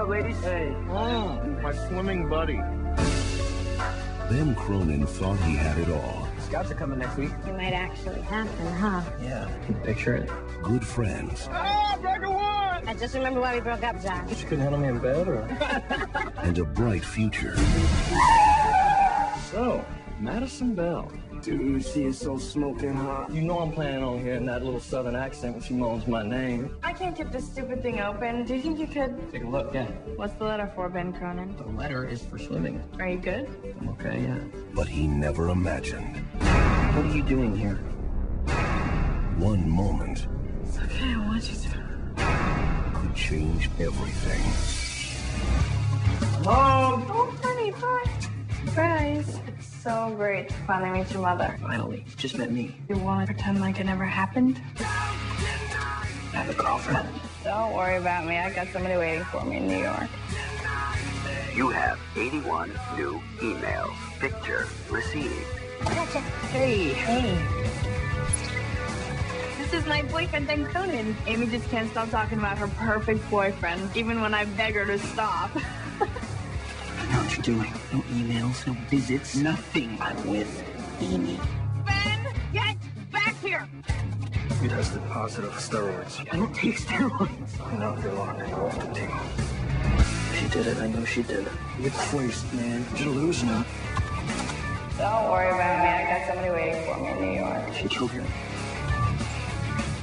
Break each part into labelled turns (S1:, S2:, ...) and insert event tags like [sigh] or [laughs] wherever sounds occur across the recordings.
S1: up, ladies?
S2: Hey, mm, my swimming buddy.
S3: Then Cronin thought he had it all.
S1: Scouts are coming next week.
S4: It might actually happen, huh?
S1: Yeah, can picture it?
S3: Good friends.
S2: Ah, back of one!
S4: I just remember why we broke up, John.
S1: You couldn't handle me in bed, or?
S3: and a bright future.
S1: So, Madison Bell. Dude, she is so smoking hot. You know I'm planning on hearing that little southern accent when she moans my name.
S5: I can't get this stupid thing open. Do you think you could?
S1: Take a look, yeah.
S5: What's the letter for, Ben Cronin?
S1: The letter is for swimming.
S5: Are you good?
S1: I'm okay, yeah.
S3: But he never imagined.
S1: What are you doing here?
S3: One moment.
S5: It's okay, I want you to.
S3: Could change everything.
S5: Mom! Oh, honey, bye. Guys, it's so great to finally meet your mother.
S1: Finally, just met me.
S5: You want to pretend like it never happened?
S1: I have a girlfriend.
S5: Don't worry about me. I got somebody waiting for me in New York.
S6: You have 81 new emails. Picture received.
S4: Gotcha.
S1: Hey!
S5: Hey. This is my boyfriend, Ben Cronin. Amy just can't stop talking about her perfect boyfriend, even when I beg her to stop. [laughs]
S1: I know what you're doing. No emails, no visits, nothing. I'm with Amy.
S5: Ben, get back here!
S1: You tested positive for steroids. I don't take steroids. I know you're locked. You're off the team. She did it. I know she did it. You're crazy, man. You're losing it.
S5: Don't worry about me. I got somebody waiting for me in New York.
S1: She killed him.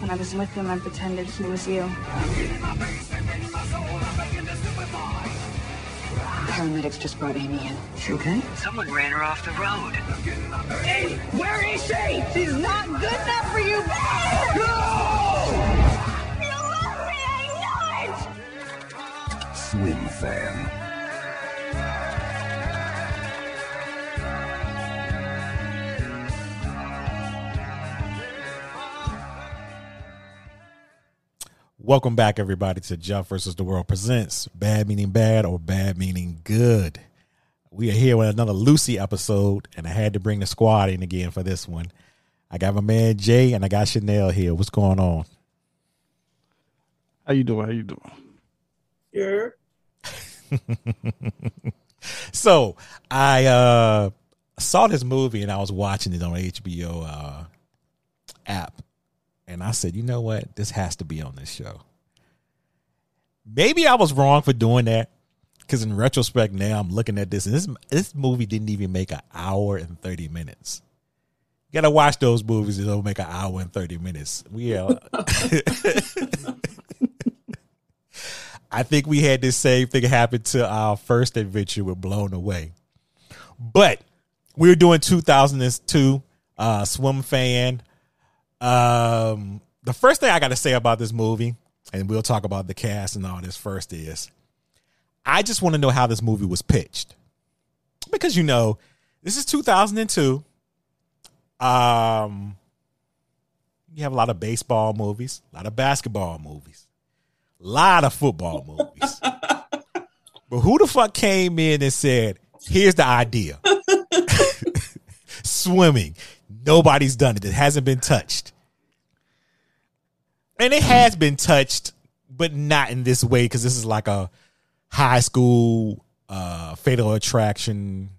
S5: When I was with him, I pretended he was you.
S7: Paramedics just brought Amy in.
S1: She okay?
S6: Someone ran her off the road.
S5: Hey, where is she? She's not good enough for you, Ben! You love me, I know it!
S3: Swimfan.
S8: Welcome back, everybody, to Jeff versus the World presents Bad Meaning Bad or Bad Meaning Good. We are here with another Lucy episode, and I had to bring the squad in again for this one. I got my man Jay and I got Chanel here. What's going on?
S9: How you doing? How you doing?
S10: Yeah. [laughs]
S8: so I uh saw this movie and I was watching it on HBO uh app. And I said, you know what? This has to be on this show. Maybe I was wrong for doing that. Because in retrospect, now I'm looking at this, and this this movie didn't even make an hour and 30 minutes. You gotta watch those movies, it'll make an hour and 30 minutes. We are [laughs] I think we had this same thing happen to our first adventure with Blown Away. But we were doing 2002 uh, Swimfan. Um, the first thing I got to say about this movie, and we'll talk about the cast and all this first, is I just want to know how this movie was pitched. Because, you know, this is 2002. Um, you have a lot of baseball movies, a lot of basketball movies a lot of football movies. [laughs] but who the fuck came in and said, here's the idea [laughs] [laughs] swimming. Nobody's done it. It hasn't been touched. And it has been touched, but not in this way because this is like a high school uh, fatal attraction,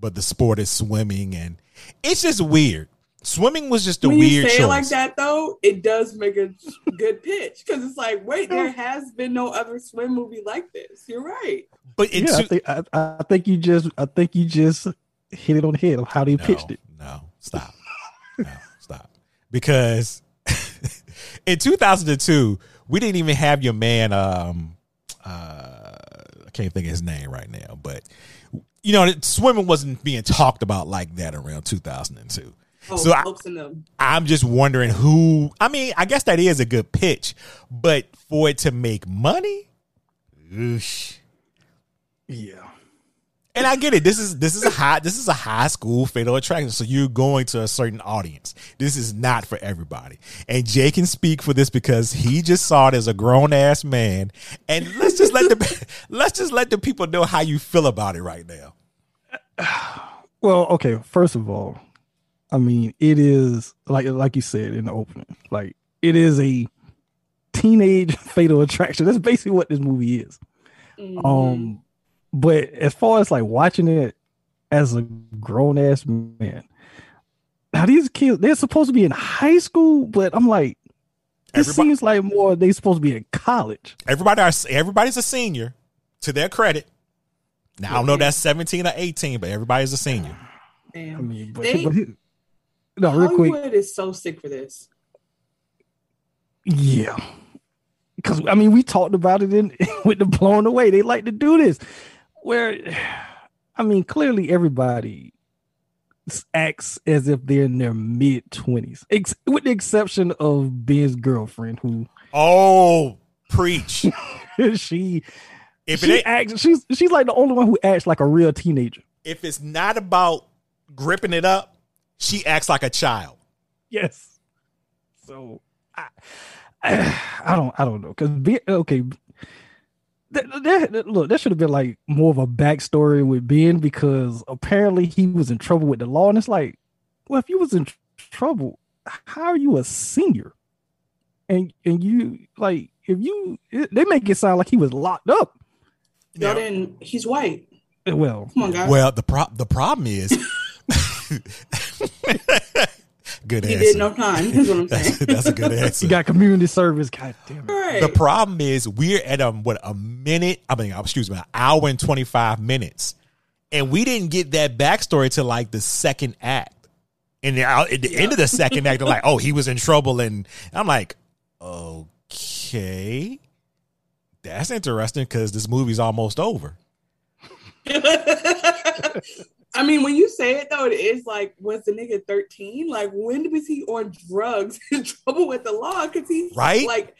S8: but the sport is swimming. And it's just weird. Swimming was just a
S10: when
S8: weird
S10: you say
S8: choice.
S10: it like that though, it does make a good pitch because it's like, wait, there [laughs] has been no other swim movie like this. You're right.
S8: But
S9: yeah, I think I, I think you just I think you just hit it on the head of how they
S8: No,
S9: pitched it.
S8: No, stop. No, stop. Because [laughs] in 2002, we didn't even have your man. Um, uh, I can't think of his name right now, but you know, swimming wasn't being talked about like that around 2002.
S10: Oh,
S8: so I,
S10: them.
S8: i'm just wondering who. I mean, I guess that is a good pitch, but for it to make money, oosh.
S9: Yeah.
S8: And I get it. This is this is a high this is a high school fatal attraction. So you're going to a certain audience. This is not for everybody. And Jay can speak for this because he just saw it as a grown ass man. And let's just let the [laughs] let's just let the people know how you feel about it right now. [sighs]
S9: Well, okay. First of all, I mean, it is like like you said in the opening, like it is a teenage [laughs] fatal attraction. That's basically what this movie is.
S10: Mhm.
S9: Um, but as far as like watching it as a grown ass man, now these kids they're supposed to be in high school, but I'm like, this
S8: Everybody-
S9: seems like more they're supposed to be in college.
S8: Everybody are everybody's a senior to their credit. Now I don't know if that's 17 or 18, but everybody's a senior.
S10: Damn.
S9: I mean, but,
S10: They-
S9: but no, real quick,
S10: Hollywood is so sick for this.
S9: yeah. Because I mean, we talked about it in [laughs] with the blown away. They like to do this, where I mean, clearly everybody acts as if they're in their mid twenties, ex- with the exception of Ben's girlfriend, who
S8: Oh, preach. [laughs]
S9: she
S8: If
S9: she
S8: ain't,
S9: acts. She's she's like the only one who acts like a real teenager.
S8: if it's not about gripping it up, she acts like a child.
S9: Yes. So I, [sighs] I, don't I don't know because be okay. That, that, that- look, that should have been like more of a backstory with Ben because apparently he was in trouble with the law, and it's like, well, if you was in tr- trouble, how are you a senior? And and you like if you it- they make it sound like he was locked up.
S10: Y'all
S8: Now-
S10: didn't. He's white.
S9: Well,
S10: Come on, guys.
S8: Well, the pro- the problem is [laughs] [laughs] good
S10: he
S8: answer.
S10: did no time. Is what I'm
S8: that's,
S10: saying. [laughs]
S8: that's a good [laughs] answer.
S9: you got community service. God damn it.
S10: right.
S8: The problem is we're at a what a minute. I mean, excuse me, an hour and twenty five minutes, and we didn't get that backstory to like the second act. And then at the end of the second act, they're like, "Oh, he was in trouble," and I'm like, "Okay, that's interesting because this movie's almost over." [laughs]
S10: I mean, when you say it though, it is like, was the nigga 13? Like, when was he on drugs [laughs] in trouble with the law? Because he's
S8: Right?
S10: like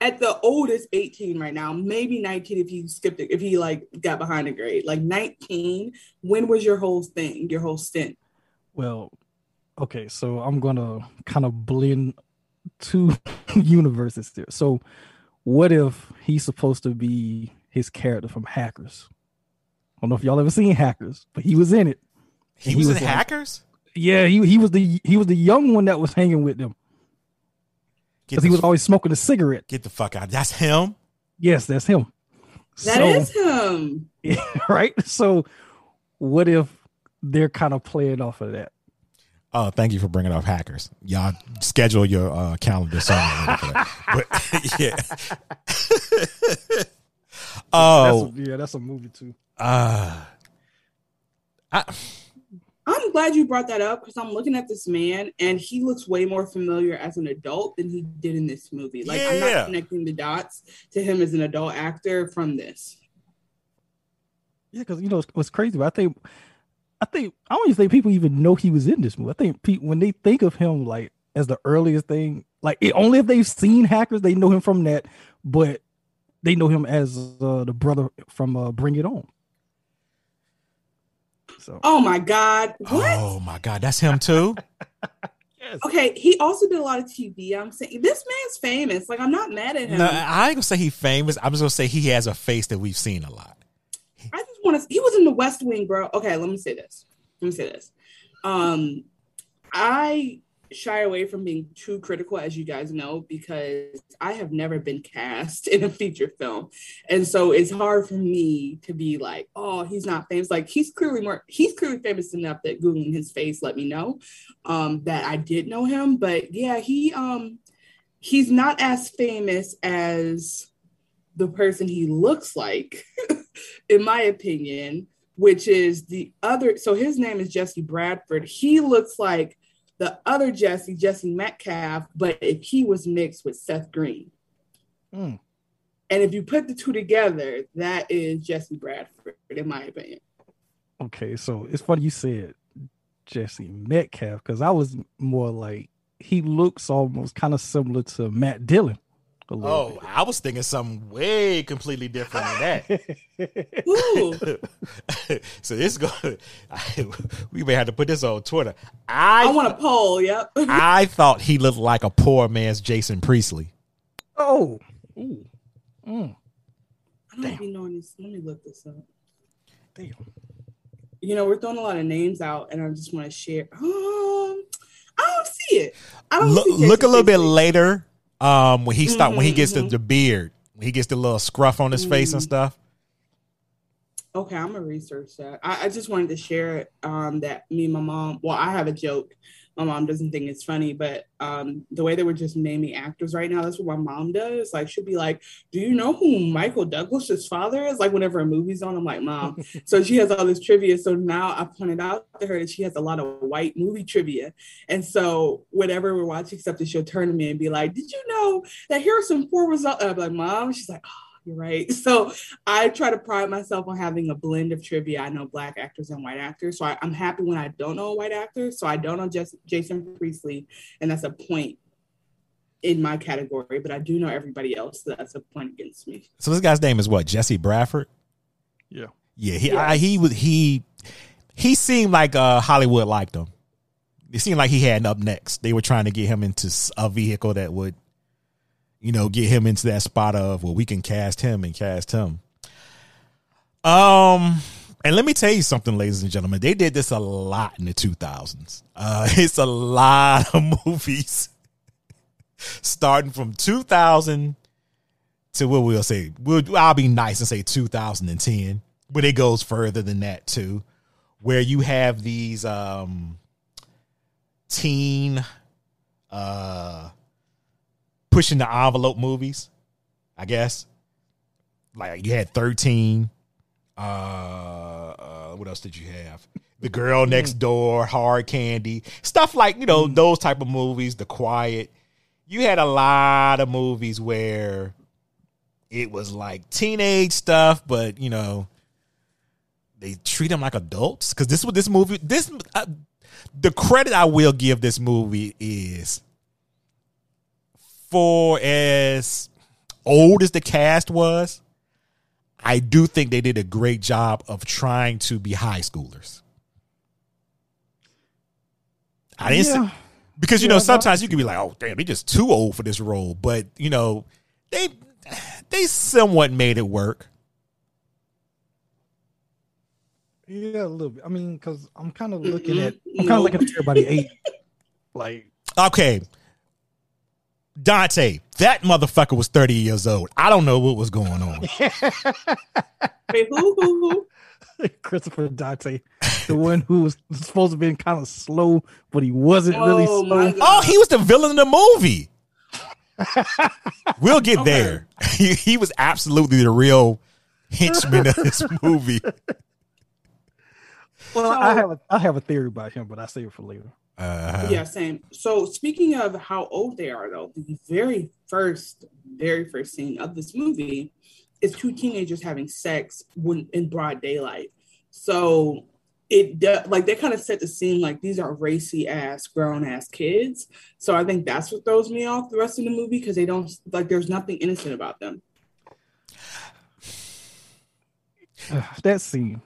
S10: at the oldest 18 right now, maybe 19 if he skipped it, if he like got behind a grade. Like 19, when was your whole thing, your whole stint?
S9: Well, okay, so I'm gonna kind of blend two [laughs] universes there. So, what if he's supposed to be his character from Hackers? I don't know if y'all ever seen Hackers, but he was in it.
S8: He,
S9: He
S8: was,
S9: was
S8: in
S9: like-
S8: Hackers.
S9: Yeah, he he was the he was the young one that was hanging with them because
S8: the,
S9: he was always smoking a cigarette.
S8: get the fuck out. That's him.
S9: Yes, that's him.
S10: That is him. [laughs]
S9: right. So, what if they're kind of playing off of that?
S8: Oh, thank you for bringing up hackers. Y'all schedule your uh, calendar somewhere. [laughs] But [laughs] yeah. oh,
S9: That's a, yeah, that's a movie too.
S8: Uh, I,
S10: I'm glad you brought that up because I'm looking at this man and he looks way more familiar as an adult than he did in this movie. Like, I'm
S8: Yeah.
S10: not connecting the dots to him as an adult actor from this.
S9: Yeah, because you know what's, what's crazy. But I think, I think I don't even think people even know he was in this movie. I think people when they think of him like as the earliest thing, like it, only if they've seen Hackers, they know him from that. But they know him as uh, the brother from uh, Bring It On. So
S10: Oh my God. What?
S8: oh my god, that's him too. [laughs] Yes.
S10: Okay, he also did a lot of TV. I'm saying this man's famous. Like, I'm not mad at him.
S8: No, I ain't gonna say he famous. I'm just gonna say he has a face that we've seen a lot.
S10: I just want to. He was in the West Wing, bro. Okay, let me say this. Let me say this. Um, I shy away from being too critical, as you guys know, because I have never been cast [laughs] in a feature film, and so it's hard for me to be like, "Oh, he's not famous." Like he's clearly more. He's clearly famous enough that googling his face let me know um, that I did know him. But yeah, he um, he's not as famous as the person he looks like, [laughs] in my opinion, which is the other. So his name is Jesse Bradford. He looks like the other Jesse, Jesse Metcalfe, but if he was mixed with Seth Green.
S9: Mm.
S10: And if you put the two together, that is Jesse Bradford, in my opinion.
S9: okay, so it's funny you said Jesse Metcalfe because I was more like he looks almost kind of similar to Matt Dillon. A little
S8: Oh, I was thinking something way completely different than that. [laughs]
S10: Ooh, [laughs]
S8: so this go. [laughs] we may have to put this on Twitter. I
S10: I want a poll. Yep.
S8: I thought he looked like a poor man's Jason Priestley.
S9: oh, Ooh. Mm.
S10: I don't even know this. Let me look this up.
S9: Damn.
S10: You know, we're throwing a lot of names out, and I just want to share. Um, I don't see it. I don't
S8: Look,
S10: see Jason
S8: look a little bit later. Um, when he stop mm-hmm, when he gets mm-hmm.
S10: the,
S8: the beard, when he gets the little scruff on his mm-hmm. face and
S10: mm-hmm.
S8: stuff.
S10: Okay, I'm gonna research that. I, I, just wanted to share um, that me and my mom. Well, I have a joke my mom doesn't think it's funny, but um, the way they were just naming actors right now, that's what my mom does. Like, she'll be like, "Do you know who Michael Douglas's father is?" Like, whenever a movie's on, I'm like, "Mom." [laughs] so she has all this trivia. So now I pointed out to her that she has a lot of white movie trivia, and so whenever we're watching something, she'll turn to me and be like, "Did you know that Harrison Ford was?" Up? I'm like, "Mom," she's like. Oh right? [laughs] So I try to pride myself on having a blend of trivia. I know black actors and white actors, so I, am happy when I don't know a white actor. So I don't know just Jason Priestley, and that's a point in my category. But I do know everybody else. So that's a point against me.
S8: So this guy's name is what? Jesse Bradford.
S9: Yeah.
S8: Yeah. He yes. I, he was he he seemed like uh, Hollywood liked him. It seemed like he had an up next. They were trying to get him into a vehicle that would you know, get him into that spot of well, we can cast him and cast him. Um, and let me tell you something, ladies and gentlemen, they did this a lot in the 2000s. Uh, [laughs] it's a lot of [laughs] movies starting from 2000 to what we'll say. We'll, I'll be nice and say 2010, but it goes further than that too, where you have these um teen uh pushing the envelope movies, I guess. Like you had 13. Uh, uh what else did you have? The Girl mm-hmm. Next Door, Hard Candy, stuff like, you know, mm. those type of movies, The Quiet. You had a lot of movies where it was like teenage stuff, but you know, they treat them like adults. Because this is what this movie, this, uh, the credit I will give this movie is for as old as the cast was, I do think they did a great job of trying to be high schoolers. I didn't yeah. say, because you yeah, know sometimes you can be like, oh damn, they're just too old for this role, but you know they they somewhat made it work.
S9: Yeah, a little bit. I mean, because I'm kind of looking at I'm kind of looking at everybody eight. Like
S8: okay, Dante, that motherfucker was 30 years old. I don't know what was going on. [laughs]
S10: Wait, who, who,
S9: who? [laughs] Christopher Dante, the one who was supposed to be kind of slow, but he wasn't oh, really slow.
S8: Oh, he was the villain in the movie. [laughs] we'll get okay. there. He, he was absolutely the real henchman of this movie.
S9: Well, so, I have a I have a theory about him, but I save it for later.
S10: Uh, yeah, same. So speaking of how old they are, though, the very first, very first scene of this movie is two teenagers having sex when in broad daylight. So it like they kind of set the scene like these are racy ass grown ass kids. So I think that's what throws me off the rest of the movie because they don't like there's nothing innocent about them. [sighs]
S9: that scene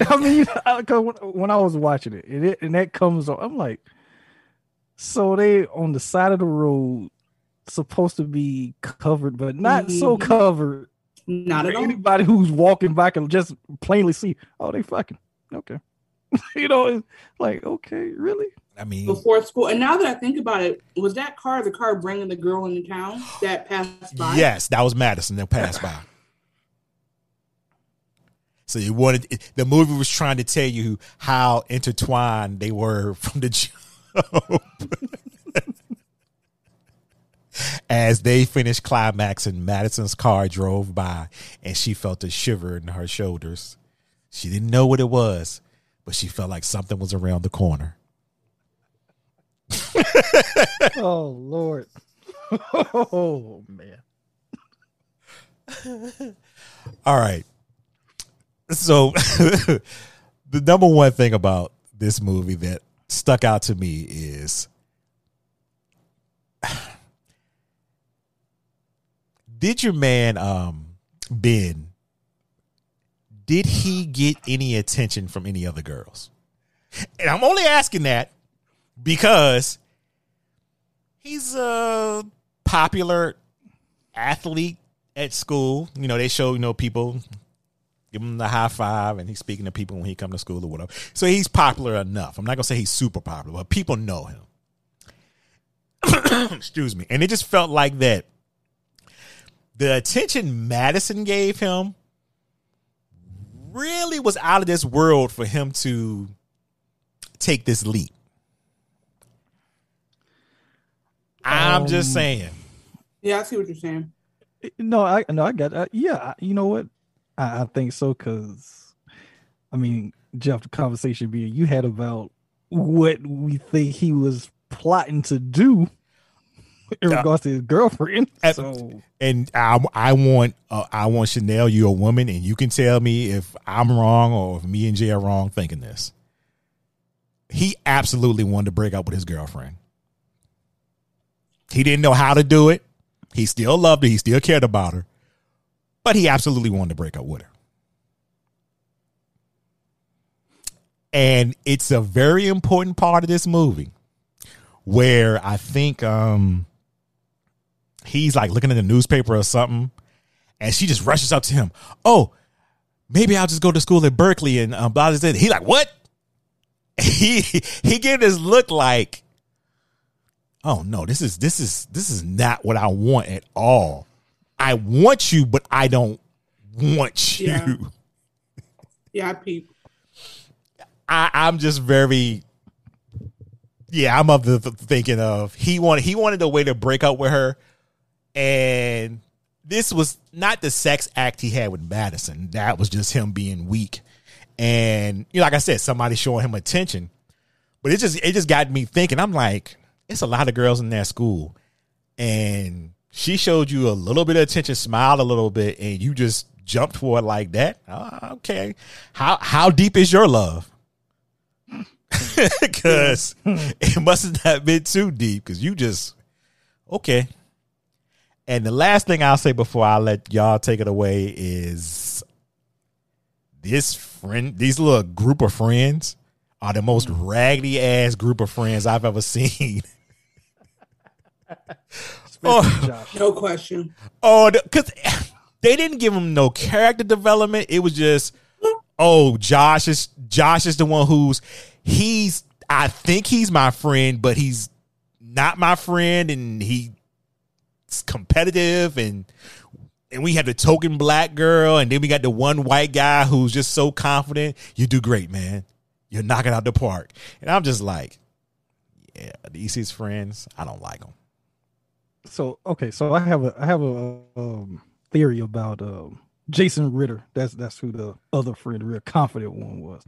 S9: [laughs] I mean, cause when I was watching it, and, it, and that comes on, I'm like, so they on the side of the road, supposed to be covered, but not mm-hmm. so covered.
S10: Not at
S9: all. Anybody who's walking by can just plainly see, oh, they fucking okay. [laughs] you know, it's like okay, really.
S8: I mean,
S10: before school. And now that I think about it, was that car the car bringing the girl into town that passed by?
S8: Yes, that was Madison that passed by. So you wanted the movie was trying to tell you how intertwined they were [laughs] from the jump. As they finished climaxing, Madison's car drove by and she felt a shiver in her shoulders. She didn't know what it was, but she felt like something was around the corner. [laughs]
S9: oh Lord. [laughs] Oh man.
S8: All right. So [laughs] the number one thing about this movie that stuck out to me is [sighs] did your man um Ben did he get any attention from any other girls? And I'm only asking that because he's a popular athlete at school. You know, they show, you know, people give him the high five and he's speaking to people when he come to school or whatever. So he's popular enough. I'm not gonna say he's super popular, but people know him. [coughs] Excuse me. And it just felt like that the attention Madison gave him really was out of this world for him to take this leap. I'm just
S9: Um,
S8: saying.
S10: Yeah, I see what you're saying.
S9: No, I no, I got. Uh, yeah, you know what? I, I think so because, I mean, Jeff, the conversation being you had about what we think he was plotting to do in
S8: Yeah.
S9: regards to his girlfriend. [laughs]
S8: And-
S9: So
S8: And I, I want, uh, I want Chanel. You're a woman, and you can tell me if I'm wrong or if me and Jay are wrong thinking this. He absolutely wanted to break up with his girlfriend. He didn't know how to do it. He still loved her. He still cared about her, but he absolutely wanted to break up with her. And it's a very important part of this movie where I think um he's like looking at the newspaper or something, and she just rushes up to him. Oh, maybe I'll just go to school at Berkeley and um, blah blah blah. He like what? [laughs] He he gave this look like, oh no, this is this is this is not what I want at all. I want you, but I don't want you.
S10: Yeah. [laughs] Yeah, I peep.
S8: I, I'm just very, yeah, I'm of the th- thinking of he wanted he wanted a way to break up with her, and this was not the sex act he had with Madison. That was just him being weak, and you know, like I said, somebody showing him attention. But it just it just got me thinking. I'm like, it's a lot of girls in that school, and she showed you a little bit of attention, smiled a little bit, and you just jumped for it like that. Ah, okay, how how deep is your love? [laughs] Because it must not been too deep. Because you just okay. And the last thing I'll say before I let y'all take it away is this friend, these little group of friends are the most raggedy ass group of friends I've ever [laughs] seen. Oh,
S9: Josh,
S10: No question.
S8: oh, because they didn't give him no character development. It was just, oh, Josh is Josh is the one who's he's. I think he's my friend, but he's not my friend, and he's competitive, and and we had the token black girl, and then we got the one white guy who's just so confident. You do great, man. You're knocking out the park, and I'm just like, yeah, these his friends. I don't like them.
S9: So okay, so I have a I have a um, theory about um, Jason Ritter. That's that's who the other friend, the real confident one was.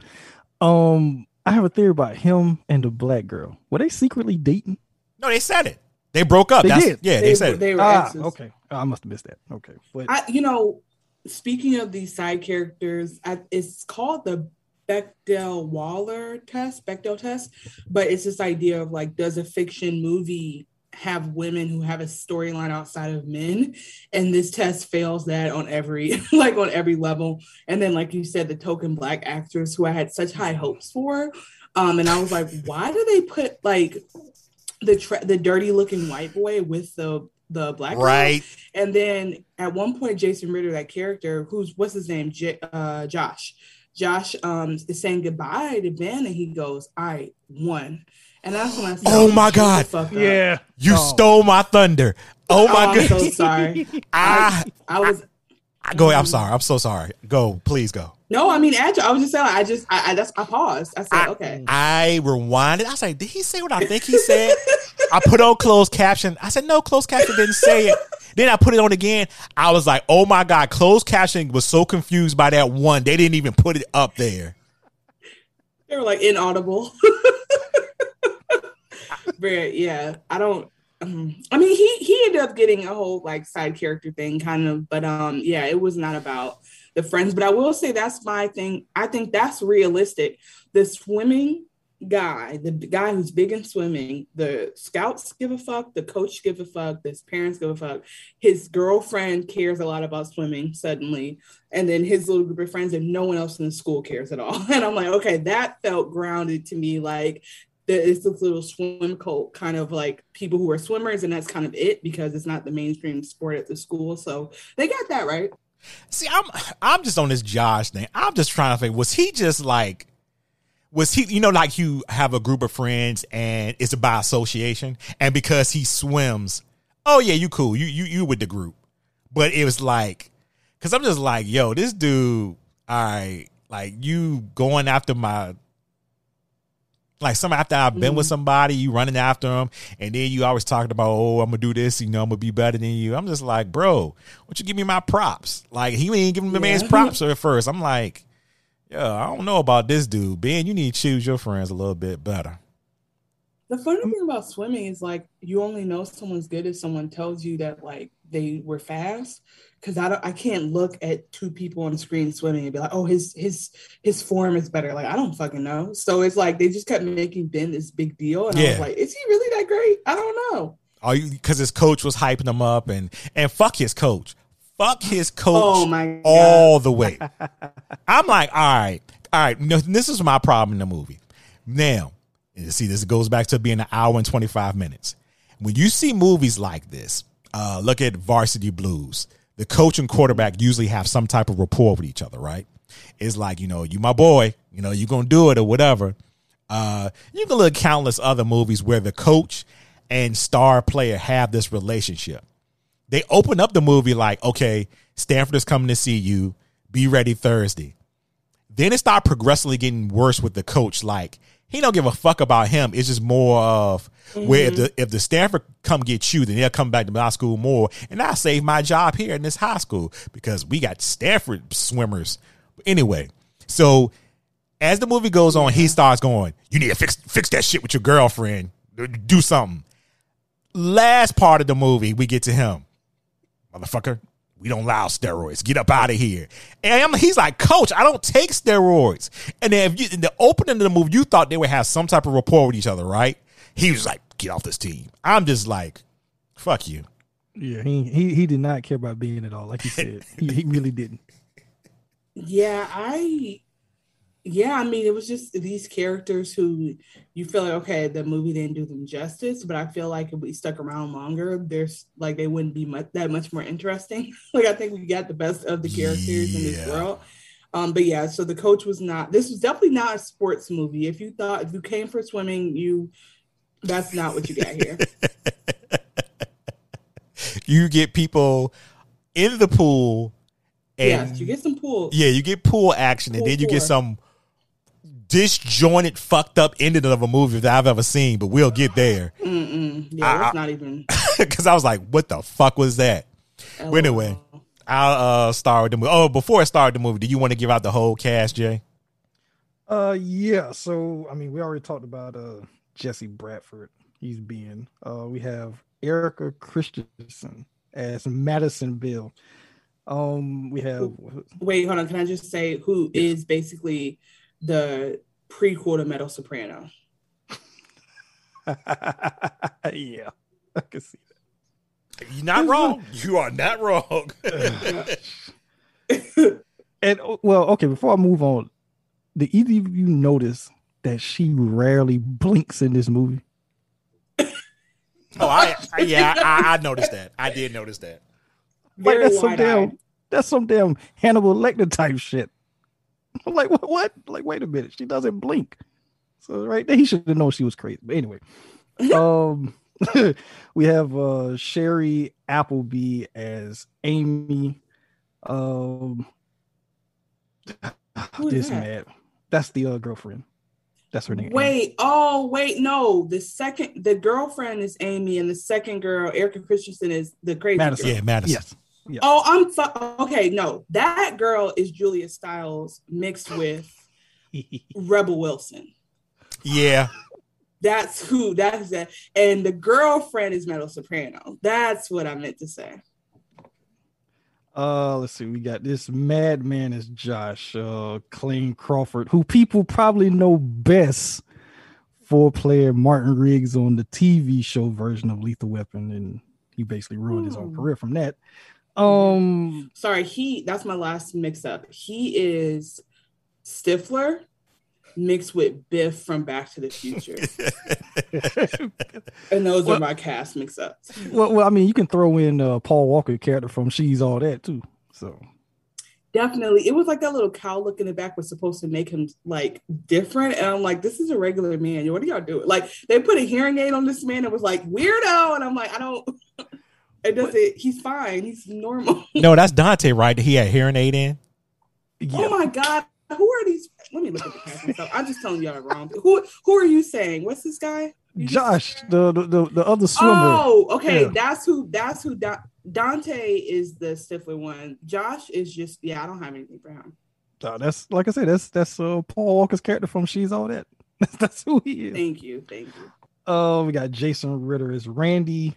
S9: Um, I have a theory about him and the black girl. Were they secretly dating?
S8: No, they said it. They broke up.
S9: They
S8: That's,
S9: did.
S8: Yeah, they,
S10: They,
S8: said it.
S10: they were
S9: Ah,
S10: exes.
S9: okay. I must have missed that. Okay, but
S10: I, you know, speaking of these side characters, I, it's called the Bechdel Wallace test, Bechdel test, but it's this idea of like, does a fiction movie have women who have a storyline outside of men? And this test fails that on every, [laughs] like on every level. And then, like you said, the token black actress who I had such high hopes for, um, and I was like, why do they put like the tra- the dirty looking white boy with the the black girl?
S8: Right.
S10: And then at one point, Jason Ritter, that character, who's what's his name, J- uh, Josh. Josh um is saying goodbye to Ben, and he goes, "I won." And that's when I said,
S8: Oh my God.
S9: yeah,
S8: You
S9: Oh.
S8: stole my thunder. Oh my god.
S10: I'm so sorry. [laughs]
S8: I,
S10: I was
S8: I go. I'm sorry. I'm so sorry. Go. Please go.
S10: no, I mean, actually, I was just saying, I just, I, I that's, I paused. I said,
S8: I,
S10: okay.
S8: I rewinded. I was like, did he say what I think he said? I put on closed caption. I said, no, closed caption didn't say it. Then I put it on again. I was like, oh my God, closed caption was so confused by that one. They didn't even put it up there.
S10: They were like inaudible. [laughs] yeah, I don't. Um, I mean, he he ended up getting a whole like side character thing, kind of. But um, yeah, it was not about the friends. But I will say that's my thing. I think that's realistic. The swimming guy, the guy who's big in swimming, the scouts give a fuck, the coach give a fuck, his parents give a fuck. His girlfriend cares a lot about swimming suddenly, and then his little group of friends and no one else in the school cares at all. [laughs] And I'm like, okay, that felt grounded to me. Like it's this little swim cult kind of like people who are swimmers, and that's kind of it because it's not the mainstream sport at the school. So they got that right.
S8: See, I'm I'm just on this Josh thing. I'm just trying to think, was he just like was he you know like you have a group of friends and it's by association and because he swims, oh yeah, you cool. You you you with the group. But it was like cuz I'm just like, yo, this dude, all right, Like you going after my like some after I've been with
S10: Mhm.
S8: somebody, you running after them, and then you always talking about, oh, I'm gonna do this, you know, I'm gonna be better than you. I'm just like, bro, why don't you give me my props? Like he ain't giving the man's
S10: Yeah.
S8: props at first. I'm like, yeah, I don't know about this dude. Ben, you need to choose your friends a little bit better.
S10: The funny thing about swimming is like you only know someone's good if someone tells you that like they were fast. Because I don't, I can't look at two people on screen swimming and be like, oh, his his his form is better. Like I don't fucking know. So it's like they just kept making Ben this big deal, and I was like, is he really that great? I don't know.
S8: Are you because his coach was hyping him up and and fuck his coach. Fuck his coach
S10: Oh my God.
S8: all the way. [laughs] I'm like, all right, all right. No, this is my problem in the movie. Now, you see, this goes back to being an hour and 25 minutes. When you see movies like this, uh, look at Varsity Blues. The coach and quarterback usually have some type of rapport with each other, right? It's like, you know, you my boy, you know, you're gonna do it or whatever. Uh, you can look at countless other movies where the coach and star player have this relationship. They open up the movie like, okay, Stanford is coming to see you. Be ready Thursday. Then it started progressively getting worse with the coach. Like he don't give a fuck about him. It's just more of where if mm-hmm. the if the Stanford come get you, then they'll come back to my school more, and I save my job here in this high school because we got Stanford swimmers. Anyway, so as the movie goes on, he starts going, "You need to fix fix that shit with your girlfriend. Do something." Last part of the movie, we get to him, motherfucker. We don't allow steroids. Get up out of here. And I'm, he's like, Coach, I don't take steroids. And then if you, in the opening of the movie, you thought they would have some type of rapport with each other, right? He was like, get off this team. I'm just like, fuck you.
S9: Yeah, he he he did not care about being at all. Like you said, he, he really didn't. [laughs]
S10: Yeah, I yeah, I mean it was just these characters who you feel like okay, the movie didn't do them justice, but I feel like if we stuck around longer, there's like they wouldn't be much that much more interesting. [laughs] like I think we got the best of the characters in this world. Um, but yeah, so the coach was not this was definitely not a sports movie. If you thought if you came for swimming, you that's not what you got here. [laughs]
S8: You get people in the pool. And
S10: yes, you get some pool.
S8: Yeah, you get pool action, and then you get some disjointed, fucked up ending of a movie that I've ever seen. But we'll get there
S10: Mm-mm. Yeah,
S8: I-
S10: that's not even [laughs]
S8: because I was like, "What the fuck was that?" But anyway, I'll uh, start with the movie. Oh, before I start the movie, do you want to give out the whole cast, Jay?
S9: Uh, yeah. So I mean, we already talked about uh Jesse Bradford. He's being. Uh, we have Erika Christensen as Madison Bill. Um, we have
S10: Wait, hold on. Can I just say who is basically the prequel to Mena Suvari? [laughs]
S9: yeah, I can see that.
S8: You're not wrong. You are not wrong. [laughs]
S9: And uh, well, okay, before I move on, did either of you notice that she rarely blinks in this movie?
S8: oh, I, I yeah, I, I noticed that. I did notice that.
S9: Like that's some
S10: wide-eyed.
S9: damn that's some damn Hannibal Lecter type shit. [laughs] I'm like, what what? Like, wait a minute, she doesn't blink. So right there, he should have known she was crazy. But anyway. [laughs] um [laughs] we have uh Shiri Appleby as Amy. Um [sighs]
S10: Who is
S9: this
S10: that?
S9: mad. That's the uh, girlfriend. That's her name. Amy.
S10: Wait, oh wait, no. The second, the girlfriend is Amy, and the second girl, Erika Christensen, is the crazy
S9: Madison.
S10: girl.
S8: Yeah, Madison.
S9: Yes. Yeah.
S10: Oh, I'm fu- okay. No, that girl is Julia Stiles mixed with [laughs] Rebel Wilson.
S8: Yeah,
S10: That's who. That's that. And the girlfriend is Mena Suvari. That's what I meant to say.
S9: Uh, let's see. We got this madman is Josh uh Clayne Crawford, who people probably know best for playing Martin Riggs on the TV show version of Lethal Weapon, and he basically ruined his own
S10: Hmm.
S9: career from that. Um,
S10: Sorry, he. That's my last mix up. He is Stifler mixed with Biff from Back to the Future, [laughs] and those
S9: Well-
S10: are my cast mix ups.
S9: well, well, I mean, you can throw in uh Paul Walker character from She's All That too. So
S10: Definitely, it was like that little cow look in the back was supposed to make him like different, and I'm like, this is a regular man. What are y'all doing? Like they put a hearing aid on this man and was like weirdo, and I'm like, I don't. It doesn't. He's fine. He's normal. [laughs]
S8: no, that's Dante, right? He had hearing aid in.
S9: yeah,
S10: Oh my god, Who are these? Let me look at the cast myself. I'm just telling y'all wrong. Who who are you saying? What's this guy? You
S9: Josh, the the, the, the other swimmer.
S10: Oh, okay.
S9: Yeah.
S10: That's who. That's who. Da- Dante is the stifler one. Josh is just. Yeah, I don't have anything for him.
S9: Uh, that's like I said, that's that's uh, Paul Walker's character from She's All That. That's, [laughs] that's who he is.
S10: Thank you. Thank you.
S9: Uh, we got Jason Ritter as Randy.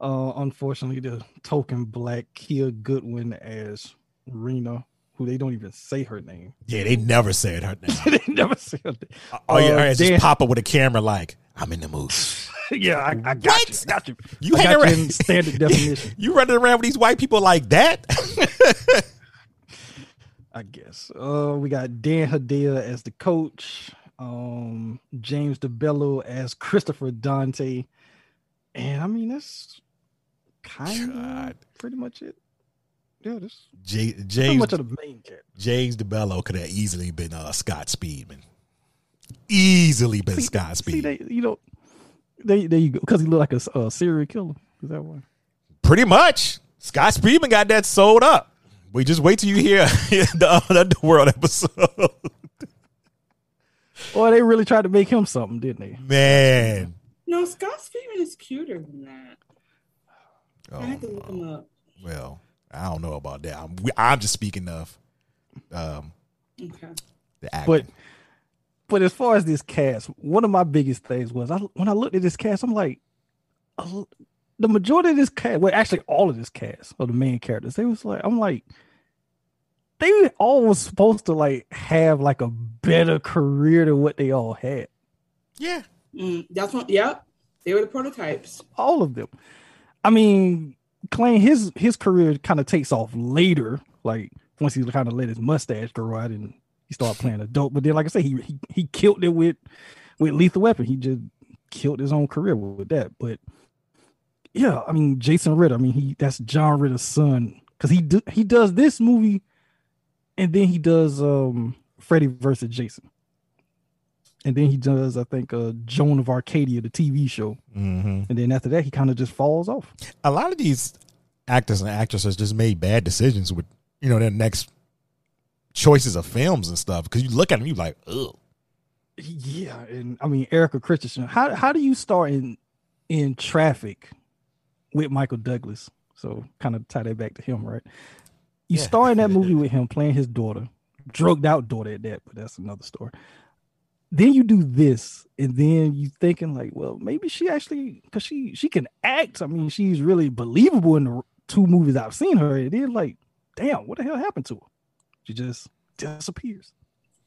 S9: Uh, unfortunately, the token black Kia Goodwin as Rena, who they don't even say her name.
S8: Yeah, they never said her name. [laughs]
S9: they never say her name.
S8: Oh yeah,
S9: Uh,
S8: right, just pop up with a camera like I'm in the mood. [laughs]
S9: yeah, I, I got you. Got you.
S8: You
S9: I got you
S8: around-
S9: in standard [laughs] definition.
S8: You running around with these white people like that?
S9: I guess. Uh, we got Dan Hedaya as the coach, um, James DeBello as Christopher Dante, and I mean that's kind of pretty much it. Yeah, that's
S8: J-
S9: pretty
S8: James
S9: much of the main character.
S8: James DeBello could have easily been uh, Scott Speedman. Easily been Scott
S9: See,
S8: Speedman.
S9: they, you know, they there you go because he looked like a serial killer. Is that why?
S8: Pretty much. Scott Speedman got that sold up. We just wait till you hear [laughs] the Underworld episode.
S9: Or they really tried to make him something, didn't they?
S8: Man.
S10: No, Scott Speedman is cuter than that. I have to look
S8: Oh.
S10: him up.
S8: Well, I don't know about that. I'm, I'm just speaking of um,
S10: Okay.
S8: the acting.
S9: But but as far as this cast, one of my biggest things was I when I looked at this cast, I'm like, uh, the majority of this cast, well, actually all of this cast of the main characters, they was like, I'm like, they all was supposed to like have like a better career than what they all had.
S8: Yeah.
S10: Mm, that's what. Yep. They were the prototypes.
S9: All of them. I mean, Clay, his his career kind of takes off later, like once he kind of let his mustache grow out and he started playing [laughs] adult. But then, like I say, he he, he killed it with with Lethal Weapon. He just killed his own career with, with that. But yeah, I mean, Jason Ritter. I mean, he that's John Ritter's son because he do, he does this movie, and then he does um Freddy versus Jason. And then he does, I think, uh, Joan of Arcadia, the TV show.
S8: Mhm.
S9: And then after that, he kind of just falls off.
S8: a lot of these actors and actresses just made bad decisions with you know their next choices of films and stuff because you look at them you like ugh
S9: Yeah, and I mean Erika Christensen. How how do you start in in Traffic with Michael Douglas? So kind of tie that back to him, right? You
S8: Yeah.
S9: start in that [laughs] movie with him playing his daughter, drugged out daughter at that, but that's another story. Then you do this, and then you thinking like, well, maybe she actually because she she can act. I mean, she's really believable in the two movies I've seen her. And then like, damn, what the hell happened to her? She just disappears.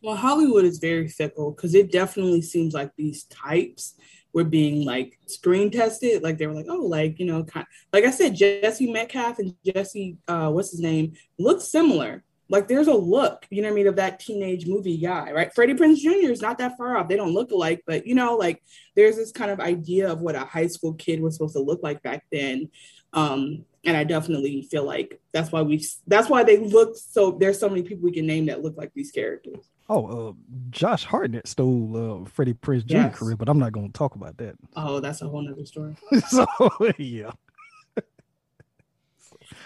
S10: Well, Hollywood is very fickle because it definitely seems like these types were being like screen tested. Like they were like, oh, like you know, kind like I said, Jesse Metcalfe and Jesse, uh, what's his name, look similar. Like there's a look, you know what I mean, of that teenage movie guy, right? Freddie Prinze Jr. is not that far off. They don't look alike, but you know, like there's this kind of idea of what a high school kid was supposed to look like back then. Um, and I definitely feel like that's why we that's why they look so there's so many people we can name that look like these characters.
S9: Oh, uh, Josh Hartnett stole uh, Freddie Prinze Jr.
S10: Yes.
S9: career, but I'm not going to talk about that. [laughs]
S10: Oh, that's a whole nother story.
S9: so [laughs] yeah,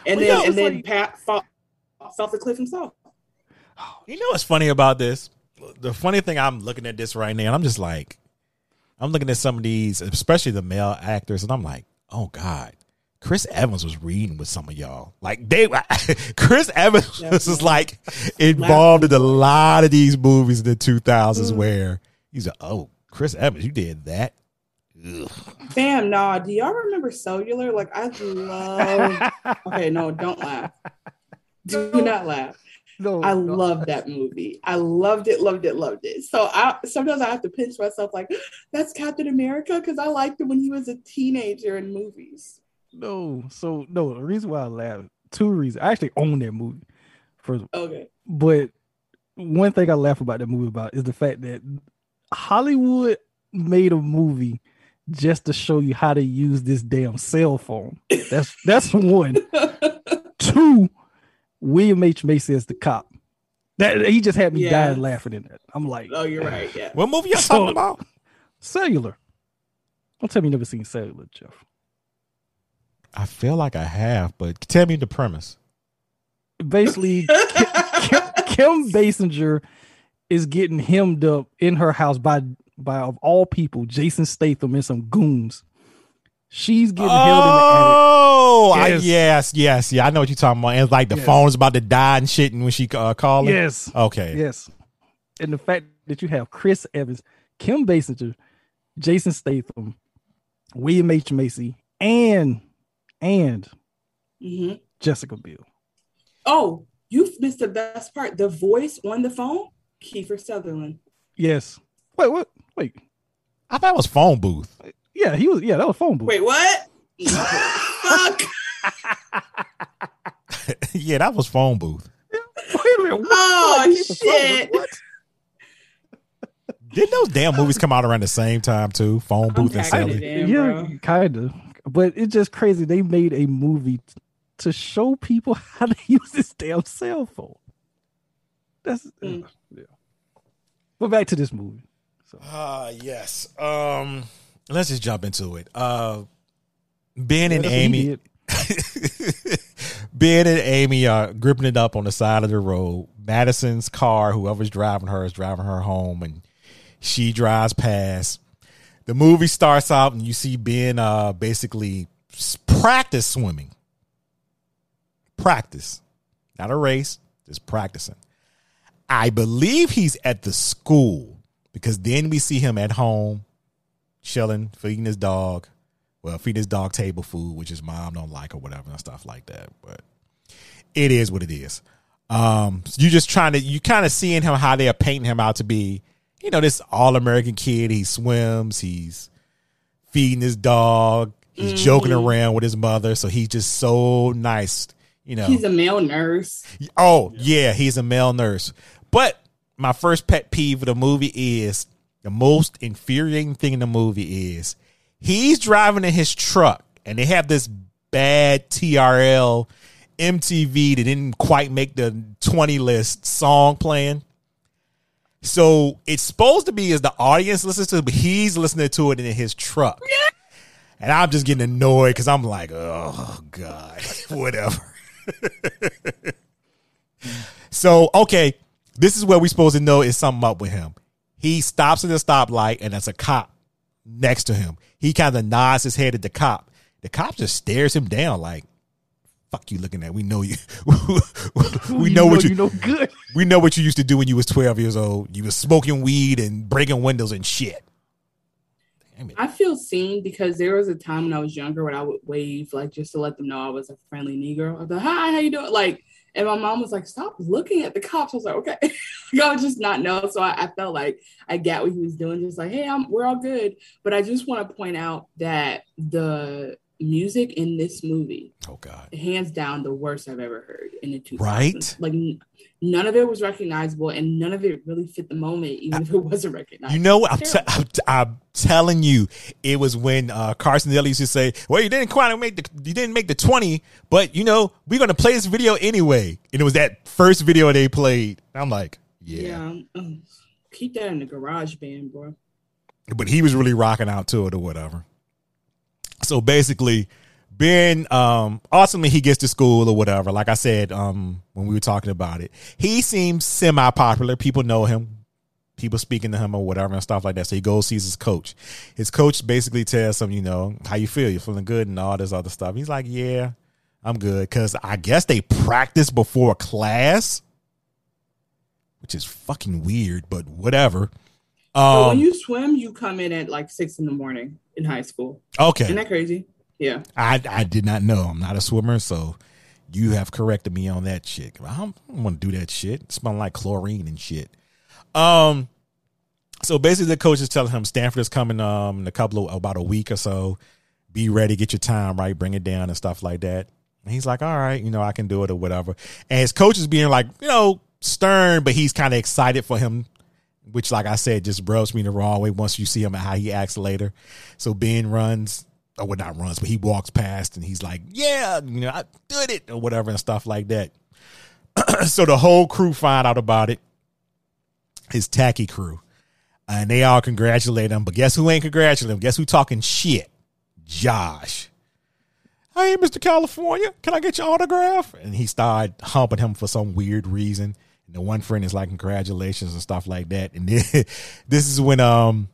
S10: And
S8: Well,
S10: then and then
S8: like-
S10: Pat off the cliff himself.
S8: you know what's funny about this the funny thing i'm looking at this right now and i'm just like i'm looking at some of these especially the male actors and i'm like oh god Chris Evans was reading with some of y'all. Like they, [laughs] Chris Evans was like [laughs] involved in a lot of these movies in the 2000s mm. where he's like, "Oh, Chris Evans, you did that." Ugh.
S10: Fam, nah. Do y'all remember Cellular? Like I love. [laughs] okay, no, don't laugh. Do not laugh.
S9: No,
S10: I
S9: no.
S10: love that movie. I loved it, loved it, loved it. So I sometimes I have to pinch myself like [gasps] that's Captain America because I liked him when he was a teenager in movies.
S9: no. So no, the reason why I laugh, two reasons. I actually own that movie. First, of all.
S10: Okay.
S9: but one thing I laugh about that movie about is the fact that Hollywood made a movie just to show you how to use this damn cell phone. That's that's one. [laughs] Two, William H Macy as the cop. That he just had me
S10: Yeah.
S9: dying laughing in that. I'm like,
S10: Oh, you're right. Yeah.
S8: What movie y'all
S9: So-
S8: talking about?
S9: cellular. Don't tell me you never seen cellular, Jeff.
S8: I feel like I have, but tell me the premise.
S9: Basically, [laughs] Kim, Kim Basinger is getting hemmed up in her house by by of all people, Jason Statham and some goons. She's getting held in the attic.
S8: Oh, I-
S9: Yes.
S8: yes, yes, yeah. I know what you're talking about. And like the
S9: Yes.
S8: phone's about to die and shit, and when she uh, called. her?
S9: Yes.
S8: Okay.
S9: Yes. And the fact that you have Chris Evans, Kim Basinger, Jason Statham, William H. Macy, and and
S10: Mhm.
S9: Jessica Biel.
S10: Oh, you missed the best part. The voice on the phone, Kiefer Sutherland.
S9: Yes. Wait, what? Wait.
S8: I thought it was phone booth.
S9: Yeah, he was. Yeah, that was phone booth.
S10: Wait, what? [laughs] Fuck. [laughs]
S8: yeah, that was phone booth.
S9: Wait a minute. What?
S10: Oh
S9: Like, Kiefer Sutherland,
S10: shit.
S9: What?
S8: Didn't those damn movies come out around the same time too? Phone booth and Sally.
S10: it in,
S9: yeah, kind of. But it's just crazy. They made a movie t- to show people [laughs] how to use this damn cell phone. That's
S10: Mm.
S9: yeah. But back to this movie.
S8: Ah, yes. Um, let's just jump into it. Uh, Ben and
S9: That's what he
S8: Amy. [laughs] Ben and Amy are gripping it up on the side of the road. Madison's car, whoever's driving her, is driving her home, and she drives past. The movie starts out, and you see Ben uh, basically practice swimming. Practice, not a race, just practicing. I believe he's at the school because then we see him at home, chilling, feeding his dog. Well, feeding his dog table food, which his mom don't like or whatever and stuff like that. But it is what it is. Um, you just trying to you kind of seeing him how they are painting him out to be, you know, this all American kid. He swims, he's feeding his dog, he's joking around with his mother, so he's just so nice, you know.
S10: He's a male nurse.
S8: Oh, yeah, he's a male nurse. But my first pet peeve of the movie is the most infuriating thing in the movie is he's driving in his truck and they have this bad TRL MTV that didn't quite make the 20 list song playing. So it's supposed to be as the audience listens to it, but he's listening to it in his truck. And I'm just getting annoyed because I'm like, oh God, [laughs] whatever. [laughs] So, okay, this is where we're supposed to know is something up with him. He stops at the stoplight and there's a cop next to him. He kind of nods his head at the cop. The cop just stares him down like, fuck you looking at. We know you. [laughs] we know, what you,
S9: you know good. [laughs]
S8: we know what you used to do when you was 12 years old. You was smoking weed and breaking windows and shit.
S10: I feel seen because there was a time when I was younger when I would wave like just to let them know I was a friendly Negro. I'd be like, hi, how you doing? Like, and my mom was like, stop looking at the cops. I was like, okay. [laughs] I would just not know. So I, I felt like I got what he was doing, just like, hey, I'm we're all good. But I just want to point out that the music in this movie,
S8: Oh God.
S10: hands down, the worst I've ever heard in the two.
S8: Right?
S10: Like n- none of it was recognizable, and none of it really fit the moment, even if it wasn't recognizable.
S8: You know? I'm, t- I'm, t- I'm telling you, it was when uh, Carson Daly used to say, "Well, you didn't quite make the you didn't make the 20, but you know we're gonna play this video anyway." And it was that first video they played. I'm like, yeah.
S10: Yeah. um, keep that in the garage band, bro.
S8: but he was really rocking out to it or whatever. So basically, Ben, um, ultimately he gets to school or whatever. Like I said, um, when we were talking about it, he seems semi popular. People know him. People speaking to him or whatever and stuff like that. So he goes sees his coach. His coach basically tells him, you know, how you feel. You're feeling good and all this other stuff. He's like, yeah, I'm good because I guess they practice before class, which is fucking weird, but whatever.
S10: So
S8: Um,
S10: when you swim, you come in at like six in the morning in high school.
S8: okay.
S10: Isn't that crazy? Yeah.
S8: I I did not know. I'm not a swimmer, so you have corrected me on that shit. I don't, want to do that shit. It smell like chlorine and shit. Um, so basically, the coach is telling him Stanford is coming um in a couple of about a week or so. Be ready, get your time right, bring it down and stuff like that. And he's like, all right, you know, I can do it or whatever. And his coach is being like, you know, stern, but he's kind of excited for him which like I said, just rubs me the wrong way once you see him and how he acts later. So Ben runs, or well, not runs, but he walks past and he's like, "Yeah, you know, I did it," or whatever and stuff like that. [clears throat] so the whole crew find out about it. His tacky crew, and they all congratulate him. But guess who ain't congratulating him? Guess who talking shit? Josh. Hey, Mr. California, can I get your autograph? And he started humping him for some weird reason. And the one friend is like, congratulations and stuff like that. And then, [laughs] this is when um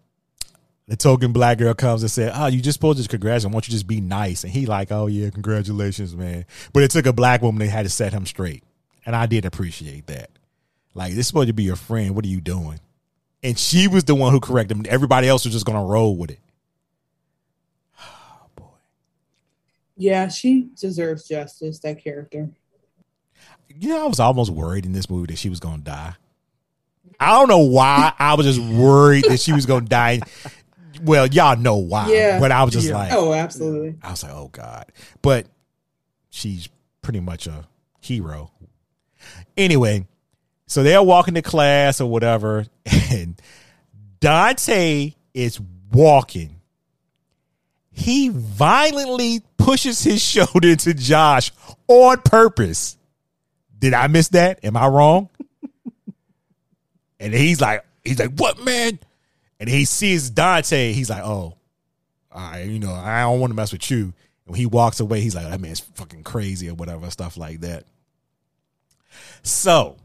S8: the token black girl comes and said, "Oh, you just supposed to congratulate. Why don't you just be nice?" And he like, "Oh yeah, congratulations, man." But it took a black woman that had to set him straight, and I did appreciate that. Like this is supposed to be your friend. What are you doing? And she was the one who corrected him. Everybody else was just gonna roll with it. [sighs] Oh boy.
S10: Yeah, she deserves justice. That character.
S8: You know, I was almost worried in this movie that she was gonna die. I don't know why. I was just worried that she was gonna die. Well, y'all know why.
S10: Yeah.
S8: But I was just
S10: Yeah.
S8: like,
S10: Oh, absolutely.
S8: I was like, oh God. But she's pretty much a hero. Anyway, so they're walking to class or whatever, [laughs] and Dante is walking. He violently pushes his [laughs] shoulder into Josh on purpose. Did I miss that? Am I wrong? and he's like, he's like, what man? And he sees Dante. He's like, oh, I, you know, I don't want to mess with you. And when he walks away, he's like, that man's fucking crazy or whatever, stuff like that. So,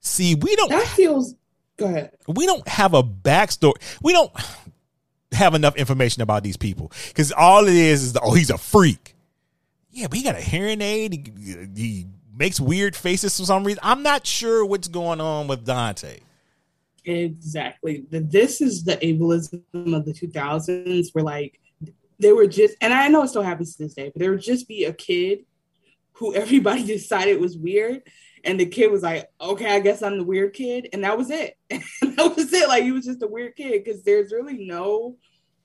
S8: see, we don't
S10: That feels. Go ahead.
S8: we don't have a backstory. We don't have enough information about these people because all it is is the, oh he's a freak. Yeah, but he got a hearing aid. He, he makes weird faces for some reason. I'm not sure what's going on with Dante.
S10: Exactly. This is the ableism of the 2000s where, like, they were just, and I know it still happens to this day, but there would just be a kid who everybody [laughs] decided was weird. And the kid was like, okay, I guess I'm the weird kid. And that was it. And [laughs] that was it. Like, he was just a weird kid because there's really no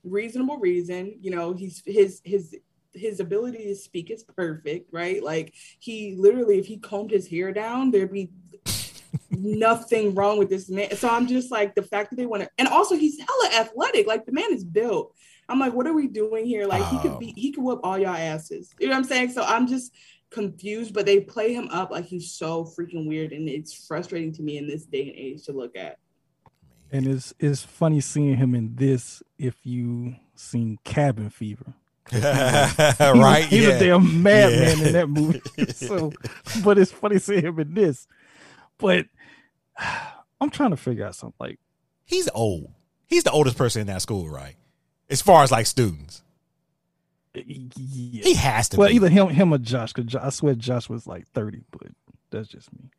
S10: reasonable reason. You know, he's his, his, his ability to speak is perfect, right? Like he literally, if he combed his hair down, there'd be nothing wrong with this man. So I'm just like the fact that they want to, and also he's hella athletic. Like the man is built. I'm like, what are we doing here? Like he could oh. be, he could whoop all y'all asses. You know what I'm saying? So I'm just confused, but they play him up like he's so freaking weird, and it's frustrating to me in this day and age to look at.
S9: And it's it's funny seeing him in this if you seen Cabin Fever. [laughs] He was-
S8: Right,
S9: He's
S8: yeah.
S9: a damn madman
S8: Yeah.
S9: in that movie. [laughs] so but it's funny seeing him in this. But [sighs] I'm trying to figure out something like
S8: He's old. He's the oldest person in that school, right? As far as like students,
S9: yeah.
S8: he has to.
S9: well,
S8: be.
S9: either him him or Josh, because I swear Josh was like 30, but that's just me.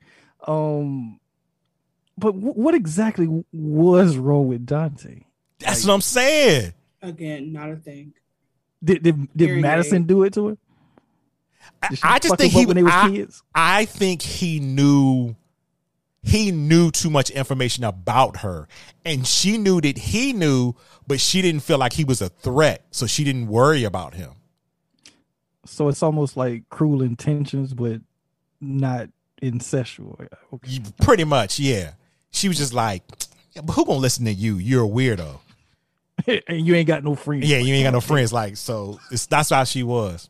S9: Um but wh- what exactly was wrong with Dante?
S8: That's what I'm saying.
S10: Again, not a thing.
S9: Did did, did Madison do it to her?
S8: I just think he
S9: when they was
S8: I,
S9: kids.
S8: I think he knew he knew too much information about her and she knew that he knew but she didn't feel like he was a threat so she didn't worry about him
S9: So it's almost like cruel intentions, but not incestual. Okay.
S8: Pretty much yeah she was just like "Yeah, but who gonna listen to you you're a weirdo [laughs]
S9: and you ain't got no friends.
S8: yeah you ain't got no friends like so it's, that's how she was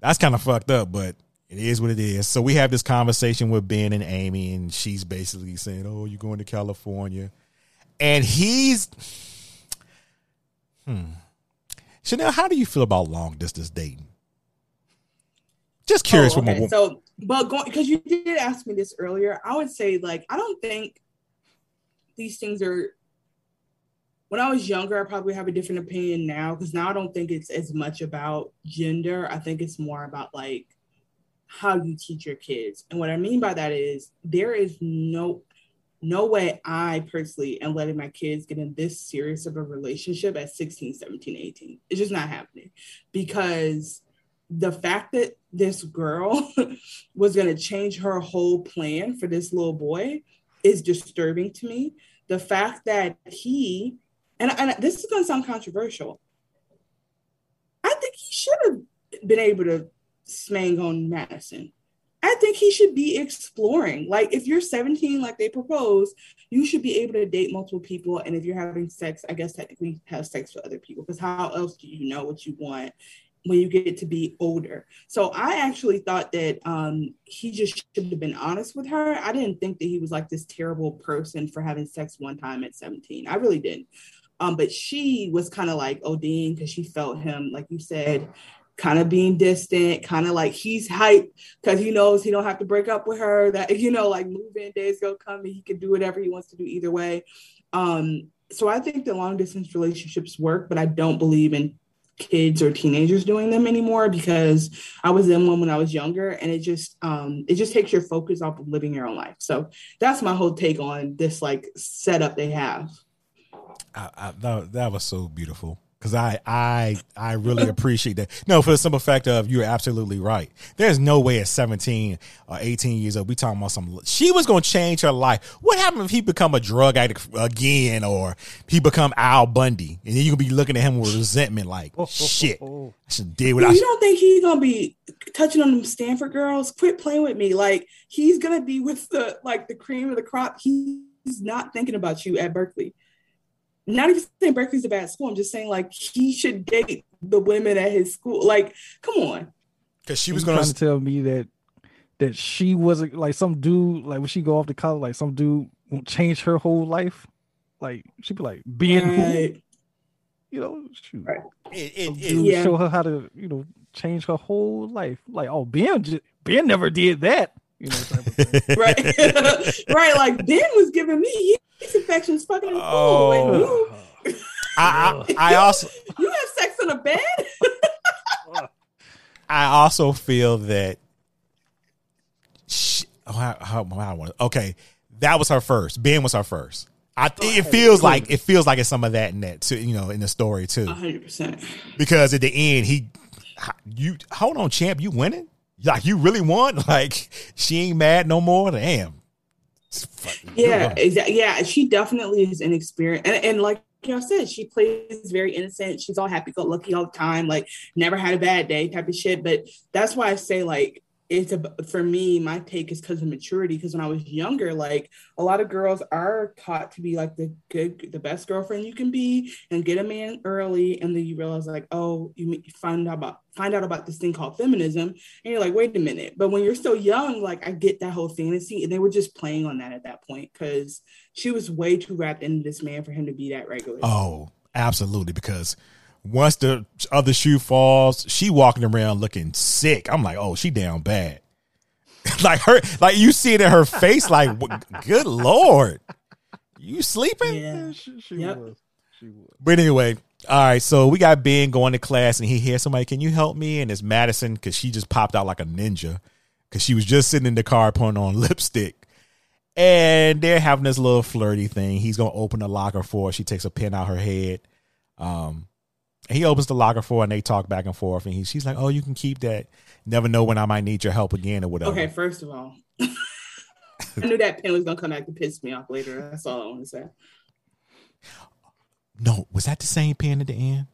S8: that's kind of fucked up but it is what it is so we have this conversation with ben and amy and she's basically saying oh you're going to california and he's hmm chanel how do you feel about long distance dating just curious
S10: Oh,
S8: from a
S10: okay.
S8: woman
S10: So, but going because you did ask me this earlier, I would say like I don't think these things are. When I was younger, I probably have a different opinion now because now I don't think it's as much about gender. I think it's more about like how you teach your kids. And what I mean by that is there is no no way I personally am letting my kids get in this serious of a relationship at 16, 17, 18. It's just not happening because the fact that this girl [laughs] was going to change her whole plan for this little boy is disturbing to me. The fact that he, and, and this is going to sound controversial, I think he should have been able to smang on Madison. I think he should be exploring. Like, if you're 17, like they propose, you should be able to date multiple people. And if you're having sex, I guess technically have sex with other people. Because how else do you know what you want when you get to be older? So I actually thought that um, he just should have been honest with her. I didn't think that he was like this terrible person for having sex one time at 17. I really didn't. Um, but she was kind of like ODing because she felt him, like you said, kind of being distant, kind of like he's hyped because he knows he don't have to break up with her. That [laughs] you know, like move-in days gonna come and he can do whatever he wants to do either way. Um, so I think the long distance relationships work, but I don't believe in kids or teenagers doing them anymore because I was in one when I was younger and it just um it just takes your focus off of living your own life. So that's my whole take on this like setup they have.
S8: I, I, that, that was so beautiful because I I I really [laughs] appreciate that. No, for the simple fact of you're absolutely right. There's no way at 17 or 18 years old we talking about some. She was going to change her life. What happened if he become a drug addict again, or he become Al Bundy, and then you can be looking at him with resentment, like [laughs] shit. [laughs] I should did what
S10: You
S8: I.
S10: don't think he's gonna be touching on them Stanford girls? Quit playing with me. Like he's gonna be with the like the cream of the crop. He's not thinking about you at Berkeley. Not even saying Berkeley's a bad school. I'm just saying like he should date the women at his school. Like, come on.
S8: Because she was going
S9: trying
S8: to
S9: to tell me that that she wasn't like some dude like when she go off to college like some dude won't change her whole life. Like she'd be like being who you know shoot.
S8: It, it,
S9: Some
S8: it,
S9: dude
S10: Yeah.
S9: show her how to you know change her whole life. Like oh Ben just, Ben never did that. You know type of thing.
S10: right, [laughs] right. Like Ben was giving me yeast infections fucking in school. Oh. Like,
S8: Oh.
S10: you,
S8: I, I [laughs] I also
S10: you have sex in a bed? [laughs]
S8: I also feel that. She, oh, how, how, how I want okay, that was her first. Ben was her first. I it oh, feels like it feels like it's some of that in that too, you know, in the story too.
S10: hundred percent.
S8: Because at the end, he, you hold on, champ, you winning? Like you really want? [laughs] Like she ain't mad no more? Damn. It's
S10: Yeah, exactly. Yeah, she definitely is inexperienced, and, and like y'all said, she plays very innocent. She's all happy go lucky all the time, like never had a bad day type of shit. But that's why I say like it's a for me. My take is because of maturity. Because when I was younger, like a lot of girls are taught to be like the good, the best girlfriend you can be, and get a man early, and then you realize like, oh, you find out about find out about this thing called feminism, and you're like, wait a minute. But when you're still young, like I get that whole fantasy, and they were just playing on that at that point because she was way too wrapped into this man for him to be that regular.
S8: Oh, absolutely. Because once the other shoe falls, she walking around looking sick. I'm like, oh, she down bad. [laughs] like her, like you see it in her face. Like, [laughs] good lord, you sleeping?
S10: Yeah.
S9: she, she
S10: Yep.
S9: was. She was.
S8: But anyway, all right. So we got Ben going to class, and he hears somebody, "Can you help me?" And it's Madison because she just popped out like a ninja because she was just sitting in the car putting on [laughs] lipstick. And they're having this little flirty thing. He's gonna open the locker for her. She takes a pin out her head. Um, and he opens the locker for her, and they talk back and forth. And he, she's like, "Oh, you can keep that. Never know when I might need your help again or whatever."
S10: Okay, first of all, [laughs] I knew that pen was gonna come back to piss me off later. That's all I want to say.
S8: No, was that the same pin at the end?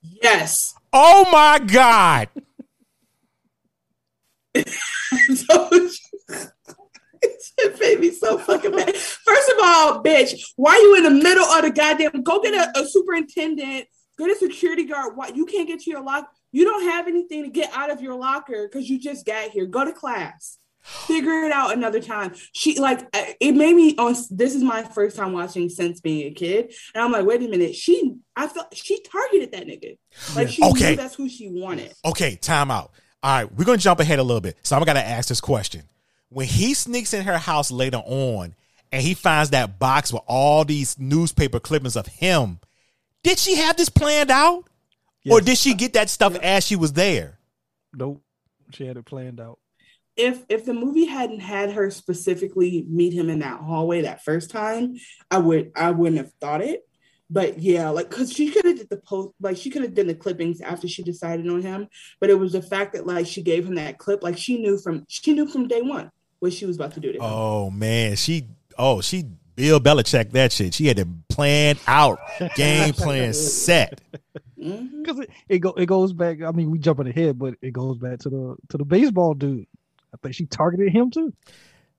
S10: Yes.
S8: Oh my god! [laughs]
S10: it made me so fucking mad. First of all, bitch, why you in the middle of the goddamn? Go get a, a superintendent, get a security guard. Why you can't get to your locker? You don't have anything to get out of your locker because you just got here. Go to class. Figure it out another time. She like uh, it made me on. This is my first time watching since being a kid, and I'm like, wait a minute. She, I felt she targeted that nigga. Like she
S8: Okay.
S10: knew that's who she wanted.
S8: Okay, time out. All right, we're gonna jump ahead a little bit. So I'm gonna ask this question. When he sneaks in her house later on and he finds that box with all these newspaper clippings of him, did she have this planned out? Or did she get that stuff as she was there?
S9: Nope. She had it planned out.
S10: if if the movie hadn't had her specifically meet him in that hallway that first time, I would I wouldn't have thought it. But yeah, like because she could have did the post, like she could have done the clippings after she decided on him. But it was the fact that like she gave him that clip, like she knew from she knew from day one what she was about to do to him.
S8: Oh man, she oh she Bill Belichick that shit. She had it planned out, [laughs] game plan set.
S10: Mm-hmm.
S9: Because it, it go it goes back. I mean, we jumping ahead, but it goes back to the to the baseball dude. I think she targeted him too.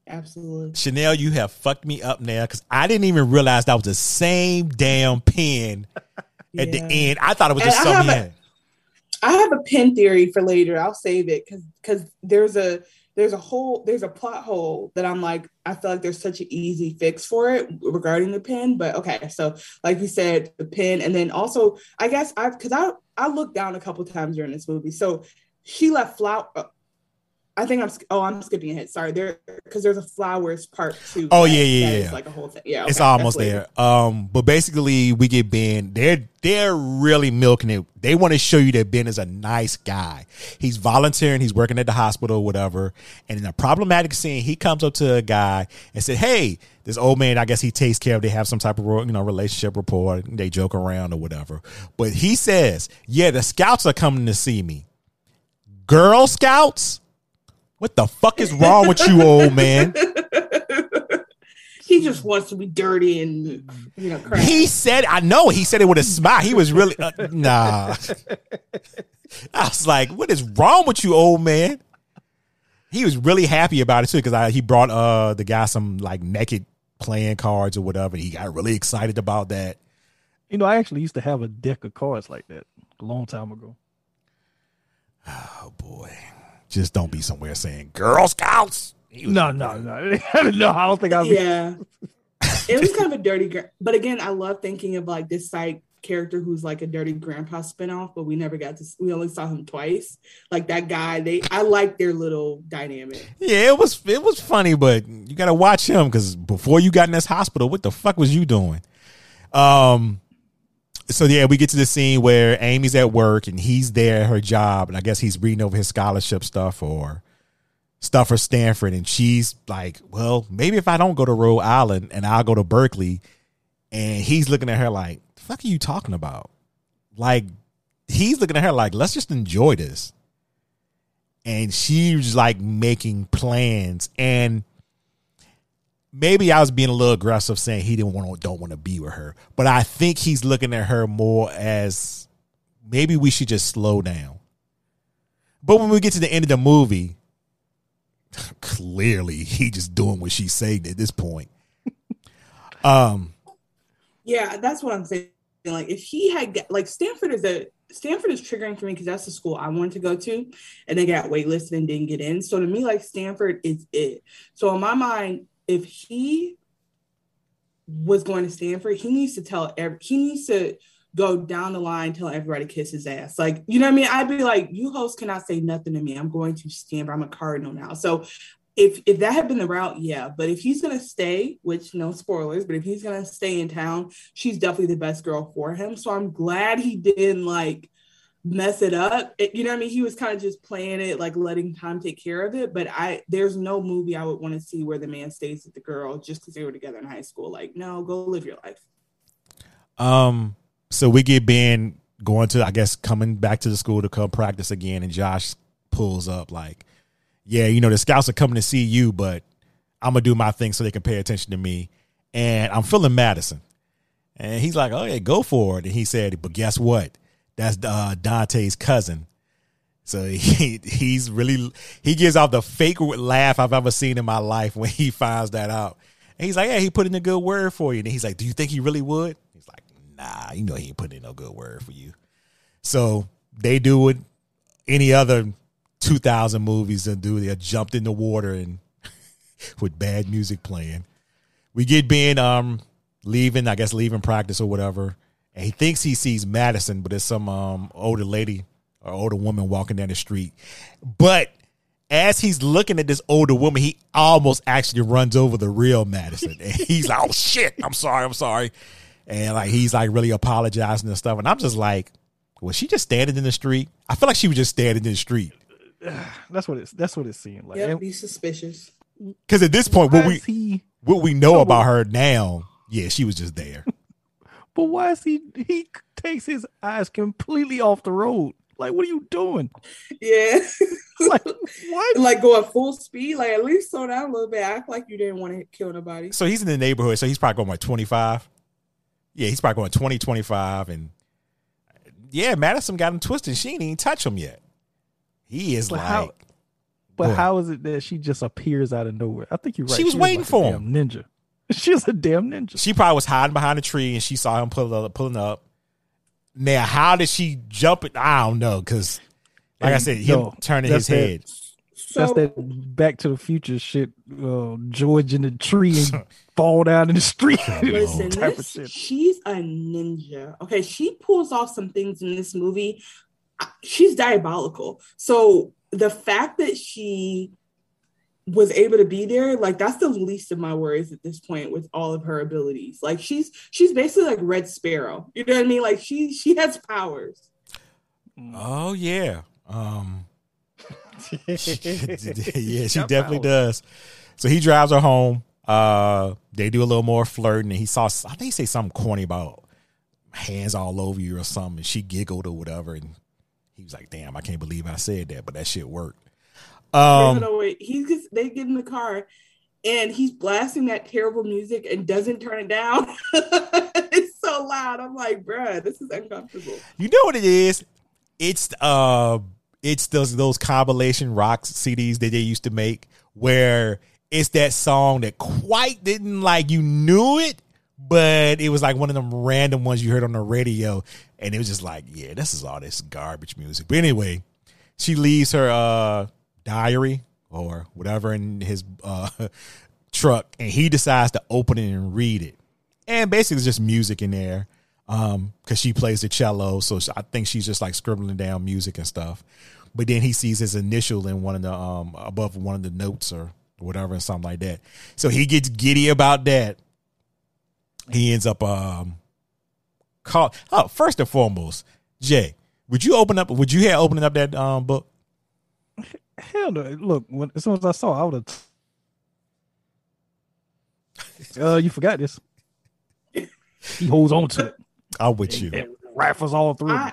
S10: Absolutely.
S8: Chanel, you have fucked me up now because I didn't even realize that was the same damn pin [laughs] at the end. I thought it was
S10: And
S8: just
S10: I
S8: something.
S10: have
S8: he.
S10: I have a pin theory for later. I'll save it because because there's a there's a whole there's a plot hole that I'm like I feel like there's such an easy fix for it regarding the pin. But okay, so like you said, the pin, and then also I guess I because I I looked down a couple times during this movie. So she left flower. I think I'm. Oh, I'm skipping ahead. Sorry, there because there's a flowers part two.
S8: Oh yeah, yeah, yeah.
S10: is like a whole thing. Yeah,
S8: it's almost there. Um, but basically, we get Ben. They're they're really milking it. They want to show you that Ben is a nice guy. He's volunteering. He's working at the hospital, or whatever. And in a problematic scene, he comes up to a guy and said, "Hey, this old man. I guess he takes care of. They have some type of you know relationship rapport. They joke around or whatever. But he says, "Yeah, the scouts are coming to see me. Girl Scouts." What the fuck is wrong with you, old man?
S10: He just wants to be dirty and you know crap.
S8: He said, I know he said it with a smile. He was really, uh, nah. [laughs] I was like, what is wrong with you, old man? He was really happy about it too because he brought uh the guy some like naked playing cards or whatever. And He got really excited about that.
S9: You know, I actually used to have a deck of cards like that a long time ago.
S8: Oh boy. Just don't be somewhere saying Girl Scouts.
S9: No, no, no, [laughs] no. I don't think I. Was.
S10: Yeah it was kind of a [laughs] dirty gra- but again i love thinking of like this side character who's like a dirty grandpa spinoff but we never got to we only saw him twice like that guy they i like their little dynamic
S8: Yeah, it was it was funny, but you gotta watch him because before you got in this hospital, what the fuck was you doing? Um, so yeah, we get to the scene where Amy's at work and he's there at her job, and I guess he's reading over his scholarship stuff or stuff for Stanford, and she's like, "Well, maybe if I don't go to Rhode Island and I'll go to Berkeley," and he's looking at her like, "The fuck are you talking about?" Like, he's looking at her like, "Let's just enjoy this." and she's like making plans and maybe I was being a little aggressive saying he didn't want to don't want to be with her. But I think he's looking at her more as maybe we should just slow down. But when we get to the end of the movie [laughs] clearly he just doing what she said at this point. [laughs] Um
S10: yeah that's what i'm saying. Like if he had like stanford is a stanford is triggering for me because that's the school i wanted to go to and they got waitlisted and didn't get in. So to me like stanford is it. So in my mind if he was going to stanford he needs to tell every he needs to go down the line tell everybody kiss his ass. Like you know what i mean? I'd be like you hosts cannot say nothing to me. I'm going to stanford. I'm a cardinal now. So if if that had been the route, yeah. But if he's gonna stay, which no spoilers, but if he's gonna stay in town, she's definitely the best girl for him. So I'm glad he didn't like mess it up. It- you know what I mean? He was kind of just playing it, like letting time take care of it. But I there's no movie I would want to see where the man stays with the girl just because they were together in high school. Like, no, go live your life.
S8: Um, so we get Ben going to, I guess, coming back to the school to come practice again, and Josh pulls up like, "Yeah, you know, the scouts are coming to see you, but I'm gonna do my thing so they can pay attention to me." And I'm feeling Madison, and he's like, "Oh yeah, go for it." And he said, "But guess what? That's uh, Dante's cousin." So [laughs] he he's really he gives off the fake laugh I've ever seen in my life when he finds that out. And he's like, "Yeah, he put in a good word for you." And he's like, "Do you think he really would?" He's like, "Nah, you know he ain't putting in no good word for you." So they do what any other 2000 movies and do. They jumped in the water and [laughs] with bad music playing. We get Ben um leaving, I guess leaving practice or whatever, and he thinks he sees Madison, but there's some um older lady or older woman walking down the street. But as he's looking at this older woman, he almost actually runs over the real Madison. And he's like, "Oh shit, I'm sorry, I'm sorry," and like he's like really apologizing and stuff. And I'm just like, was she just standing in the street? I feel like she was just standing in the street. [sighs]
S9: That's what it's. That's what it seemed like.
S10: Yep,
S9: And
S10: be suspicious.
S8: Because at this point, what we
S9: he?
S8: what we know about her now, yeah, she was just there.
S9: But why is he? He takes his eyes completely off the road. Like, what are you doing?
S10: Yeah. [laughs]
S9: Like, what?
S10: like go at full speed. Like at least slow down a little bit. Act like you didn't want to kill nobody.
S8: So he's in the neighborhood, so he's probably going like 25. Yeah, he's probably going 20, 25. And yeah, Madison got him twisted. She ain't even touch him yet. He is
S9: But
S8: like,
S9: how- But
S8: What?
S9: how is it that she just appears out of nowhere? I think you're right.
S8: She was waiting
S9: like
S8: for
S9: him. Ninja. [laughs] She's a damn ninja.
S8: she probably was hiding behind a tree and she saw him pull up, pulling up. Now, how did she jump it? I don't know. Because, like I said, him
S9: yo,
S8: turning
S9: that's
S8: his head.
S9: That's
S10: So
S9: that Back to the Future shit. Uh, George in the tree and [laughs] fall down in the street.
S10: listen, [laughs]
S9: type of
S10: this,
S9: shit.
S10: she's a ninja. Okay, she pulls off some things in this movie. Uh, She's diabolical. So the fact that she was able to be there, like that's the least of my worries at this point with all of her abilities. Like she's she's basically like Red Sparrow. You know what I mean? Like she she has powers.
S8: Oh yeah. Um [laughs] yeah, she
S9: Got
S8: definitely
S9: powers.
S8: does. So he drives her home. Uh they do a little more flirting and he saw I think he say something corny about hands all over you or something. And she giggled or whatever. And he was like, damn, I can't believe I said that, but that shit worked. Um
S10: no, wait. He gets they get in the car and he's blasting that terrible music and doesn't turn it down. [laughs] it's so loud. I'm like, bruh, this is uncomfortable.
S8: You know what it is? It's uh it's those those compilation rock CDs that they used to make where it's that song that quite didn't like you knew it, but it was like one of them random ones you heard on the radio, and it was just like, yeah, this is all this garbage music. But anyway, she leaves her uh diary or whatever in his uh [laughs] truck, and he decides to open it and read it. And basically it's just music in there um because she plays the cello so i think she's just like scribbling down music and stuff. But then he sees his initial in one of the um above one of the notes or whatever and something like that. So he gets giddy about that. He ends up um call oh first and foremost jay would you open up would you have opening up that um book
S9: Hell no. Look, when, as soon as I saw, I would have. uh, you forgot this. He holds on to it.
S8: i'm with you
S9: and rifles all through it.
S10: I-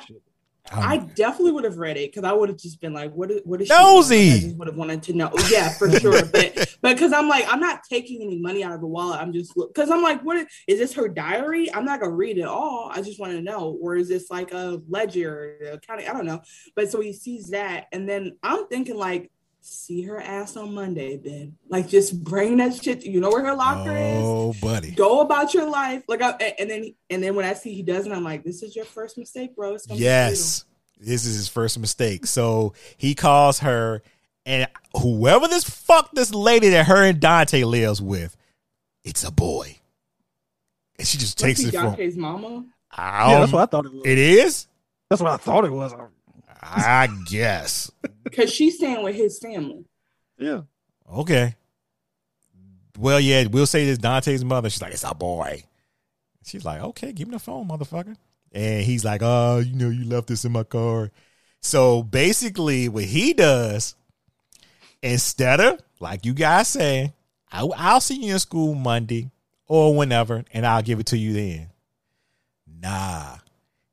S9: shit.
S10: I definitely would have read it because I would have just been like, "What? Is, what is she?"
S8: Nosy.
S10: I just would have wanted to know. Yeah, for [laughs] sure. but but because I'm like, I'm not taking any money out of the wallet. I'm just because I'm like, what is, is this her diary? I'm not gonna read it all. I just want to know, or is this like a ledger, or accounting? I don't know. But so he sees that, and then I'm thinking like, see her ass on Monday, Ben. Like, just bring that shit. You know where her locker is
S8: oh buddy
S10: go about your life like I, and then and then when i see he doesn't i'm like this is your first mistake bro it's
S8: Yes. This is his first mistake. So he calls her, and whoever this fuck this lady that her and Dante lives with, it's a boy. And she just
S10: fatal.
S8: takes
S10: Must
S8: it
S10: be
S8: from.
S10: Dante's mama
S8: I
S9: Yeah, that's
S8: don't-
S9: what I thought it was.
S8: it is.
S9: That's what I thought it was.
S8: I guess.
S10: because she's staying with his family
S9: Yeah.
S8: Okay. Well, yeah, we'll say this Dante's mother. She's like, it's a boy. She's like, okay, give me the phone, motherfucker. And he's like, oh, you know, you left this in my car. So basically, what he does, instead of, like you guys say, I, I'll see you in school Monday or whenever, and I'll give it to you then. Nah.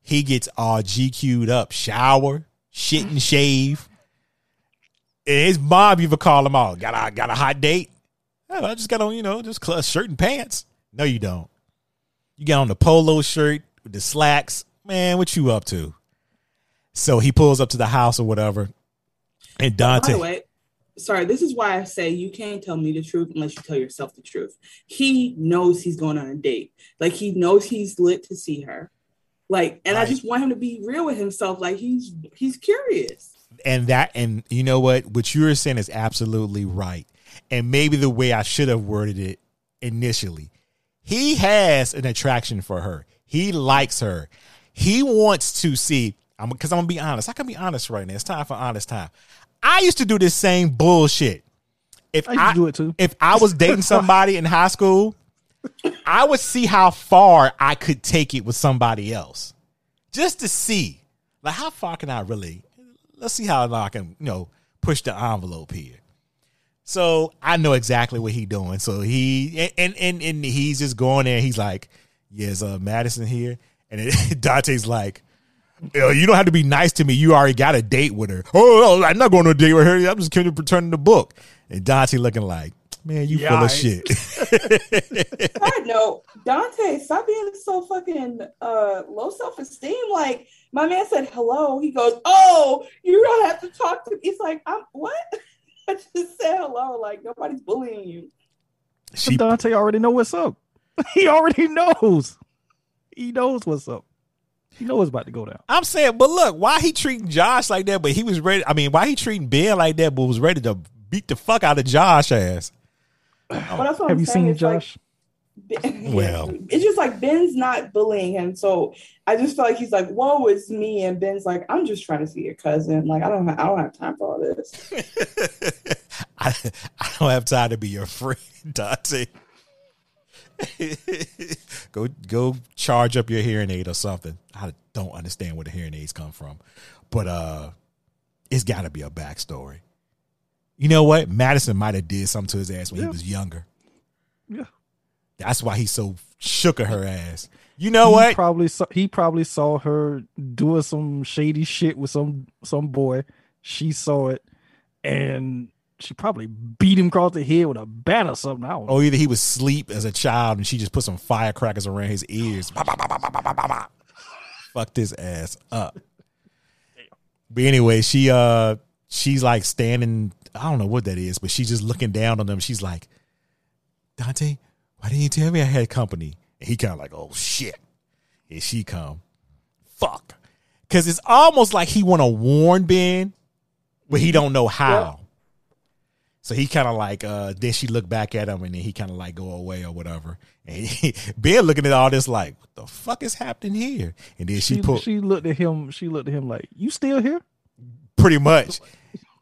S8: He gets all GQ'd up, shower, shit and shave. And his mom even call him out. Got a got a hot date? Oh, I just got on, you know, just shirt and pants. No, you don't. You got on the polo shirt with the slacks. Man, what you up to? So he pulls up to the house or whatever. And
S10: by
S8: Dante,
S10: the way sorry this is why i say you can't tell me the truth unless you tell yourself the truth he knows he's going on a date like he knows he's lit to see her like and i just want him to be real with himself like he's he's curious
S8: and that, and you know what? What you were saying is absolutely right. And maybe the way I should have worded it initially, he has an attraction for her. He likes her. He wants to see. I'm because I'm gonna be honest. I can be honest right now. It's time for honest time. I used to do this same bullshit. If
S9: I used to do it too.
S8: If I was dating [laughs] somebody in high school, I would see how far I could take it with somebody else, just to see, like, how far can I really? Let's see how I can, you know, push the envelope here. So I know exactly what he doing. So he and and and he's just going there. He's like, "Yes, uh, Madison here," and then [laughs] Dante's like, "Yo, "You don't have to be nice to me. You already got a date with her." Oh, I'm not going a date with her. I'm just coming to return the book. And Dante looking like, "Man, you
S9: Yeah,
S8: full of
S9: I-
S8: shit." [laughs]
S10: I know Dante, stop being so fucking uh low self esteem. Like my man said hello. He goes, Oh, you don't have to talk to me. It's like, I'm what? [laughs] I just said hello. Like nobody's bullying you.
S8: she
S9: Dante already know what's up. [laughs] he already knows. He knows what's up. He know what's about to go down.
S8: I'm saying, but look, why he treating Josh like that? But he was ready. I mean, why he treating Ben like that? But was ready to beat the fuck out of Josh ass.
S10: But that's what
S9: Have
S10: I'm
S9: you
S10: saying.
S9: seen
S10: It's like-
S9: Josh?
S10: Ben- [laughs]
S8: Well.
S10: it's just like Ben's not bullying him, so I just feel like he's like, "Whoa, it's me," and Ben's like, "I'm just trying to see your cousin. Like, I don't, have, I don't have time for all this." [laughs]
S8: I, I don't have time to be your friend, Dante. [laughs] go go charge up your hearing aid or something. I don't understand where the hearing aids come from, but uh, it's got to be a backstory. You know what? Madison might have did something to his ass when he was younger.
S9: Yeah.
S8: That's why he's so shook at her ass. You know
S9: he
S8: what?
S9: Probably saw, he probably saw her doing some shady shit with some some boy. She saw it, and she probably beat him across the head with a bat or something. I don't know.
S8: Or either he was asleep as a child and she just put some firecrackers around his ears. Fucked his ass up. But anyway, she uh she's like standing, I don't know what that is, but she's just looking down on them. She's like, Dante, why didn't you tell me I had company? And he kind of like, oh shit. Here she come. Fuck. Cause it's almost like he wanna warn Ben, but he don't know how. So he kind of like, uh, then she looked back at him and then he kind of like go away or whatever. And he, [laughs] Ben looking at all this like, what the fuck is happening here? And then she,
S9: she
S8: put
S9: she looked at him. She looked at him like, "You still here?"
S8: Pretty much.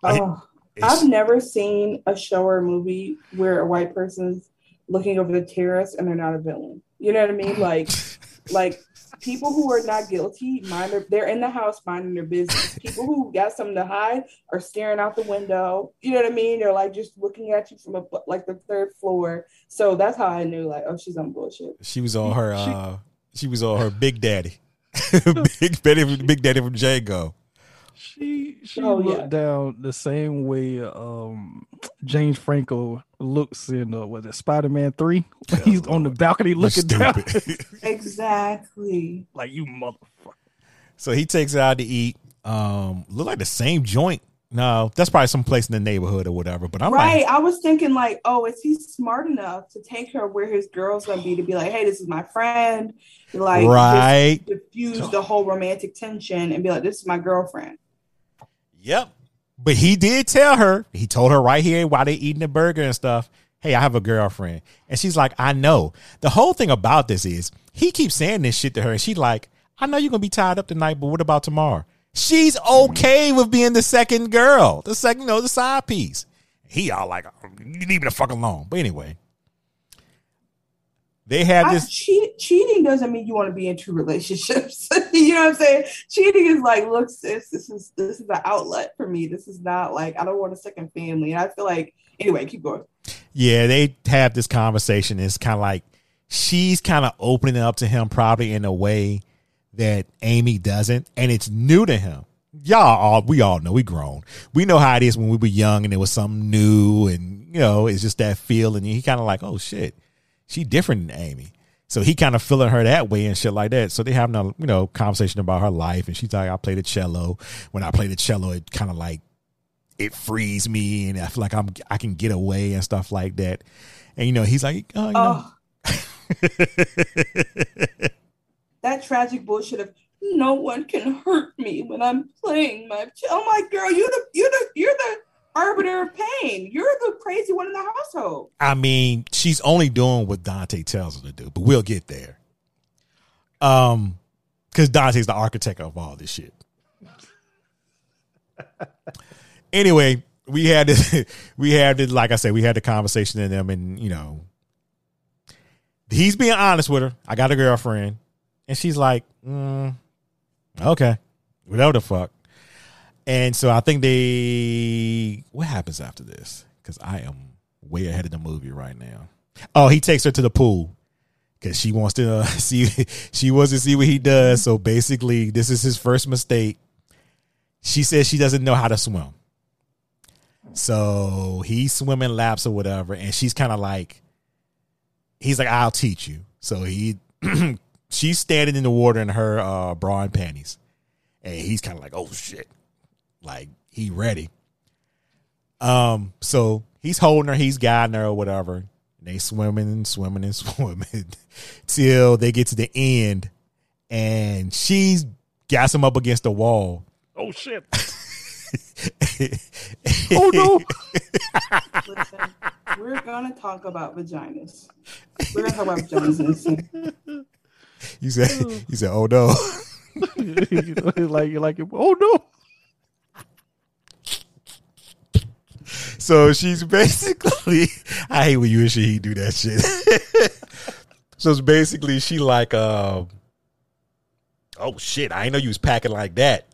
S10: Oh, I've never seen a show or a movie where a white person's looking over the terrace and they're not a villain. You know what I mean? Like, [laughs] like people who are not guilty, mind their, they're in the house minding their business. People who got something to hide are staring out the window. You know what I mean? They're like just looking at you from a, like the third floor. So that's how I knew, like, oh, she's on bullshit.
S8: She was on her, uh, she was on her big daddy, [laughs] [laughs] big daddy, big daddy from Django.
S9: She she
S10: Oh,
S9: looked
S10: yeah.
S9: down the same way um James Franco looks in uh, was it Spider Man Three? [laughs] He's on the balcony looking down.
S8: Stupid. [laughs]
S10: Exactly.
S9: like you motherfucker.
S8: so he takes her out to eat. Um, look like the same joint. No, that's probably some place in the neighborhood or whatever. But I'm
S10: right.
S8: like,
S10: I was thinking like, oh, is he smart enough to take her where his girl's gonna be to be like, hey, this is my friend, like
S8: right?
S10: diffuse the whole romantic tension and be like, this is my girlfriend.
S8: Yep. But he did tell her, he told her right here while they eating the burger and stuff, hey, I have a girlfriend. And she's like, I know. The whole thing about this is he keeps saying this shit to her. And she's like, I know you're to be tied up tonight, but what about tomorrow? She's okay with being the second girl, the second, you know, the side piece. He all like, you leave me the fuck alone. But anyway, they have
S10: I,
S8: this.
S10: cheat, cheating doesn't mean you want to be in two relationships. [laughs] you know what I'm saying? Cheating is like, look, sis, this is this is an outlet for me. This is not like I don't want a second family. And I feel like anyway, keep going.
S8: Yeah, they have this conversation. It's kind of like she's kind of opening up to him, probably in a way that Amy doesn't, and it's new to him. Y'all all we all know we grown. We know how it is when we were young and it was something new, and you know it's just that feeling. And he kind of like, oh shit, she different than Amy. So he kind of feeling her that way and shit like that. So they having a you know conversation about her life, and she's like, I play the cello. When I play the cello, it kind of like it frees me, and I feel like I'm I can get away and stuff like that. And you know, he's like, oh, you.
S10: Oh, [laughs] that tragic bullshit of no one can hurt me when I'm playing my. Ch-. Oh my girl, you're the you're the you're the arbiter of pain. You're the crazy one in the household.
S8: I mean, she's only doing what Dante tells her to do, but we'll get there. Um, because Dante's the architect of all this shit. [laughs] anyway, we had this, [laughs] we had it, like I said, we had the conversation in them, and you know, he's being honest with her. I got a girlfriend, and she's like, mm, okay, whatever the fuck. And so I think they, what happens after this? Because I am way ahead of the movie right now. Oh, he takes her to the pool because she wants to uh, [laughs] see, she wants to see what he does. So basically, this is his first mistake. She says she doesn't know how to swim. So he's swimming laps or whatever, and she's kind of like, he's like, I'll teach you. So he, [clears throat] she's standing in the water in her uh, bra and panties, and he's kind of like, oh shit, like he ready. Um, so he's holding her, he's guiding her or whatever. They swimming and swimming and [laughs] swimming till they get to the end, and she's gas him up against the wall.
S9: Oh shit. [laughs] oh no. [laughs]
S10: Listen, we're gonna talk about vaginas. We're gonna talk about vaginas in a second.
S8: You said you said, oh no.
S9: you know, it's like you're like, oh no.
S8: So she's basically I hate when you and she do that shit. [laughs] so it's basically she like um oh shit, I didn't know you was packing like that.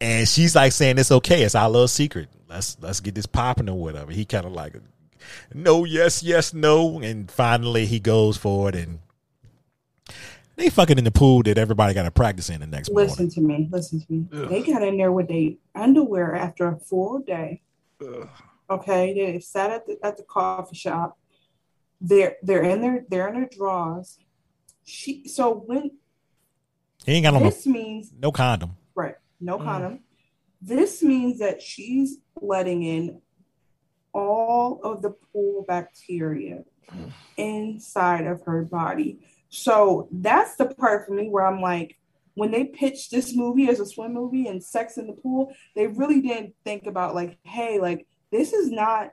S8: And she's like saying it's okay, it's our little secret. Let's let's get this popping or whatever. He kind of like no, yes, yes, no. And finally he goes for it and they fucking in the pool that everybody got to practice in the next morning.
S10: Listen to me. Listen to me. They got in there with their underwear after a full day. Okay, they sat at the at the coffee shop. They're they're in their they're in their drawers. She so when
S8: He ain't got on
S10: this
S8: no,
S10: means
S8: no condom.
S10: right no mm. condom. This means that she's letting in all of the pool bacteria inside of her body. So that's the part for me where I'm like, when they pitched this movie as a swim movie and sex in the pool, they really didn't think about like, hey, like this is not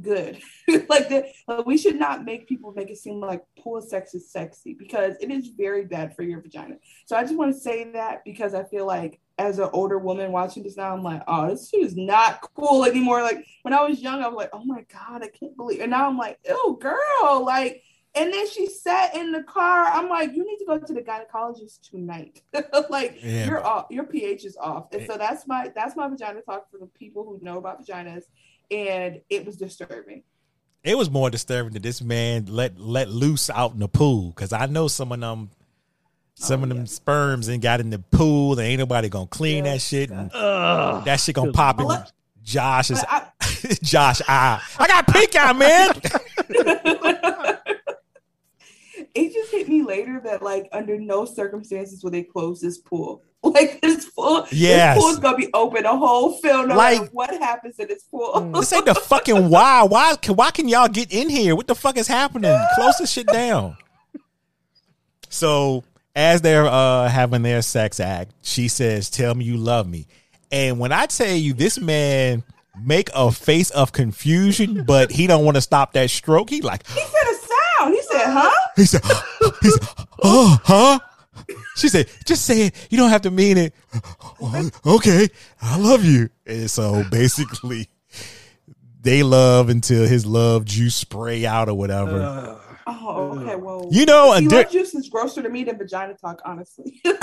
S10: good. [laughs] like that, like, we should not make people make it seem like pool sex is sexy because it is very bad for your vagina. So I just want to say that because I feel like as an older woman watching this now, I'm like, oh, this shit is not cool anymore. Like when I was young, I was like, oh my god, I can't believe. And now I'm like, oh girl, like. And then she sat in the car. I'm like, you need to go to the gynecologist tonight. [laughs] like
S8: Yeah,
S10: your
S8: but-
S10: off, your pH is off. And so that's my that's my vagina talk for the people who know about vaginas. And it was disturbing.
S8: It was more disturbing that this man let let loose out in the pool because I know some of them, some
S10: Oh,
S8: of them
S10: yeah.
S8: sperms and got in the pool. There ain't nobody gonna clean that shit, and that shit gonna pop in
S10: But
S8: Josh's
S10: I, [laughs]
S8: Josh eye. I got pink eye, man. [laughs]
S10: it just hit me later that like under no circumstances will they close this pool. [laughs] Like this pool,
S8: Yes.
S10: this pool's gonna be open a whole film no
S8: Like-
S10: what happens in this pool.
S8: this ain't the [laughs] fucking why. Why? can- Why can y'all get in here? What the fuck is happening? Close this shit down. So as they're uh, having their sex act, she says, "Tell me you love me." And when I tell you, this man make a face of confusion, but he don't want to stop that stroke. He like,
S10: he said a sound. He said, "Huh?"
S8: He said, [gasps] he said, [gasps] "Oh, huh." She said, "Just say it. You don't have to mean it." "Oh, [laughs] Okay, I love you. And so basically, they love until his love juice spray out or whatever.
S10: Uh, oh, okay. Well,
S8: You know, a
S10: see,
S8: di-
S10: love juice is grosser to me than vagina talk. Honestly, [laughs] Can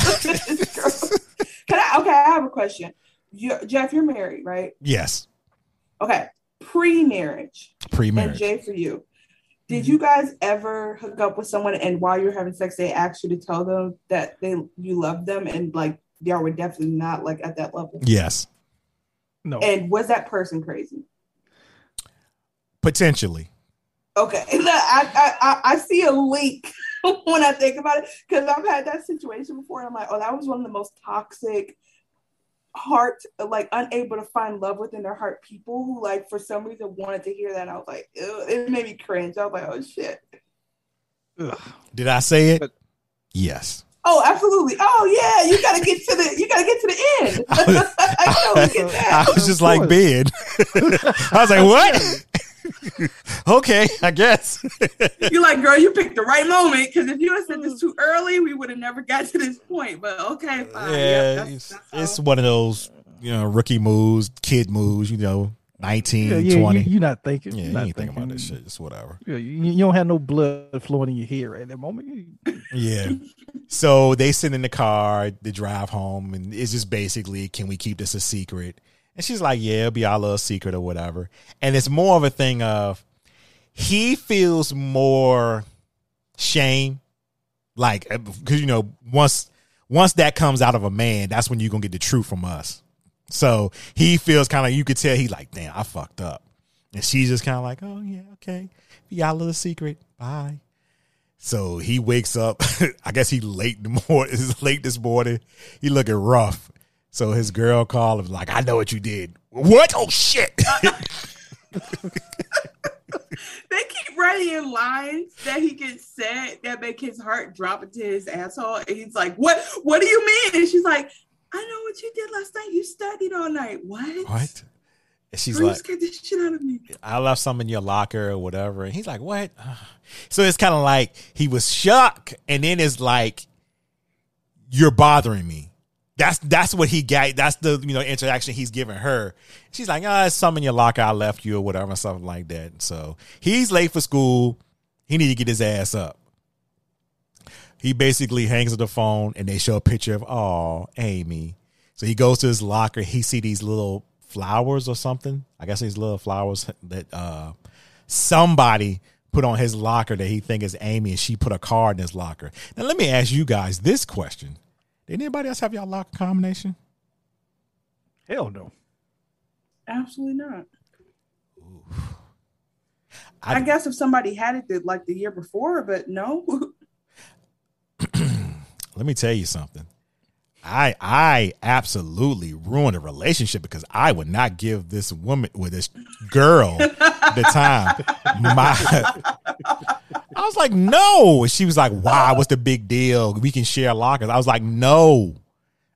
S10: I? Okay, I have a question. You, Jeff, you're married, right?
S8: yes,
S10: Okay, pre-marriage.
S8: Pre-marriage.
S10: Jay, for you, did mm-hmm. you guys ever hook up with someone and while you're having sex, they asked you to tell them that they you love them and like y'all were definitely not like at that level?
S8: Yes,
S9: No.
S10: And was that person crazy?
S8: potentially.
S10: Okay, [laughs] I I, I, I see a link [laughs] when I think about it because I've had that situation before. And I'm like, oh, that was one of the most toxic, heart like unable to find love within their heart people who like for some reason wanted to hear that. And I was like, it made me cringe. I was like, oh shit.
S9: Ugh.
S8: Did I say it?
S9: But-
S10: Oh, absolutely. Oh yeah, you gotta get to the you gotta get to the end. [laughs] I totally [laughs] get
S8: I was just like
S9: course.
S8: Ben. [laughs] I was like, what? [laughs] okay, I guess.
S10: You're like, girl, you picked the right moment because if you had said this mm. too early, we would have never got to this point. But okay, fine.
S8: yeah,
S10: Yep, that's-
S8: it's,
S10: that's
S8: it's one of those, you know, rookie moves, kid moves, you know, 19,
S9: Yeah, yeah,
S8: 20.
S9: you, you're not thinking.
S8: yeah,
S9: you're not
S8: ain't thinking about this shit. It's whatever.
S9: Yeah, you, you don't have no blood flowing in your head at that moment.
S8: Yeah. [laughs] So they sit in the car, they drive home, and it's just basically, can we keep this a secret? And she's like, yeah, it'll be our little secret or whatever. And it's more of a thing of he feels more shame, like uh, because you know once once that comes out of a man, that's when you're gonna get the truth from us. So he feels kind of you could tell he's like, damn, I fucked up, and she's just kind of like, oh yeah, okay, be our little secret, bye. So he wakes up. [laughs] I guess he late the morning. [laughs] Late this morning. He looking rough. So his girl called him like, "I know what you did." What? Oh shit! [laughs]
S10: They keep readying lines that he gets said that make his heart drop into his asshole. And he's like, What what do you mean? And she's like, I know what you did last night. You studied all night. What?
S8: What? And she's like,
S10: scared the shit out of me.
S8: I left some in your locker or whatever. And he's like, what? [sighs] So it's kind of like he was shocked, and then it's like, you're bothering me. That's that's what he got. That's the you know interaction he's giving her. She's like, ah, it's some in your locker. I left you or whatever, something like that. So he's late for school. He need to get his ass up. He basically hangs up the phone, and they show a picture of oh Amy. So he goes to his locker. He see these little flowers or something. I guess these little flowers that uh somebody put on his locker that he think is Amy, and she put a card in his locker. Now let me ask you guys this question: Did anybody else have y'all locker combination?
S9: Hell no.
S10: Absolutely not.
S8: I-
S10: I, guess if somebody had it the, like the year before, but no. [clears throat]
S8: Let me tell you something. I I absolutely ruined a relationship because I would not give this woman with this girl the time. [laughs] My I was like, no. She was like, why? What's the big deal? We can share lockers. I was like, no.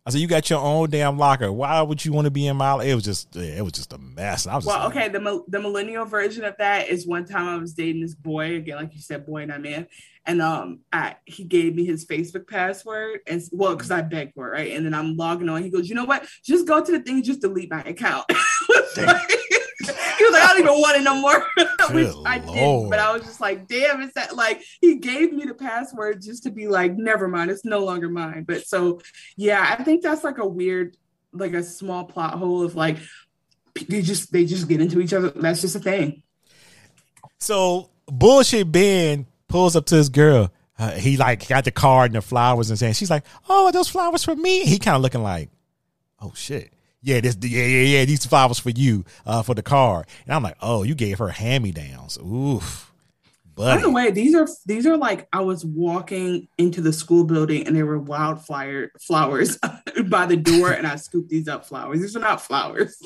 S8: I said, you got your own damn locker. Why would you want to be in my? It was just, it was just a mess. I was just
S10: well,
S8: like,
S10: okay. The the millennial version of that is one time I was dating this boy again, like you said, boy, not man. And um, I he gave me his Facebook password, and well, because I begged for it, right? And then I'm logging on. He goes, you know what? Just go to the thing, just delete my account. [laughs] like, don't even want it no more, which [laughs] I did. But I was just like, damn, it's that like he gave me the password just to be like, never mind, it's no longer mine. But so yeah, I think that's like a weird, like a small plot hole of like they just they just get into each other. That's just a thing.
S8: So bullshit Ben pulls up to his girl. Uh, he like got the card and the flowers and saying she's like, "Oh, are those flowers for me?" He kind of looking like, "Oh shit, yeah, this, yeah, yeah, yeah, these flowers for you, uh, for the card." And I'm like, "Oh, you gave her hand me downs, oof."
S10: By the way, these are these are like I was walking into the school building and there were wildfire flowers [laughs] by the door, and I scooped these up flowers. These are not flowers.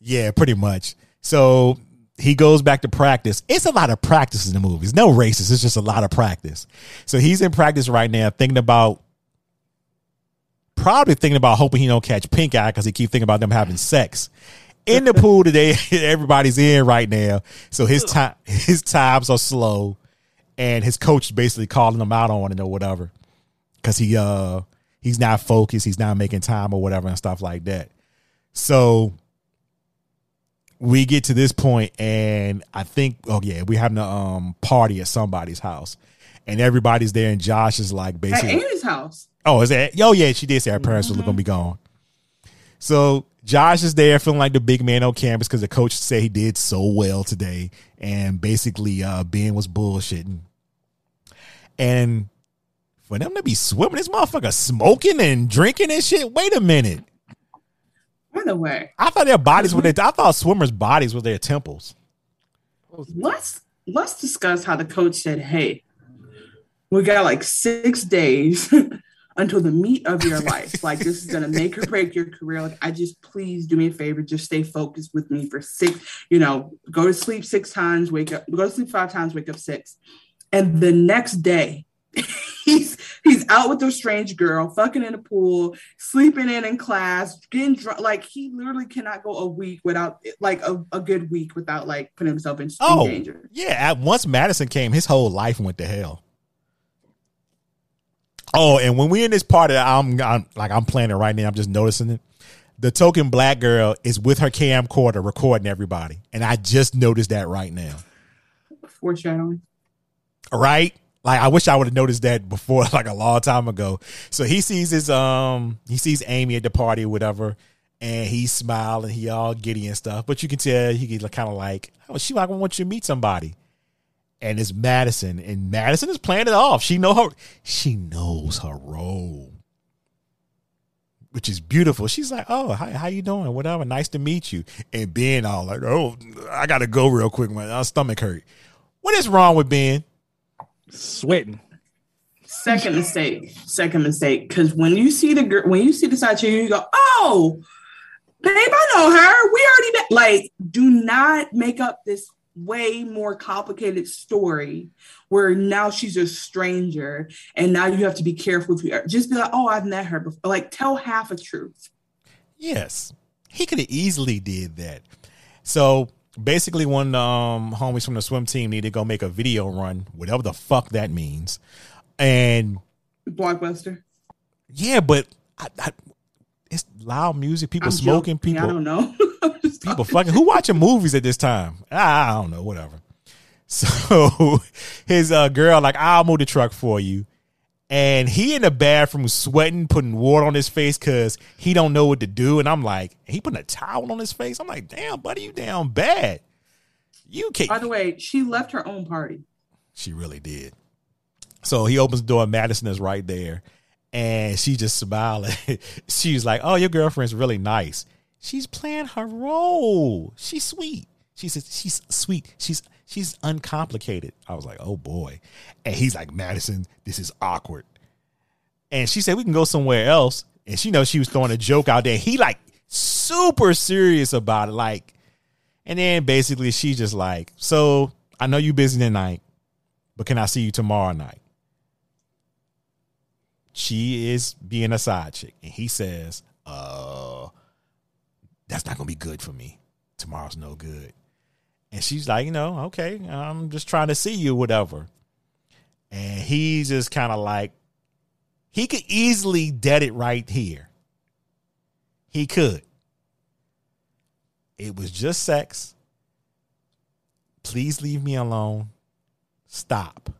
S8: Yeah, pretty much. So he goes back to practice. It's a lot of practice in the movies. No races. It's just a lot of practice. So he's in practice right now, thinking about probably thinking about hoping he don't catch pink eye because he keep thinking about them having sex in the pool today. [laughs] Everybody's in right now, so his time his times are slow, and his coach is basically calling him out on it or whatever because he uh he's not focused, he's not making time or whatever and stuff like that. So we get to this point and I think oh yeah, we're having a um party at somebody's house. And everybody's there and Josh is like basically At
S10: Amy's house.
S8: Oh, is that? Oh, yeah. She did say her parents were going to be gone. So Josh is there feeling like the big man on campus because the coach said he did so well today, and basically uh, Ben was bullshitting. And for them to be swimming, this motherfucker smoking and drinking and shit. Wait a minute.
S10: By the way,
S8: I thought their bodies were their. I thought swimmers' bodies were their temples.
S10: let's let's discuss how the coach said, "Hey, we got like six days [laughs] until the meet of your life. Like this is gonna make or break your career. Like I just please do me a favor, just stay focused with me for six. You know, go to sleep six times, wake up, go to sleep five times, wake up six, and the next day." [laughs] He's he's out with a strange girl, fucking in a pool, sleeping in in class, getting drunk. Like he literally cannot go a week without, like a, a good week without like putting himself in, in
S8: Oh,
S10: danger.
S8: yeah. At, once Madison came, his whole life went to hell. Oh, and when we in this party, I'm, I'm like I'm playing it right now. I'm just noticing it. The token black girl is with her camcorder recording everybody, and I just noticed that right now.
S10: Foreshadowing.
S8: Right? Like I wish I would have noticed that before, [laughs] like a long time ago. So he sees his um, he sees Amy at the party or whatever, and he's smiling, he all giddy and stuff. But you can tell he get kind of like, oh, she like want you to meet somebody, and it's Madison, and Madison is playing it off. She know her, she knows her role, which is beautiful. She's like, oh, hi, how you doing? Whatever, nice to meet you. And Ben all like, oh, I gotta go real quick, my stomach hurt. What is wrong with Ben?
S9: Sweating.
S10: Second mistake. Second mistake. Because when you see the girl, when you see the side chick, you go, "Oh, babe, I know her. We already met." Like, do not make up this way more complicated story where now she's a stranger and now you have to be careful to just be like, oh, I've met her before. Like tell half a truth.
S8: Yes. He could have easily did that. So basically one um homies from the swim team need to go make a video run, whatever the fuck that means. And
S10: Blockbuster.
S8: yeah, but I, I, it's loud music, people
S10: I'm
S8: smoking,
S10: joking.
S8: people
S10: I don't know. [laughs] [laughs]
S8: people fucking who watching movies at this time? I, I don't know, whatever. [laughs] So his uh, girl like, I'll move the truck for you. And he in the bathroom sweating, putting water on his face because he don't know what to do. And I'm like, he putting a towel on his face. I'm like, damn, buddy, you down bad. You can't.
S10: By the way, she left her own party.
S8: She really did. So he opens the door. Madison is right there, and she just smiling. [laughs] She's like, "Oh, your girlfriend's really nice. She's playing her role. She's sweet. She says she's sweet. She's she's uncomplicated." I was like, "Oh boy," and he's like, "Madison, this is awkward." And she said, "We can go somewhere else." And she knows she was throwing a joke out there. He like super serious about it, like. And then basically she's just like, "So I know you busy tonight, but can I see you tomorrow night?" She is being a side chick, and he says, "Uh, that's not gonna be good for me. Tomorrow's no good." And she's like, "You know, okay, I'm just trying to see you, whatever." And he's just kind of like, he could easily dead it right here. He could. It was just sex. Please leave me alone. Stop.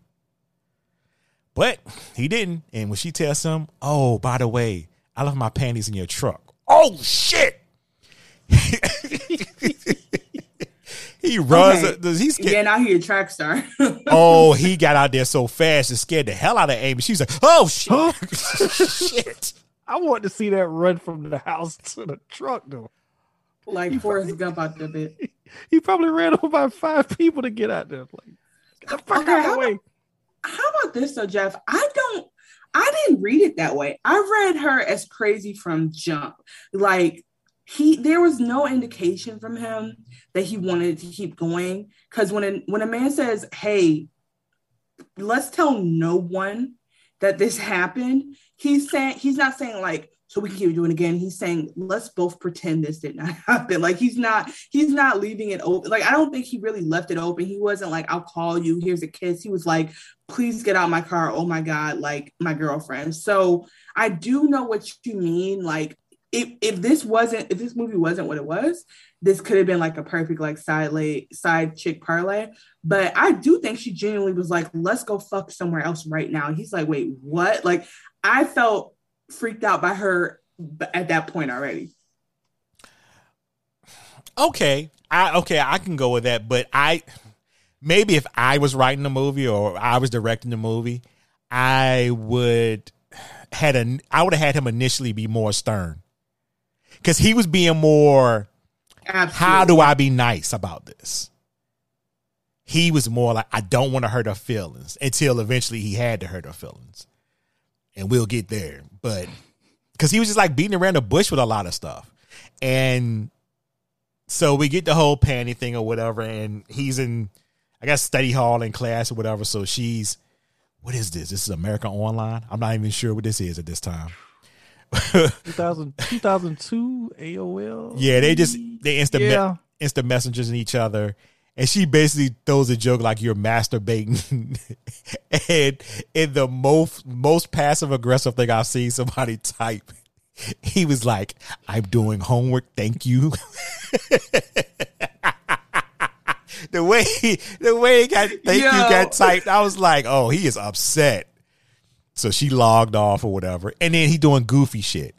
S8: But he didn't. And when she tells him, Oh, by the way, I left my panties in your truck. Oh, shit. [laughs] he runs.
S10: Okay.
S8: He's
S10: yeah, now he a track star. [laughs]
S8: oh, he got out there so fast and scared the hell out of Amy. She's like, Oh, shit. shit. [laughs]
S9: I want to see that run from the house to the truck though.
S10: like Forrest Gump out there, bit.
S9: He probably ran over by five people to get out there. Like, get the fuck
S10: Okay,
S9: out of
S10: how
S9: the way.
S10: How about this though, Jeff? I don't. I didn't read it that way. I read her as crazy from jump. Like he, there was no indication from him that he wanted to keep going. Because when a, when a man says, "Hey, let's tell no one that this happened," he's saying he's not saying like so we can keep doing it again. He's saying let's both pretend this did not [laughs] happen. Like he's not he's not leaving it open. Like I don't think he really left it open. He wasn't like I'll call you. Here's a kiss. He was like please get out my car. Oh my god, like my girlfriend. So I do know what you mean. Like if if this wasn't if this movie wasn't what it was, this could have been like a perfect like side side chick parlay. But I do think she genuinely was like, let's go fuck somewhere else right now. He's like, wait, what? Like I felt freaked out by her at that point already.
S8: Okay. I okay, I can go with that, but I maybe if I was writing the movie or I was directing the movie, I would had a I would have had him initially be more stern. Cuz he was being more
S10: Absolutely.
S8: how do I be nice about this? He was more like I don't want to hurt her feelings until eventually he had to hurt her feelings. And we'll get there. But cuz he was just like beating around the bush with a lot of stuff. And so we get the whole panty thing or whatever, and he's in, I guess, study hall in class or whatever. So she's, what is this? This is America Online. I'm not even sure what this is at this time.
S9: 2000, 2002 AOL.
S8: Yeah, they just they instant
S9: Yeah.
S8: me- instant messengers in each other, and she basically throws a joke like you're masturbating, [laughs] and in the most most passive aggressive thing I've seen somebody [laughs] type. He was like, "I'm doing homework, thank you." [laughs] the way he, the way he got thank
S10: Yo.
S8: you got typed, I was like, "Oh, he is upset." So she logged off or whatever, and then he doing goofy shit.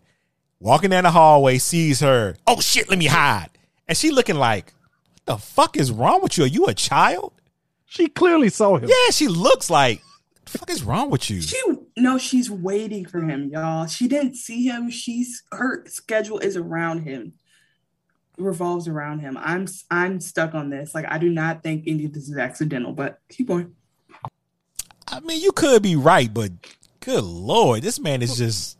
S8: Walking down the hallway, sees her. Oh shit, let me hide. And she looking like, what the fuck is wrong with you? Are you a child?
S9: She clearly saw him.
S8: Yeah, she looks like, what the fuck is wrong with you?
S10: She no, she's waiting for him, y'all. She didn't see him. She's her schedule is around him, revolves around him. I'm I'm stuck on this. Like I do not think any of this is accidental. But keep going.
S8: I mean, you could be right, but good lord, this man is just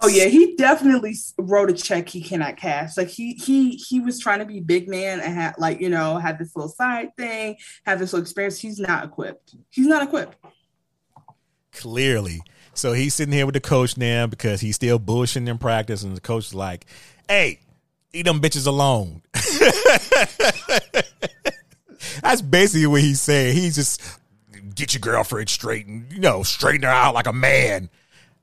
S10: Oh yeah, he definitely wrote a check he cannot cash. Like he he he was trying to be big man and had like you know had this little side thing, have this little experience. He's not equipped. He's not equipped.
S8: Clearly. So he's sitting here with the coach now because he's still bullshitting in practice, and the coach is like, "Hey, leave them bitches alone." [laughs] That's basically what he's saying. He's just get your girlfriend straight and you know straighten her out like a man.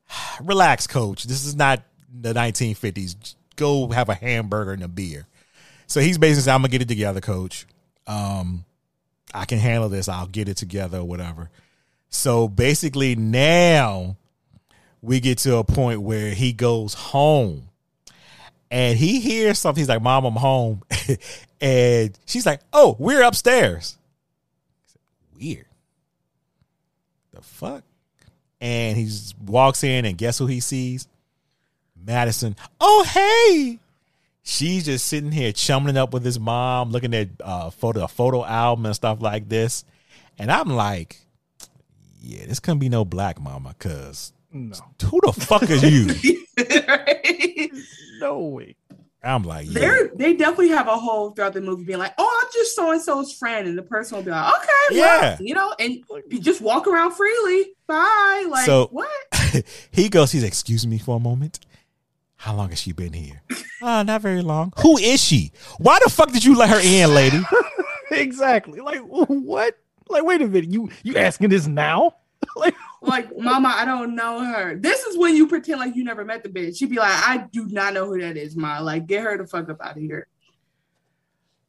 S8: [sighs] Relax, coach. This is not the 1950s. Go have a hamburger and a beer. So he's basically saying, "I'm gonna get it together, coach. Um, I can handle this. I'll get it together or whatever." So basically, now we get to a point where he goes home and he hears something. He's like, Mom, I'm home. [laughs] and she's like, Oh, we're upstairs. Weird. The fuck? And he just walks in, and guess who he sees? Madison. Oh, hey. She's just sitting here chumming up with his mom, looking at uh, photo, a photo album and stuff like this. And I'm like, yeah, this couldn't be no black mama, cause
S9: No.
S8: who the fuck is you? [laughs]
S9: No way.
S8: I'm like, yeah.
S10: They're they definitely have a whole throughout the movie being like, oh, I'm just so and so's friend, and the person will be like, okay,
S8: Yeah.
S10: well, you know, and you just walk around freely. Bye. Like
S8: So-
S10: what? [laughs]
S8: he goes, he's excuse me for a moment. How long has she been here? Uh, [laughs] not very long. Who is she? Why the fuck did you let her in, lady? [laughs]
S9: exactly. Like what? Like wait a minute. You you asking this now? [laughs] like
S10: Like, mama, I don't know her. This is when you pretend like you never met the bitch. She'd be like, I do not know who that is, ma. Like, get her the fuck up out of here.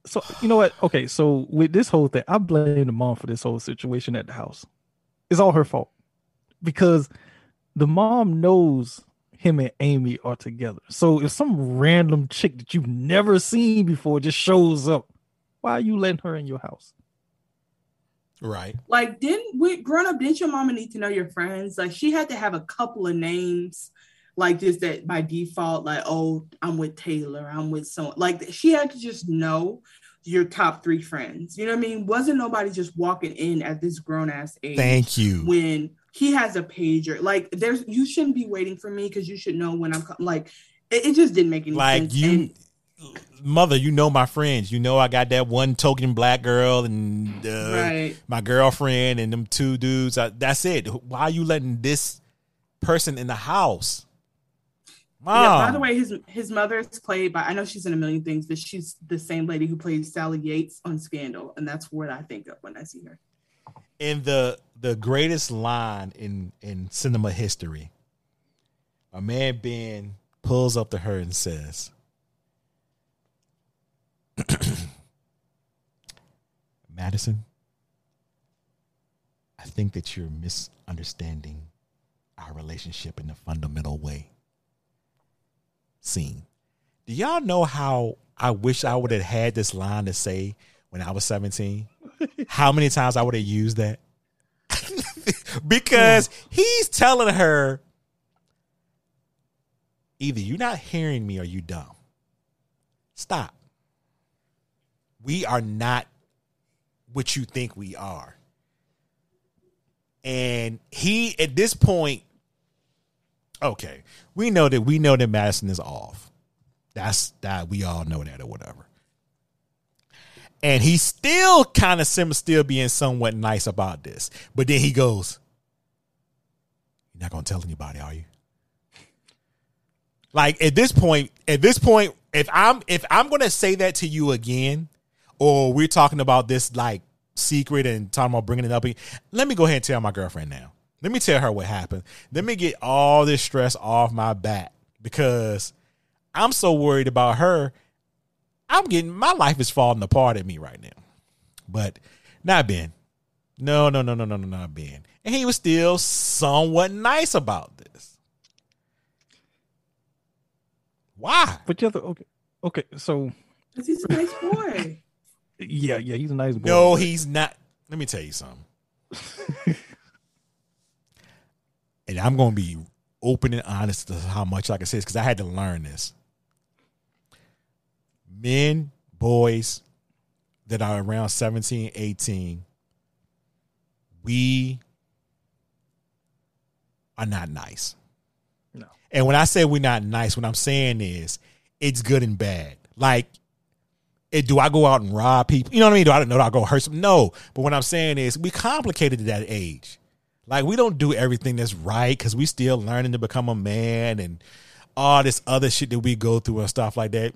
S9: so you know what? Okay, so with this whole thing, I blame the mom for this whole situation at the house. It's all her fault because the mom knows him and Amy are together. So if some random chick that you've never seen before just shows up, why are you letting her in your house?
S8: Right.
S10: Like, didn't we growing up, didn't your mama need to know your friends? Like, she had to have a couple of names, like just that by default, like, oh, I'm with Taylor, I'm with someone. Like, she had to just know your top three friends. You know what I mean? Wasn't nobody just walking in at this grown ass age
S8: Thank you.
S10: when he has a pager. Like, there's you shouldn't be waiting for me because you should know when I'm co- like. It, it just didn't make any
S8: Like
S10: sense.
S8: Like you,
S10: And-
S8: mother, you know my friends. You know I got that one token black girl and uh,
S10: Right.
S8: my girlfriend and them two dudes. I, that's it. Why are you letting this person in the house? Mom.
S10: Yeah, by the way, his his mother is played by I know she's in a million things, but she's the same lady who plays Sally Yates on Scandal, and that's what I think of when I see her.
S8: in the the greatest line in in cinema history, a man Ben pulls up to her and says, [clears throat] "Madison, I think that you're misunderstanding our relationship in a fundamental way." Scene. Do y'all know how I wish I would have had this line to say when I was 17? [laughs] how many times I would have used that? [laughs] because he's telling her either you're not hearing me or you dumb. Stop. We are not what you think we are. And he at this point okay, we know that we know that Madison is off. That's that we all know that or whatever. And he's still kind of still being somewhat nice about this. But then he goes, You're not gonna tell anybody, are you? Like at this point, at this point, if I'm if I'm gonna say that to you again, or we're talking about this like secret and talking about bringing it up, let me go ahead and tell my girlfriend now. Let me tell her what happened. Let me get all this stress off my back because I'm so worried about her. I'm getting my life is falling apart at me right now. But not Ben. No, no, no, no, no, no, not Ben. And he was still somewhat nice about this. Why?
S9: But you have to okay, okay. So
S10: Because he's a nice boy.
S9: Yeah, yeah, he's a nice boy.
S8: No, he's not. Let me tell you something. [laughs] and I'm going to be open and honest to how much, like I said, because I had to learn this. Men, boys that are around 17, 18, we are not nice.
S9: No.
S8: And when I say we're not nice, what I'm saying is it's good and bad. Like, it, do I go out and rob people? You know what I mean? Do I know I go hurt some? No. But what I'm saying is we complicated at that age. Like we don't do everything that's right because we still learning to become a man and all this other shit that we go through and stuff like that.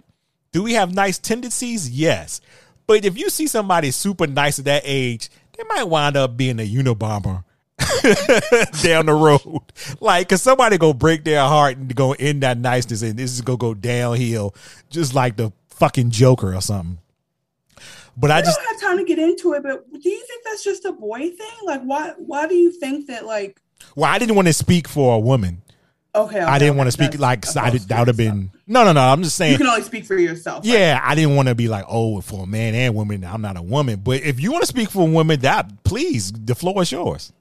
S8: Do we have nice tendencies? Yes. But if you see somebody super nice at that age, they might wind up being a Unabomber [laughs] down the road. Like, cause somebody go break their heart and go in that niceness and this is gonna go downhill just like the fucking Joker or something. But I,
S10: I
S8: just
S10: don't have time to get into it. But do you think that's just a boy thing? Like, why? Why do you think that? Like,
S8: well, I didn't want to speak for a woman.
S10: okay,
S8: I didn't want to speak like I did, that would have been no, no, no. I'm just saying
S10: You can only speak for yourself. right?
S8: Yeah, I didn't want to be like, oh, for a man and woman, I'm not a woman. But if you want to speak for a woman, that please, the floor is yours.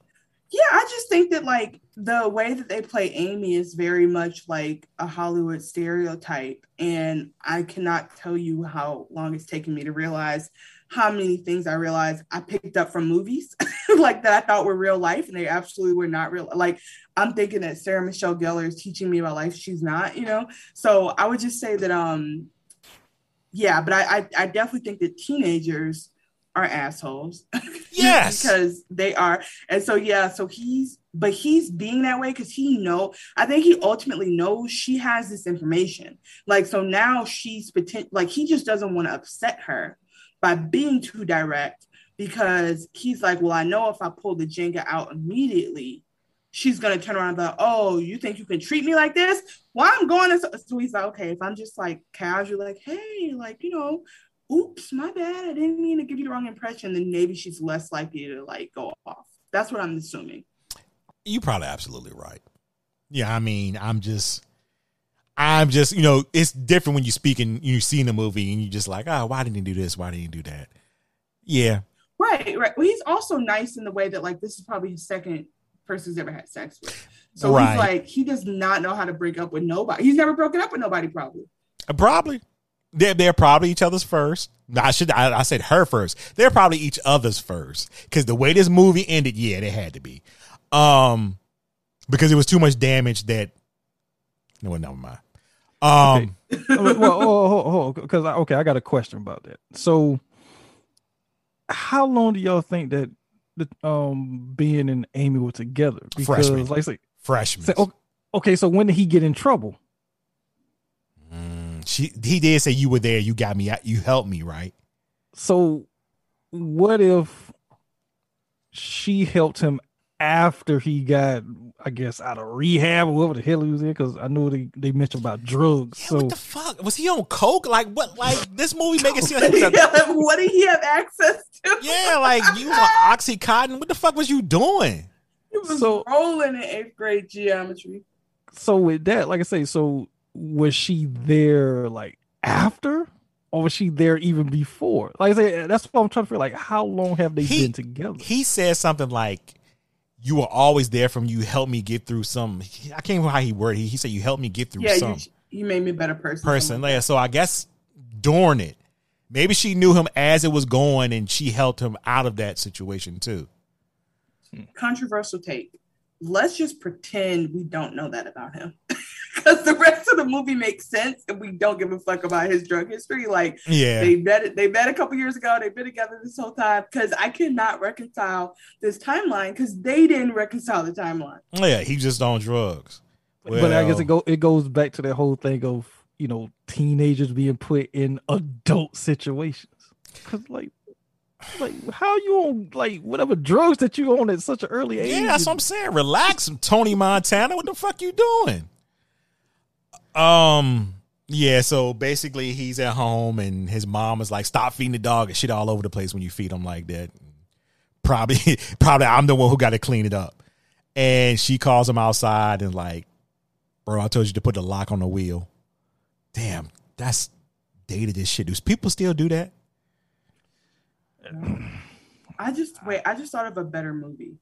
S10: Yeah, I just think that like the way that they play Amy is very much like a Hollywood stereotype. And I cannot tell you how long it's taken me to realize how many things I realized I picked up from movies [laughs] like that I thought were real life and they absolutely were not real. Like I'm thinking that Sarah Michelle Gellar is teaching me about life. She's not, you know? So I would just say that um yeah, but I I, I definitely think that teenagers are assholes. [laughs]
S8: Yes.
S10: because they are. And so yeah, so he's but he's being that way because he know I think he ultimately knows she has this information. Like so now she's potent like he just doesn't want to upset her by being too direct because he's like, Well, I know if I pull the Jenga out immediately, she's gonna turn around and be like, Oh, you think you can treat me like this? Well, I'm going to so he's like, okay, if I'm just like casual, like, hey, like, you know, oops, my bad. I didn't mean to give you the wrong impression. Then maybe she's less likely to like go off. That's what I'm assuming.
S8: You're probably absolutely right. Yeah, I mean, I'm just, I'm just, you know, it's different when you speak and you see in a movie and you just like, oh, why didn't he do this? Why didn't he do that? Yeah,
S10: Right, right. Well, he's also nice in the way that like this is probably his second person he's ever had sex with. So
S8: Right.
S10: he's like he does not know how to break up with nobody. He's never broken up with nobody, probably.
S8: Uh, probably. They're, they're probably each other's first. I should. I, I said her first. They're probably each other's first because the way this movie ended, yeah, they had to be. Um, because it was too much damage that. No, never mind. Um,
S9: well, oh, because okay, I got a question about that. So, how long do y'all think that the um being and Amy were together? Because,
S8: Freshman.
S9: like, say,
S8: freshman.
S9: say, okay, so when did he get in trouble?
S8: She he did say you were there. You got me. out- You helped me, right?
S9: So, what if she helped him after he got, I guess, out of rehab or whatever the hell he was in? Because I know they, they mentioned about drugs. so
S8: What the fuck was he on coke? Like what? Like this movie making [laughs] seem like he
S10: Yeah,
S8: a-
S10: what did he have access to?
S8: yeah, like you on oxycontin. What the fuck was you doing?
S10: He was
S9: So-
S10: rolling in eighth grade geometry.
S9: so with that, like I say, so was she there like after, or was she there even before? Like I say, that's what I'm trying to figure. like. How long have they
S8: He-
S9: been together?
S8: He said something like, "You were always there from you helped me get through some." I can't remember how he worded. it. He said, "You helped me get through
S10: Yeah,
S8: some."
S10: you, you made me a better person.
S8: person. Yeah, so I guess during it, maybe she knew him as it was going, and she helped him out of that situation too.
S10: Controversial take. Let's just pretend we don't know that about him. [laughs] Because the rest of the movie makes sense and we don't give a fuck about his drug history. Like
S8: Yeah,
S10: they met they met a couple years ago, they've been together this whole time. Because I cannot reconcile this timeline because they didn't reconcile the timeline.
S8: yeah, he just on drugs.
S9: but I guess it go it goes back to that whole thing of you know teenagers being put in adult situations. Cause like, like how you on like whatever drugs that you on at such an early age?
S8: Yeah, that's what I'm saying. Relax, Tony Montana. What the fuck you doing? Um. Yeah, so basically he's at home and his mom is like, "Stop feeding the dog and shit all over the place when you feed him like that." Probably, [laughs] probably I'm the one who got to clean it up. And she calls him outside and like, "Bro, I told you to put the lock on the wheel." Damn, that's dated as shit. Do people still do that? [sighs]
S10: I just wait, I just thought of a better movie.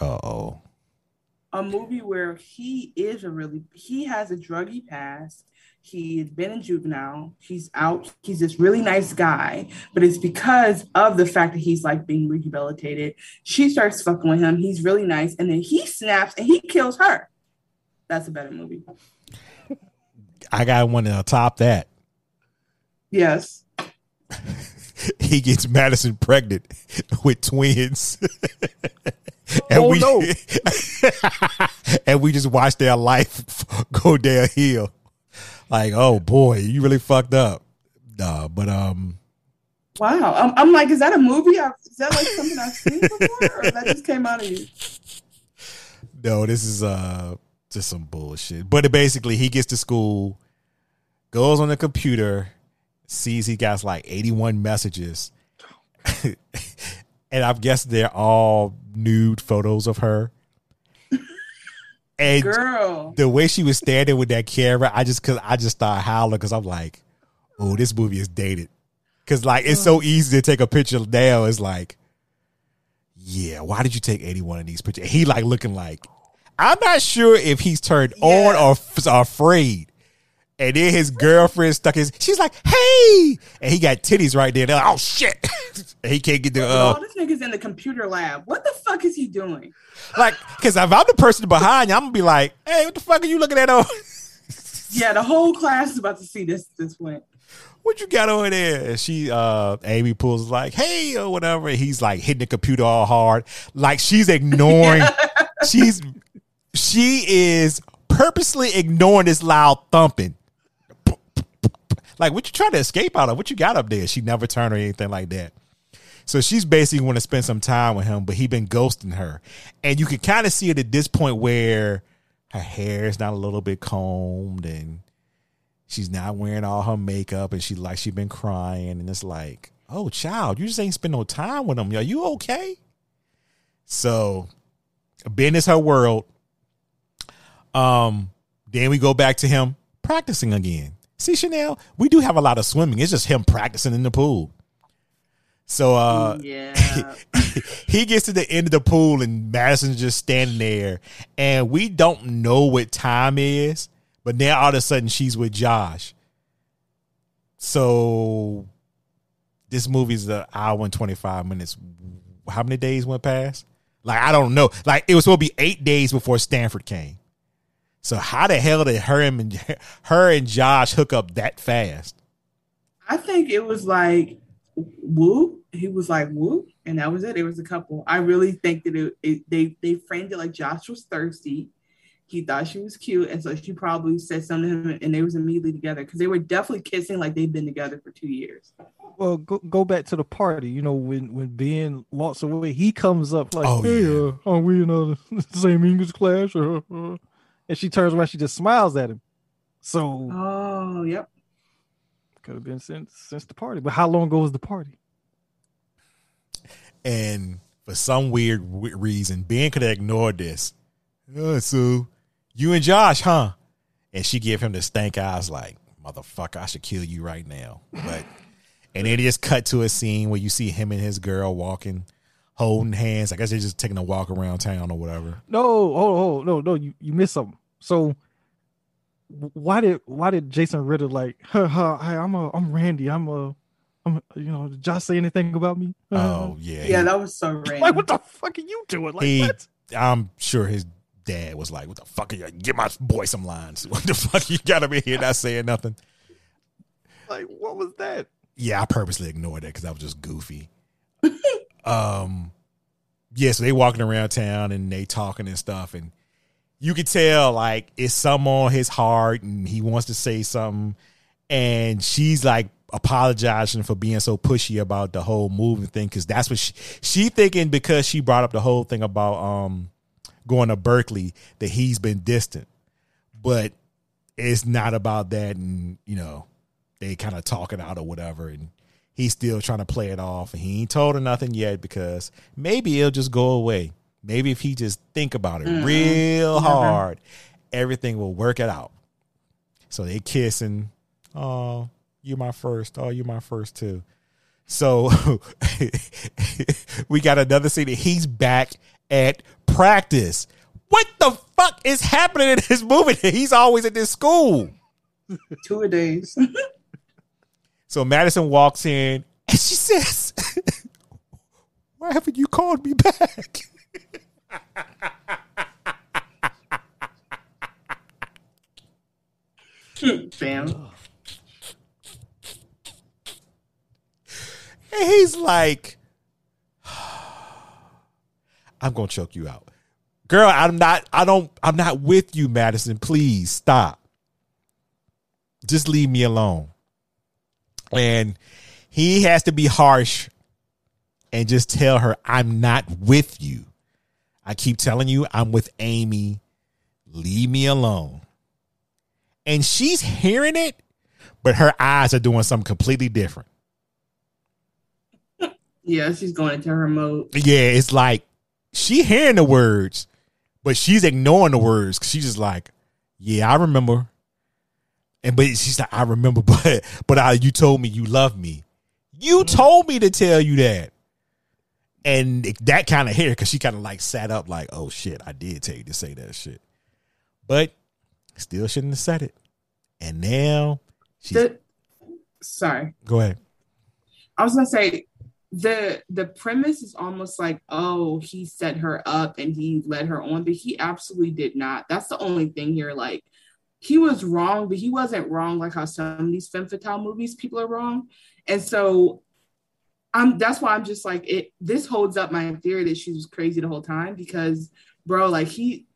S8: Oh,
S10: a movie where he is a really he has a druggy past. He's been in juvenile. He's out. He's this really nice guy. But it's because of the fact that he's like being rehabilitated. She starts fucking with him. He's really nice. And then he snaps and he kills her. That's a better movie.
S8: I got one to top that.
S10: Yes.
S8: He gets Madison pregnant with twins. [laughs] and
S9: Oh,
S8: we
S9: no. [laughs]
S8: and we just watch their life [laughs] go downhill. Like, oh boy, you really fucked up. Nah, but um
S10: Wow. I'm, I'm like, is that a movie? I- Is that like something I've seen before, or that just came out of you?
S8: no, this is uh just some bullshit. But it basically he gets to school, goes on the computer, sees he got like 81 messages. [laughs] and I guess they're all nude photos of her. [laughs] And
S10: Girl.
S8: the way she was standing with that camera, I just cause I just started howling because I'm like, oh, this movie is dated. Cause like it's so easy to take a picture now. It's like, yeah, why did you take 81 of these pictures? He like looking like I'm not sure if he's turned on or, or afraid. And then his girlfriend stuck his. She's like, "Hey!" And he got titties right there. They're like, "Oh shit!" [laughs] and he can't get the.
S10: oh,
S8: Uh,
S10: this nigga's in the computer lab. What the fuck is he doing?
S8: like, because if I'm the person behind you, I'm gonna be like, "Hey, what the fuck are you looking at? On [laughs]
S10: Yeah, the whole class is about to see this. This went.
S8: what you got over there?" And she, uh, Amy pulls like, "Hey," or whatever. And he's like hitting the computer all hard, like she's ignoring. [laughs] she's she is purposely ignoring this loud thumping. Like, what you trying to escape out of? What you got up there? She never turned or anything like that. So she's basically want to spend some time with him, but he been ghosting her, and you can kind of see it at this point where her hair is not a little bit combed, and she's not wearing all her makeup, and she like she been crying, and it's like, oh, child, you just ain't spend no time with him. Are you okay? So, Ben is her world. Um, then we go back to him practicing again. See, Chanel, we do have a lot of swimming. It's just him practicing in the pool. So uh
S10: Yeah. [laughs]
S8: he gets to the end of the pool and Madison's just standing there and we don't know what time is, but now all of a sudden she's with Josh. So this movie's an hour and 25 minutes. How many days went past? Like I don't know. Like it was supposed to be eight days before Stanford came. So how the hell did her and [laughs] her and Josh hook up that fast?
S10: I think it was like woo. He was like woo, and that was it. It was a couple. I really think that it, it they they framed it like Josh was thirsty. He thought she was cute, and so she probably said something to him, and they was immediately together because they were definitely kissing like they've been together for two years.
S9: Well, go, go back to the party. You know, when when Ben walks away, he comes up like,
S8: Oh,
S9: "Hey,
S8: yeah.
S9: uh, are we in uh, [laughs] the same English class?" Uh, uh," and she turns around, she just smiles at him. So
S10: Oh, yep.
S9: could have been since since the party. But how long ago was the party?
S8: And for some weird w- reason, Ben could have ignored this. Uh, so you and Josh, huh? And she gave him the stank eyes like, motherfucker, I should kill you right now. But and then it just cut to a scene where you see him and his girl walking, holding hands. I guess they're just taking a walk around town or whatever.
S9: No, hold, hold, no, no, you you missed something. So why did why did Jason Ritter like, [laughs] huh, huh, hi, I'm a I'm Randy, I'm a I'm a, you know, did Josh say anything about me? [laughs]
S8: Oh yeah.
S10: Yeah, that was so random.
S9: like what the fuck are you doing? Like
S8: he,
S9: what?
S8: I'm sure his dad was like, "What the fuck are you? Give my boy some lines. [laughs] What the fuck you got him in here not saying nothing?"
S9: Like what was that?
S8: Yeah, I purposely ignored that because I was just goofy. Um, yeah, so they walking around town and they talking and stuff, and you could tell like it's some on his heart, and he wants to say something, and she's like apologizing for being so pushy about the whole moving thing because that's what she she thinking because she brought up the whole thing about um going to Berkeley that he's been distant, but it's not about that, and you know they kind of talk it out or whatever, and he's still trying to play it off, and he ain't told her nothing yet because maybe it'll just go away. Maybe if he just think about it
S10: Mm-mm.
S8: real
S10: Never.
S8: hard, everything will work it out. So they kiss and oh, you're my first. Oh, you're my first too. So [laughs] we got another scene that he's back at practice. What the fuck is happening in this movie? [laughs] He's always at this school.
S10: Two a days. [laughs]
S8: So Madison walks in and she says, [laughs] Why haven't you called me back?
S10: Fam.
S8: And he's like, [sighs] I'm gonna choke you out. Girl, I'm not, I don't, I'm not with you, Madison. Please stop. Just leave me alone. And he has to be harsh and just tell her, I'm not with you. I keep telling you, I'm with Amy. Leave me alone. And she's hearing it, but her eyes are doing something completely different.
S10: Yeah, she's going into her mode.
S8: Yeah, it's like she hearing the words, but she's ignoring the words. She's just like, "Yeah, I remember," and but she's like, "I remember," [laughs] but but I, you told me you love me. You mm-hmm. told me to tell you that, and that kind of hair because she kind of like sat up, like, "Oh shit, I did tell you to say that shit," but still shouldn't have said it. And now she's
S10: The, sorry.
S8: go ahead.
S10: I was gonna say the the premise is almost like oh he set her up and he led her on but he absolutely did not that's the only thing here like he was wrong but he wasn't wrong like how some of these femme fatale movies people are wrong and so i'm that's why i'm just like it this holds up my theory that she was crazy the whole time because bro like he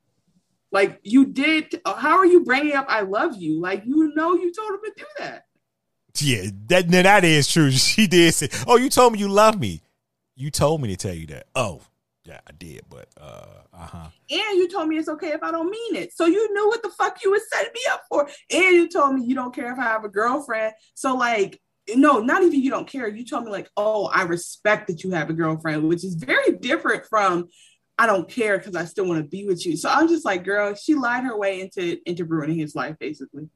S10: like you did how are you bringing up i love you like you know you told him to do that
S8: Yeah, that that is true. [laughs] She did say, "Oh, you told me you love me. You told me to tell you that." Oh, yeah, I did, but uh, uh huh.
S10: And you told me it's okay if I don't mean it. So you knew what the fuck you was setting me up for. And you told me you don't care if I have a girlfriend. So like, no, not even you don't care. You told me like, oh, I respect that you have a girlfriend, which is very different from I don't care because I still want to be with you. So I'm just like, girl, she lied her way into into ruining his life, basically.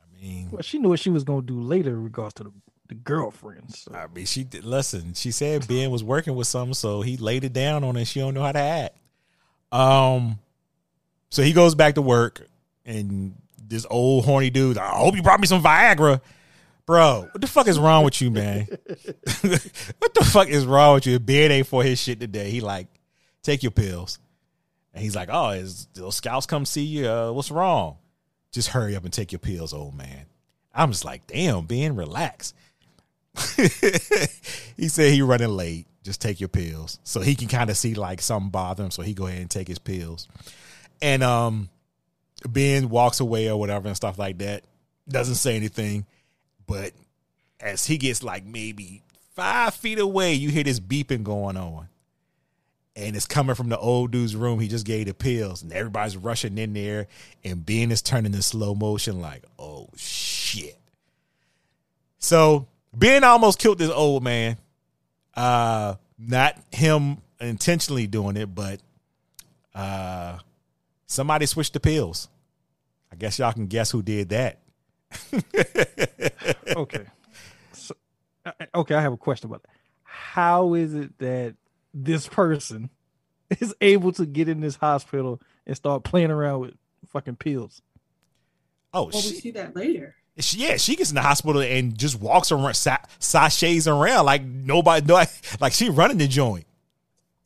S8: I mean,
S9: Well, she knew what she was gonna do later in regards to the, the girlfriends. So.
S8: I mean, she did, listen. She said Ben was working with something, so he laid it down on her. She don't know how to act. Um, so he goes back to work, and this old horny dude. I hope you brought me some Viagra, bro. What the fuck is wrong with you, man? [laughs] what the fuck is wrong with you? Ben ain't for his shit today. He like, take your pills, and he's like, oh, is those scouts come see you? Uh, what's wrong? Just hurry up and take your pills, old man. I'm just like, damn, Ben, relax. [laughs] he said he running late. Just take your pills. So he can kind of see like something bother him. So he go ahead and take his pills. And um Ben walks away or whatever and stuff like that. Doesn't say anything. But as he gets like maybe five feet away, you hear this beeping going on. And it's coming from the old dude's room. He just gave the pills, and everybody's rushing in there. And Ben is turning in slow motion, like, oh shit. So Ben almost killed this old man. Uh not him intentionally doing it, but uh somebody switched the pills. I guess y'all can guess who did that. [laughs]
S9: okay. So, uh, okay, I have a question about that. How is it that this person [laughs] is able to get in this hospital and start playing around with fucking pills?
S8: Oh,
S10: Well, we
S8: she,
S10: see that later.
S8: She, yeah, she gets in the hospital and just walks around, sa- sachets around like nobody, no, [laughs] like she running the joint.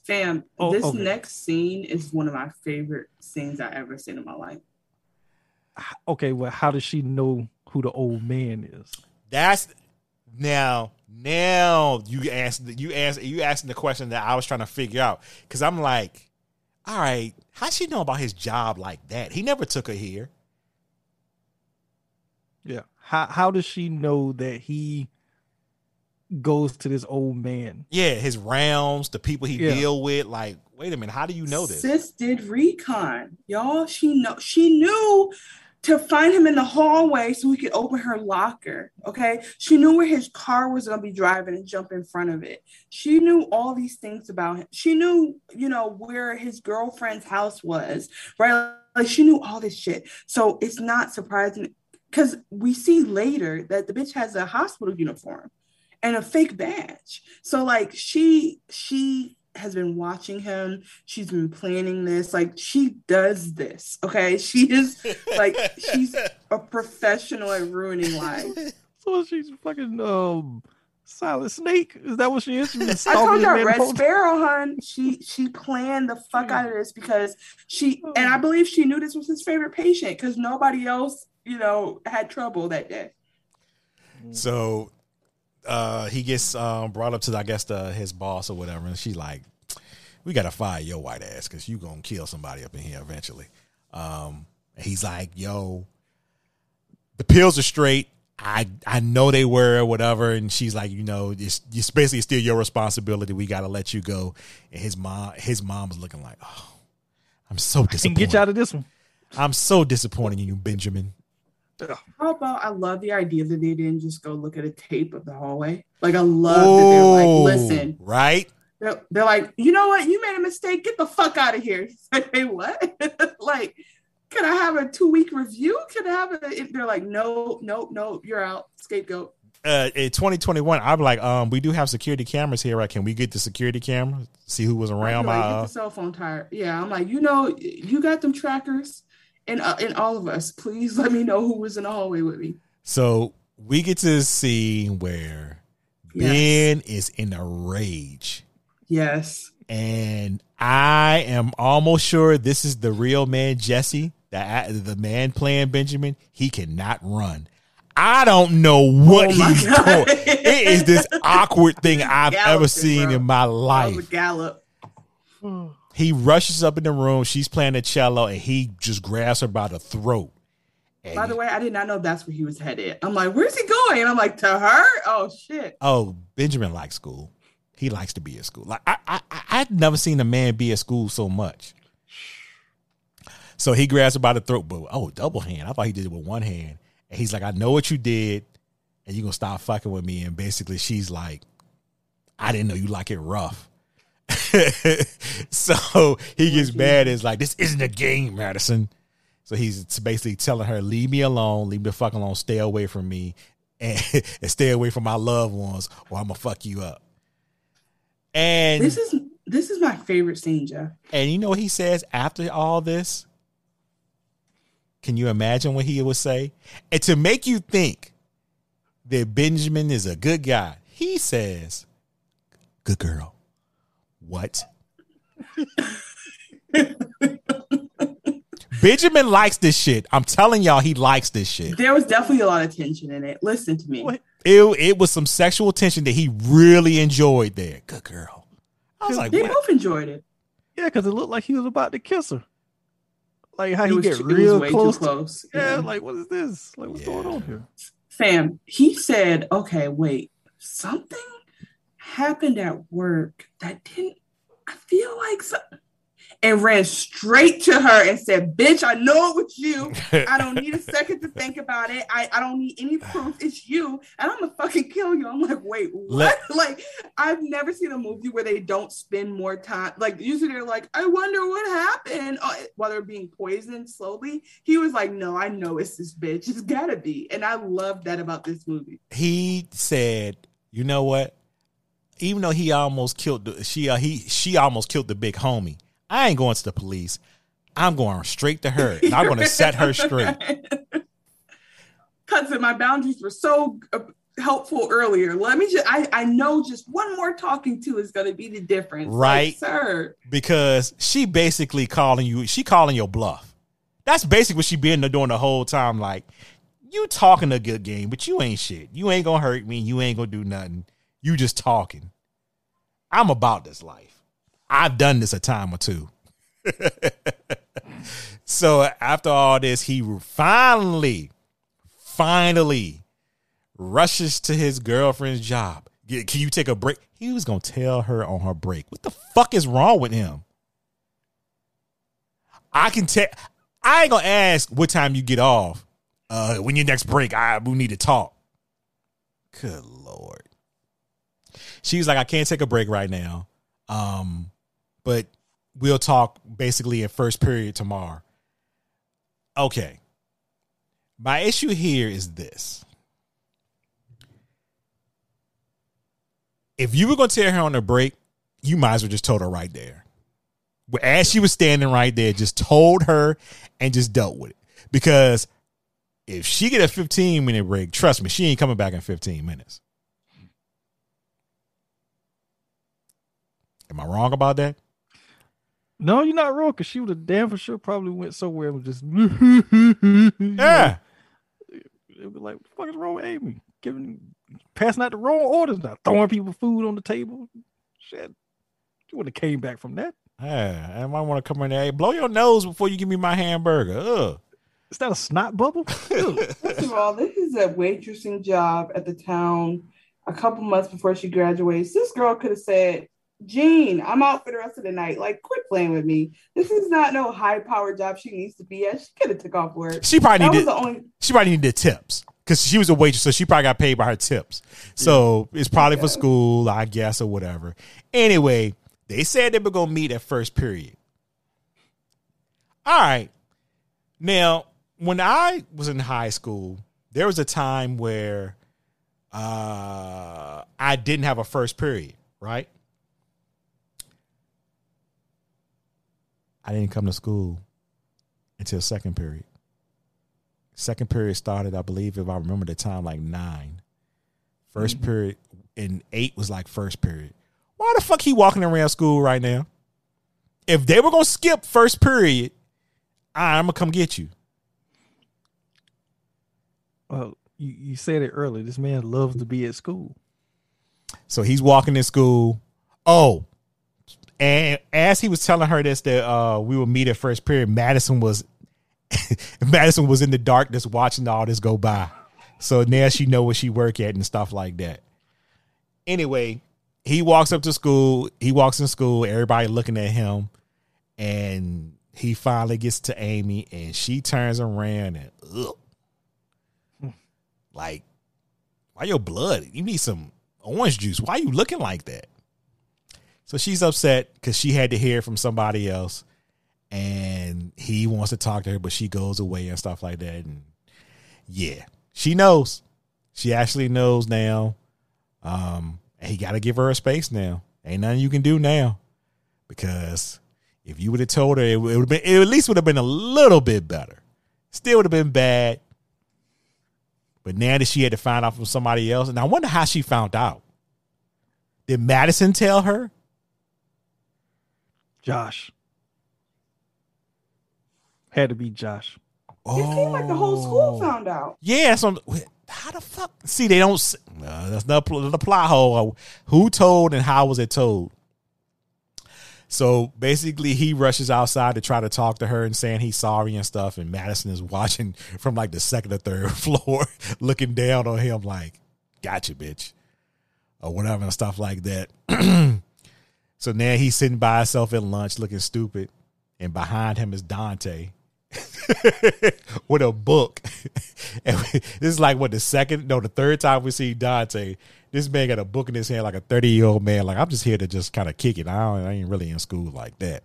S10: Fam,
S9: Oh,
S10: this
S9: okay.
S10: next scene is one of my favorite scenes I ever seen in my life.
S9: Okay, well, how does she know who the old man is?
S8: That's now, now you ask you ask you asking the question that I was trying to figure out because I'm like, all right, how she know about his job like that? He never took her here.
S9: Yeah. How how does she know that he goes to this old man?
S8: Yeah, his rounds, the people he
S9: Yeah.
S8: deal with. Like, wait a minute, how do you know this?
S10: Sis did recon, y'all. She know she knew to find him in the hallway so he could open her locker. Okay, she knew where his car was gonna be driving and jump in front of it. She knew all these things about him. She knew, you know, where his girlfriend's house was, right? Like she knew all this shit. So it's not surprising because we see later that the bitch has a hospital uniform and a fake badge. So like she she has been watching him. She's been planning this. Like she does this. Okay. [laughs] She is like she's a professional at ruining lives. [laughs]
S9: So she's fucking um silent snake. Is that what she is? She's
S10: I told you Red? Sparrow, hun. She she planned the fuck out of this because she and I believe she knew this was his favorite patient because nobody else you know, had trouble that day.
S8: So uh he gets um brought up to I guess the his boss or whatever, and she's like, We gotta fire your white ass because you gonna kill somebody up in here eventually. Um and he's like, Yo, the pills are straight. I I know they were or whatever, and she's like, you know, it's, it's basically still your responsibility. We gotta let you go. And his mom, his mom was looking like, oh, I'm so
S9: And
S8: disappointed.
S9: get you out of this one.
S8: I'm so disappointed in you, Benjamin.
S10: How about I love the idea that they didn't just go look at a tape of the hallway. Like I love that they're like,
S8: Oh,
S10: listen,
S8: right?
S10: they're, they're like, you know what? You made a mistake. Get the fuck out of here. [laughs] Like, hey, what? [laughs] like, can I have a two week review? Can I have a? They're like, no, no, no. You're out. Scapegoat.
S8: uh, in 2021, I'm like, um, we do have security cameras here. Right? Can we get the security camera? See who was around
S10: feel
S8: my.
S10: get
S8: Uh,
S10: the cell phone tire. Yeah, I'm like, you know, you got them trackers, and uh, and all of us. Please let me know who was in the hallway with me.
S8: so we get to see where
S10: Yes.
S8: Ben is in a rage,
S10: Yes.
S8: and I am almost sure this is the real man, Jesse, the the man playing Benjamin. He cannot run. I don't know what
S10: Oh
S8: he's
S10: God.
S8: doing. It is this [laughs] awkward thing I've ever seen
S10: bro.
S8: in my life.
S10: was a gallop.
S8: He rushes up in the room. She's playing the cello, and he just grabs her by the throat. And-
S10: By the way, I did not know that's where he was headed. I'm like, where's he going? And I'm like, to her? Oh shit.
S8: oh, Benjamin likes school. He likes to be at school. Like I, I, I I'd never seen a man be at school so much. So he grabs her by the throat, but oh, double hand. I thought he did it with one hand. And he's like, I know what you did, and you're gonna stop fucking with me. And basically, she's like, I didn't know you like it rough. [laughs] so he gets mad. and is like, this isn't a game, Madison. So he's basically telling her, leave me alone, leave me the fuck alone, stay away from me, and, [laughs] and stay away from my loved ones, or I'm gonna fuck you up. And
S10: This is this is my favorite scene, Jeff.
S8: and you know what he says after all this? Can you imagine what he would say? And to make you think that Benjamin is a good guy, he says, Good girl. What? Benjamin likes this shit. I'm telling y'all, he likes this shit.
S10: There was definitely a lot of tension in it. Listen to me.
S8: It, it was some sexual tension that he really enjoyed there. Good girl. I was like,
S10: they
S8: what?
S10: both enjoyed it.
S9: Yeah, because it looked like he was about to kiss her. Like how
S10: It
S9: he
S10: was
S9: get
S10: too- was
S9: real
S10: way too
S9: close. to- yeah,
S10: Yeah.
S9: like what is this? Like what's going on here?
S10: Fam, he said, okay, wait, something happened at work that didn't, I feel like, so, and ran straight to her and said, bitch, I know it was you. [laughs] I don't need a second to think about it. I, I don't need any proof. It's you. And I'm going to fucking kill you. I'm like, wait, what?
S8: Let- [laughs]
S10: like, I've never seen a movie where they don't spend more time. Like, usually they're like, I wonder what happened uh, while they're being poisoned slowly. He was like, no, I know it's this bitch. It's got to be. And I love that about this movie.
S8: he said, "You know what? Even though he almost killed the, she, uh, he she almost killed the big homie. I ain't going to the police. I'm going straight to her, and I'm going [laughs] to set her straight.
S10: Cousin, my boundaries were so uh, helpful earlier. Let me just, I, I know just one more talking to is going to be the difference. Like,
S8: Right.
S10: sir.
S8: because she basically calling you. She calling your bluff. That's basically what she been doing the whole time. Like you talking a good game, but you ain't shit. You ain't gonna hurt me. You ain't gonna do nothing. You just talking. I'm about this life. I've done this a time or two. [laughs] so after all this, he finally, finally rushes to his girlfriend's job. Can you take a break? He was gonna tell her on her break. What the fuck is wrong with him? I can tell. I ain't gonna ask what time you get off. Uh, when your next break, I we need to talk. Good lord. She was like, I can't take a break right now. Um, but we'll talk basically in first period tomorrow. Okay. My issue here is this. If you were gonna tell her on a break, you might as well just told her right there. As she was standing right there, just told her and just dealt with it. Because if she get a 15 minute break, trust me, she ain't coming back in 15 minutes. Am I wrong about that?
S9: No, you're not wrong. Cause she would have damn for sure probably went somewhere and was just [laughs]
S8: Yeah.
S9: It was like, what the fuck is wrong with Amy? Giving, passing out the wrong orders now, throwing people food on the table. Shit, you would have came back from that.
S8: Yeah, I might want to come in there. Hey, blow your nose before you give me my hamburger. Ugh.
S9: Is that a snot bubble? [laughs]
S10: First of all, this is a waitressing job at the town a couple months before she graduates. This girl could have said, Jean, I'm out for the rest of the night. Like, quit playing with me. This is not no high power job she needs to be at. She could have took off work.
S8: She probably
S10: that
S8: needed.
S10: was the only
S8: She probably needed tips because she was a waitress, so she probably got paid by her tips. So it's probably for school, I guess, or whatever. Anyway, they said they were gonna meet at first period. All right. Now, when I was in high school, there was a time where uh, I didn't have a first period, right? I didn't come to school until second period. Second period started, I believe, if I remember the time, like nine. 1st mm-hmm. period and eight was like first period. Why the fuck he walking around school right now? If they were gonna skip first period, I'm gonna come get you.
S9: Well, you, you said it earlier. This man loves to be at school.
S8: So he's walking in school. Oh, and as he was telling her this, that uh, we would meet at first period, Madison was [laughs] Madison was in the darkness watching all this go by. So now she know where she work at and stuff like that. Anyway, he walks up to school. He walks in school. Everybody looking at him, and he finally gets to Amy, and she turns around and ugh, like, why your blood? You need some orange juice. Why you looking like that? So she's upset because she had to hear from somebody else, and he wants to talk to her, but she goes away and stuff like that. And yeah, she knows. She actually knows now. Um, and he got to give her a space now. Ain't nothing you can do now because if you would have told her, it would have been it at least would have been a little bit better. Still would have been bad, but now that she had to find out from somebody else, and I wonder how she found out. Did Madison tell her?
S9: Josh. Had to be Josh.
S10: It seemed like the whole school found out.
S8: Yeah, so how the fuck? See, they don't. s- Uh, that's not the plot hole. Who told and how was it told? So basically, he rushes outside to try to talk to her and saying he's sorry and stuff. And Madison is watching [laughs] from like the second or third [laughs] floor, looking down on him like, "Gotcha, bitch," or whatever and stuff like that. [clears throat] so now he's sitting by himself at lunch, looking stupid, and behind him is Dante [laughs] with a book. [laughs] and this is like what the second, no, the third time we see Dante. This man got a book in his hand like a thirty year old man. Like I'm just here to just kind of kick it. I, I ain't really in school like that.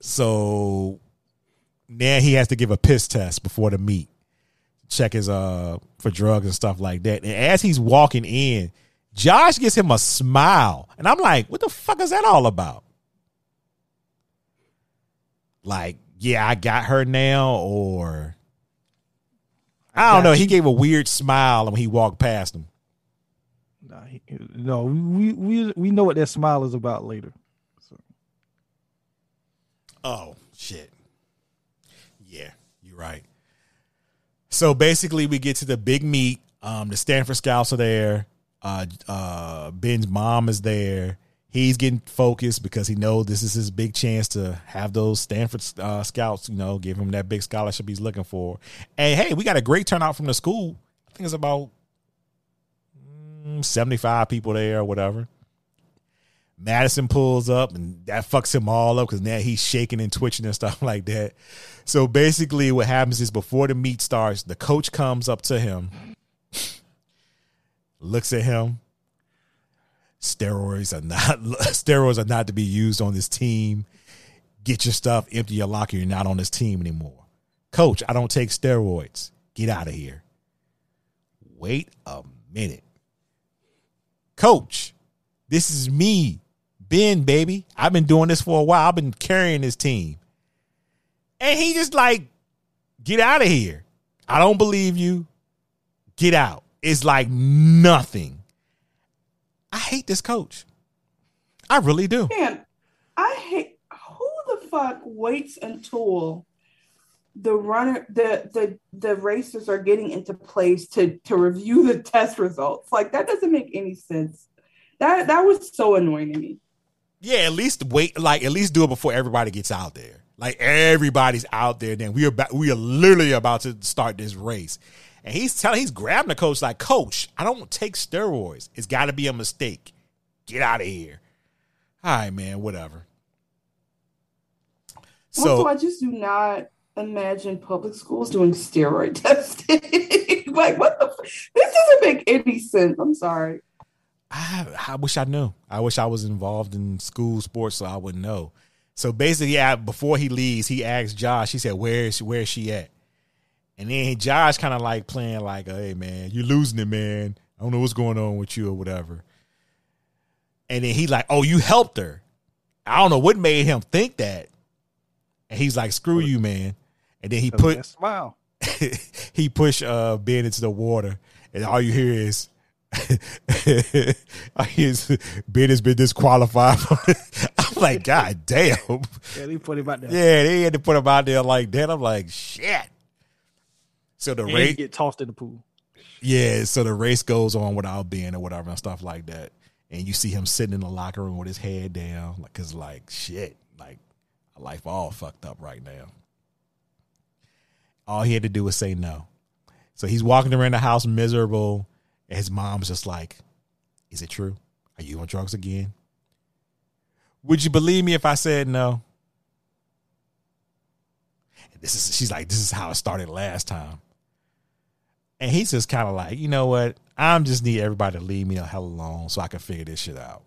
S8: So now he has to give a piss test before the meet, check his uh for drugs and stuff like that. And as he's walking in, Josh gives him a smile, and I'm like, what the fuck is that all about? like, yeah, I got her now, or I don't know. He gave a weird smile when he walked past him.
S9: Nah, he, no, we we we know what that smile is about later.
S8: Oh shit. Yeah, you're right. So basically, we get to the big meet. Um, the Stanford Scouts are there. Uh, uh, Ben's mom is there. He's getting focused because he knows this is his big chance to have those Stanford uh, Scouts, you know, give him that big scholarship he's looking for. And hey, we got a great turnout from the school. I think it's about mm, 75 people there or whatever. Madison pulls up and that fucks him all up because now he's shaking and twitching and [laughs] stuff like that. So basically, what happens is before the meet starts, the coach comes up to him, looks at him. Steroids are not [laughs] steroids are not to be used on this team. Get your stuff, empty your locker. You're not on this team anymore. Coach, I don't take steroids. Get out of here. Wait a minute. Coach, this is me, Ben, baby. I've been doing this for a while. I've been carrying this team. And he just like, get out of here. I don't believe you. Get out. It's like nothing. I hate this coach. I really do.
S10: Man, I hate who the fuck waits until the runner the the the racers are getting into place to to review the test results. Like that doesn't make any sense. That that was so annoying to me.
S8: Yeah, at least wait, like at least do it before everybody gets out there. Like everybody's out there. Then we are about, we are literally about to start this race, and he's telling he's grabbing the coach like, Coach, I don't take steroids. It's got to be a mistake. Get out of here. All right, man. Whatever.
S10: So also, I just do not imagine public schools doing steroid [laughs] testing. [laughs] like, what the? F- this doesn't make any sense. I'm sorry.
S8: I, I wish I knew. I wish I was involved in school sports so I would know. So basically, yeah, before he leaves, he asks Josh. He said, "Where is where is she at?" And then Josh kind of like playing like, "Hey man, you're losing it, man. I don't know what's going on with you or whatever." And then he like, "Oh, you helped her." I don't know what made him think that. And he's like, "Screw you, man." And then he put
S9: smile. [laughs]
S8: he pushed uh, Ben into the water, and all you hear is [laughs] his Ben has been disqualified. [laughs] I'm like, God damn.
S9: Yeah, they put him out there.
S8: Yeah, they had to put him out there like that. I'm like, shit. So the race
S9: get tossed in the pool.
S8: Yeah, so the race goes on without Ben or whatever and stuff like that. And you see him sitting in the locker room with his head down, like, cause like shit, like life all fucked up right now. All he had to do was say no. So he's walking around the house miserable. And his mom's just like, Is it true? Are you on drugs again? Would you believe me if I said no? This is she's like, This is how it started last time. And he's just kind of like, you know what? I'm just need everybody to leave me the hell alone so I can figure this shit out.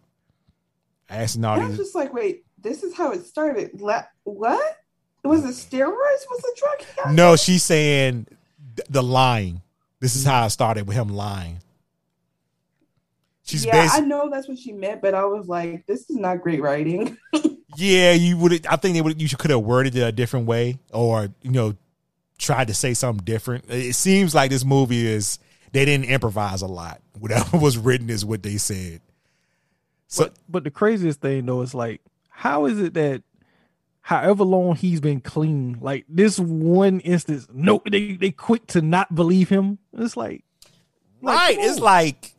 S8: Asking all
S10: I'm
S8: these.
S10: just like, wait, this is how it started. Le- what? Was it steroids? Was the drug?
S8: No, she's saying the lying. This is how it started with him lying.
S10: She's yeah, I know that's what she meant, but I was like, this is not great writing. [laughs]
S8: yeah, you would. I think they would. You could have worded it a different way, or you know, tried to say something different. It seems like this movie is they didn't improvise a lot. [laughs] Whatever was written is what they said.
S9: So, but, but the craziest thing though is like, how is it that however long he's been clean, like this one instance, no, they they quick to not believe him. It's like,
S8: like right? It's like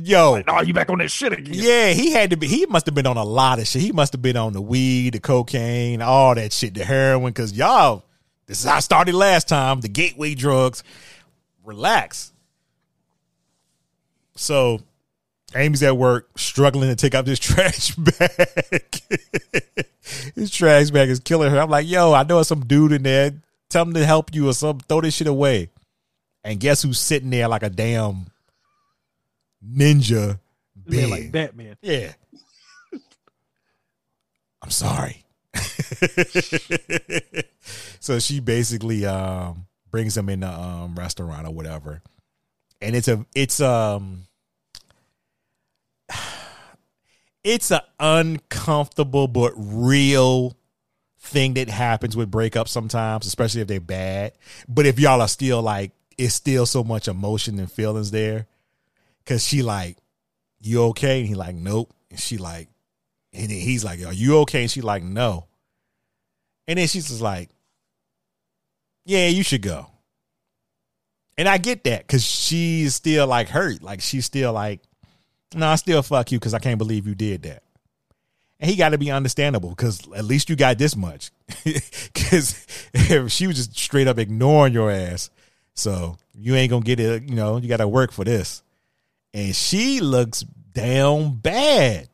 S8: Yo, [laughs]
S9: like, oh, you back on that shit again?
S8: Yeah, he had to be. He must have been on a lot of shit. He must have been on the weed, the cocaine, all that shit, the heroin. Because y'all, this is how I started last time. The gateway drugs. Relax. So, Amy's at work, struggling to take out this [laughs] trash bag. [laughs] this trash bag is killing her. I'm like, yo, I know some dude in there. Tell him to help you or some. Throw this shit away. And guess who's sitting there like a damn ninja
S9: being like Batman.
S8: Yeah. [laughs] I'm sorry. [laughs] so she basically um brings him in the um restaurant or whatever. And it's a it's um [sighs] it's an uncomfortable but real thing that happens with breakups sometimes, especially if they're bad. But if y'all are still like, it's still so much emotion and feelings there. Cause she like, you okay? And he like, nope. And she like, and he's like, are you okay? And she like, no. And then she's just like, yeah, you should go. And I get that because she's still like hurt. Like she's still like, no, I still fuck you because I can't believe you did that. And he got to be understandable because at least you got this much. [laughs] Because [laughs] she was just straight up ignoring your ass. So you ain't going to get it. You know, you got to work for this and she looks down bad.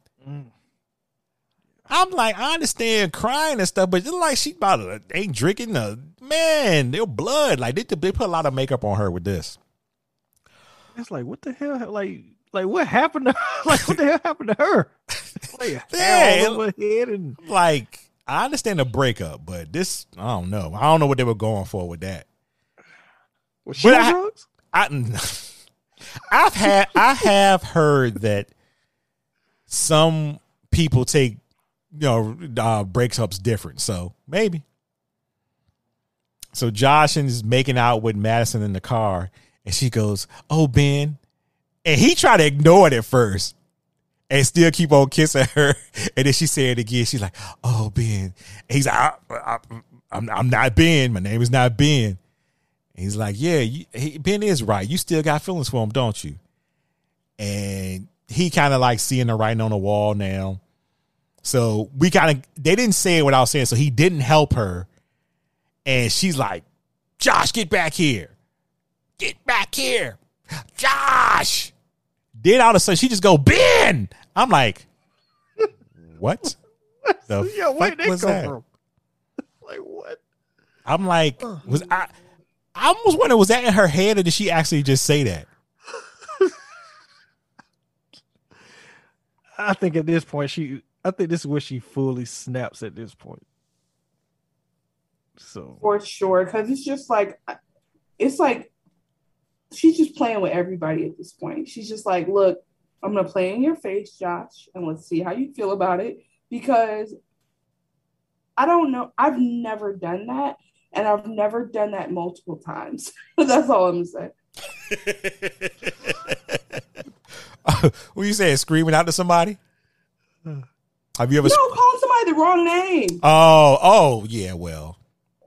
S8: I'm like, I understand crying and stuff, but it's like she about to, ain't drinking the man, their blood. Like they, they put a lot of makeup on her with this.
S9: It's like, what the hell? Like, like what happened to her? [laughs] like what the hell happened to her? Like [laughs] yeah, head and
S8: like I understand the breakup, but this I don't know. I don't know what they were going for with that.
S9: Was she on drugs?
S8: I, [laughs] I've had I have heard that some people take you know uh, breakups different, so maybe. So Josh is making out with Madison in the car, and she goes, "Oh Ben," and he tried to ignore it at first, and still keep on kissing [laughs] her. And then she said it again. She's like, "Oh Ben," and he's like, I, I, "I'm I'm not Ben. My name is not Ben." He's like, "Yeah, you, he, Ben is right. You still got feelings for him, don't you?" And he kind of like seeing the writing on the wall now. So we kind of they didn't say it without saying. So he didn't help her, and she's like, "Josh, get back here, get back here, Josh." Then all of a sudden she just go Ben. I'm like, [laughs] what? The
S9: yeah, where did
S8: was that?
S9: from? [laughs] Like what?
S8: I'm like, was I? I almost wonder was that in her head or did she actually just say that? [laughs]
S9: I think at this point she I think this is where she fully snaps at this point. So
S10: for sure because it's just like it's like she's just playing with everybody at this point she's just like look i'm gonna play in your face josh and let's see how you feel about it because i don't know i've never done that and i've never done that multiple times [laughs] that's all i'm gonna say [laughs]
S8: what you saying? Screaming out to somebody? Uh, Have you ever?
S10: no calling somebody the wrong name
S8: Oh, oh, yeah. Well,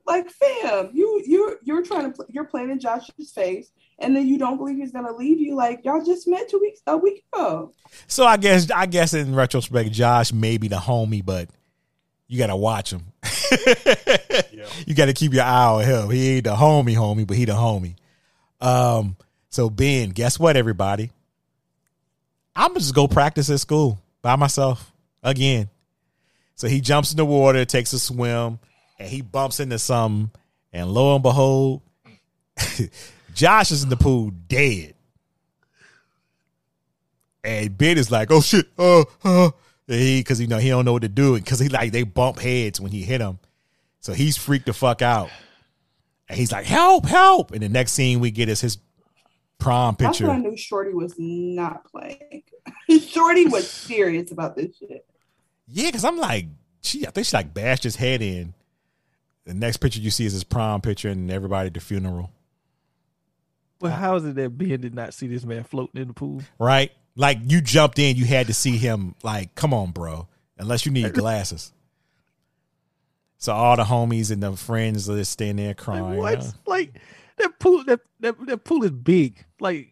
S10: like fam you you you're trying to pl- you're playing in josh's face and then you don't believe he's gonna leave you like y'all just met two weeks a week ago
S8: so I guess I guess in retrospect, Josh may be the homie, but you gotta watch him. [laughs] You gotta keep your eye on him. He ain't the homie, homie, but he the homie. Um. So Ben, guess what, everybody? I'm gonna just go practice at school by myself again. So he jumps in the water, takes a swim, and he bumps into something. And lo and behold, [laughs] Josh is in the pool dead. And Ben is like, "Oh shit!" Uh, uh. And He, because you know he don't know what to do, because he like they bump heads when he hit him, so he's freaked the fuck out. And he's like, "Help! Help!" And the next scene we get is his prom
S10: That's
S8: picture.
S10: when I knew Shorty was not playing. [laughs] Shorty was serious about this shit.
S8: Yeah, because I'm like, she, I think she like bashed his head in. The next picture you see is his prom picture and everybody at the funeral,
S9: Well, how is it that Ben did not see this man floating in the pool?
S8: right? Like you jumped in, you had to see him. Like, come on, bro. Unless you need [laughs] glasses. So all the homies and the friends are just standing there crying.
S9: Like, what? Like that pool that, that that pool is big. Like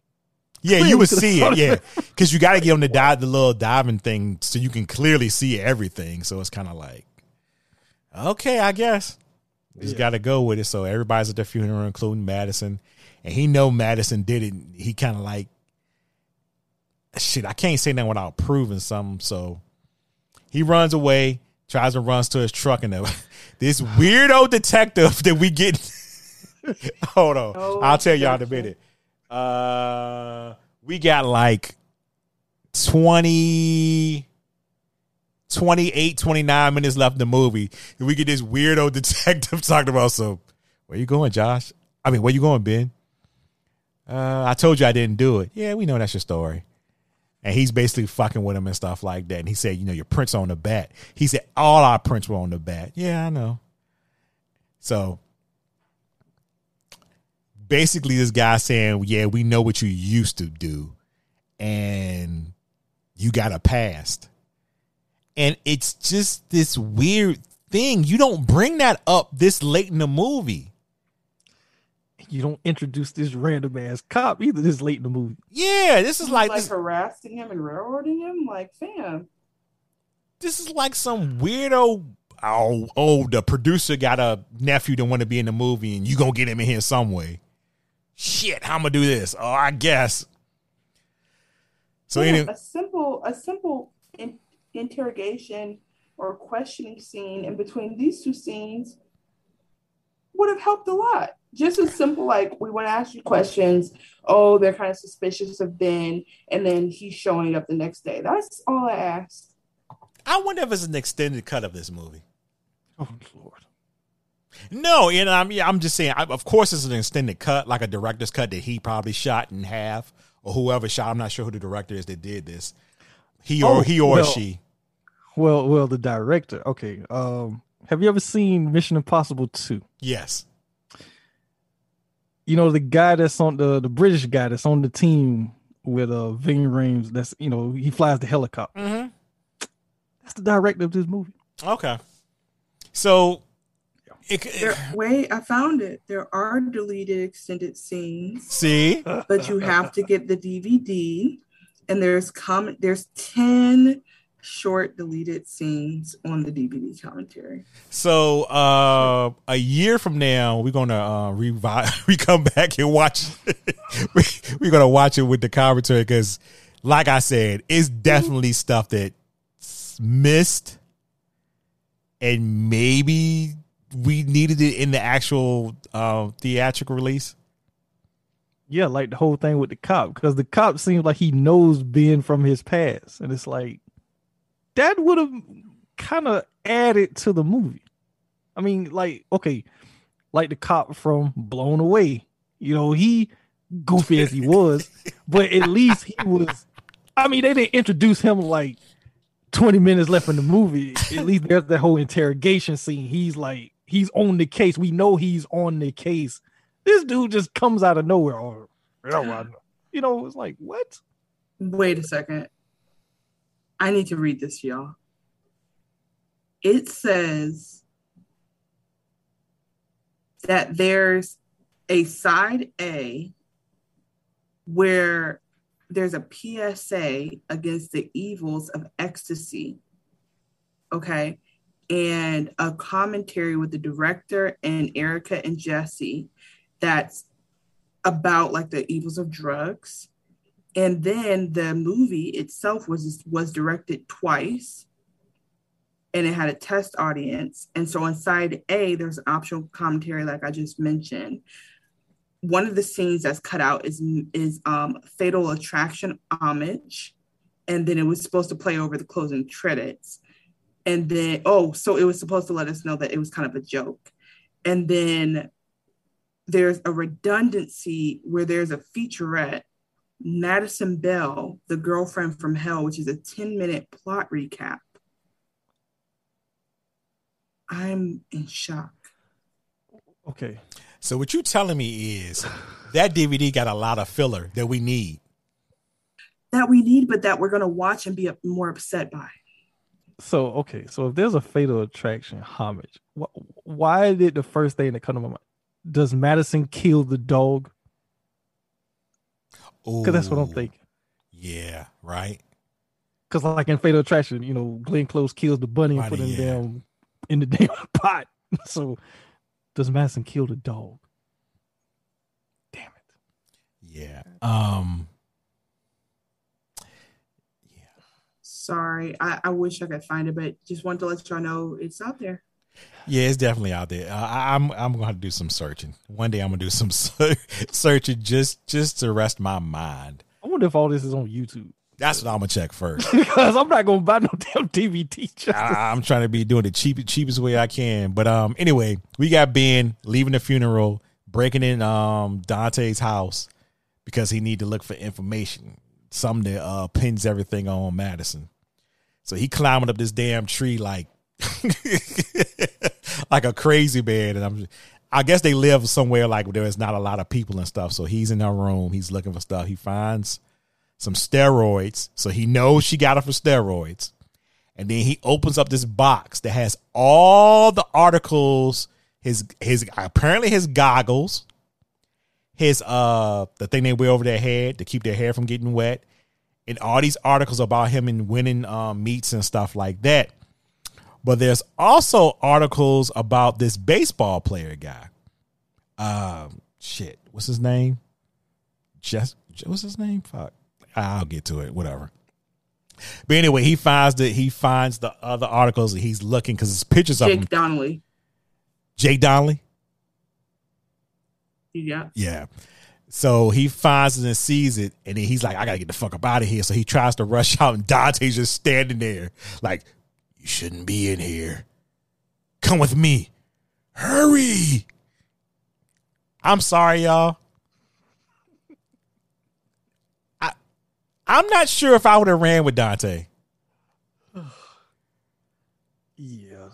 S8: Yeah, you would see it. Yeah, [laughs] because you got to get on the dive, the little diving thing, so you can clearly see everything. So it's kind of like, okay, I guess just got to go with it. So everybody's at the funeral, including Madison, and he know Madison did it. He kind of like, shit. I can't say that without proving something. So he runs away, tries to runs to his truck, and the, [laughs] this [sighs] weirdo detective that we get. [laughs] hold on,
S10: Oh,
S8: I'll tell y'all in a minute. Uh, we got like 20, 28, 29 minutes left in the movie. And we get this weirdo [laughs] detective talking about some, where you going, Josh? I mean, where you going, Ben? Uh, I told you I didn't do it. Yeah, we know that's your story. And he's basically fucking with him and stuff like that. And he said, you know, your prints on the bat. He said all our prints were on the bat. Yeah, I know. So basically this guy saying, Yeah, we know what you used to do, and you got a past. And it's just this weird thing. You don't bring that up this late in the movie.
S9: you don't introduce this random ass cop either this late in the movie.
S8: Yeah, this is like
S10: like
S8: this,
S10: harassing him and railroading him. Like, fam,
S8: this is like some weirdo. Oh, oh, the producer got a nephew that want to be in the movie, and you gonna get him in here some way. Shit, how I'm gonna do this? Oh, I guess. So
S10: Yeah,
S8: anyway,
S10: a simple, a simple in, interrogation or questioning scene in between these two scenes would have helped a lot. Just as simple, like we want to ask you questions. Oh, they're kind of suspicious of Ben, and then he's showing up the next day. That's all I asked.
S8: I wonder if it's an extended cut of this movie.
S9: Oh Lord.
S8: No, know, I'm yeah, I'm just saying. I, of course, it's an extended cut, like a director's cut that he probably shot in half, or whoever shot. I'm not sure who the director is that did this. He or
S9: Oh,
S8: he or
S9: well-
S8: she.
S9: Well, well, the director. Okay. Um, have you ever seen Mission Impossible 2?
S8: Yes.
S9: You know, the guy that's on the the British guy that's on the team with uh Ving Rhames. That's you know he flies the helicopter.
S8: Mm-hmm.
S9: That's the director of this movie.
S8: Okay. So, it,
S10: There, wait, I found it. There are deleted extended scenes,
S8: see,
S10: but you have to get the DVD. And there's comment. There's ten short deleted scenes on the DVD commentary.
S8: so uh, a year from now, we're gonna uh, revive. [laughs] We come back and watch. [laughs] we, we're gonna watch it with the commentary because, like I said, it's definitely stuff that's missed, and maybe we needed it in the actual uh, theatrical release.
S9: Yeah, like the whole thing with the cop, because the cop seems like he knows Ben from his past, and it's like that would have kind of added to the movie. I mean, like okay, like the cop from Blown Away. You know, he goofy as he was, but at least he was. I mean, they didn't introduce him like 20 minutes left in the movie. At least there's that whole interrogation scene. He's like, he's on the case. We know he's on the case. This dude just comes out of nowhere. Oh, I know. you know, it's like, what?
S10: Wait a second. I need to read this, y'all. It says that there's a side A where there's a PSA against the evils of ecstasy. Okay. And a commentary with the director and Erika and Jesse that's about like the evils of drugs. And then the movie itself was was directed twice and it had a test audience. And so inside a there's an optional commentary like i just mentioned. One of the scenes that's cut out is is um fatal attraction homage and then it was supposed to play over the closing credits and then oh so it was supposed to let us know that it was kind of a joke and then there's a redundancy where there's a featurette Madison Bell, The Girlfriend from Hell, which is a 10 minute plot recap. I'm in shock.
S9: Okay.
S8: So what you telling me is that DVD got a lot of filler that we need.
S10: That we need, but that we're going to watch and be more upset by.
S9: So, okay. So if there's a fatal attraction homage, wh- why did the first thing that come to my mind, does Madison kill the dog? Because that's what I'm thinking.
S8: Yeah, right.
S9: Because like in Fatal Attraction, you know, Glenn Close kills the bunny and put him
S8: yeah.
S9: down in the [laughs] damn pot. [laughs] So does Madison kill the dog? Damn it.
S8: Yeah. Um.
S10: Sorry, I, I wish I could find it, but just want to let y'all know it's out there.
S8: Yeah, it's definitely out there. Uh, I, I'm I'm going to do some searching. One day I'm going to do some [laughs] searching just just to rest my mind.
S9: I wonder if all this is on YouTube.
S8: That's what I'm gonna check first. [laughs]
S9: because I'm not gonna buy no damn DVD.
S8: I, I'm trying to be doing the cheap, cheapest way I can. But um, anyway, we got Ben leaving the funeral, breaking in um Dante's house because he need to look for information, something that uh pins everything on Madison. So he climbing up this damn tree like [laughs] like a crazy man, and I'm. I guess they live somewhere like there's not a lot of people and stuff. So he's in her room. He's looking for stuff. He finds some steroids. So he knows she got it for steroids. And then he opens up this box that has all the articles, his his apparently his goggles, his uh the thing they wear over their head to keep their hair from getting wet, and all these articles about him and winning um, meets and stuff like that. But there's also articles about this baseball player guy. Um, shit, what's his name? Just what's his name? Fuck, I'll get to it. Whatever. But anyway, he finds that he finds the other articles and he's looking because it's pictures of him.
S10: Jake Donnelly.
S8: Jake Donnelly.
S10: Yeah.
S8: Yeah. So he finds it and sees it, and then he's like, I gotta get the fuck up out of here. So he tries to rush [laughs] out, and Dante's just standing there, like, You shouldn't be in here. Come with me. Hurry. I'm sorry, y'all. I I'm not sure if I would have ran with Dante. [sighs]
S9: Yeah.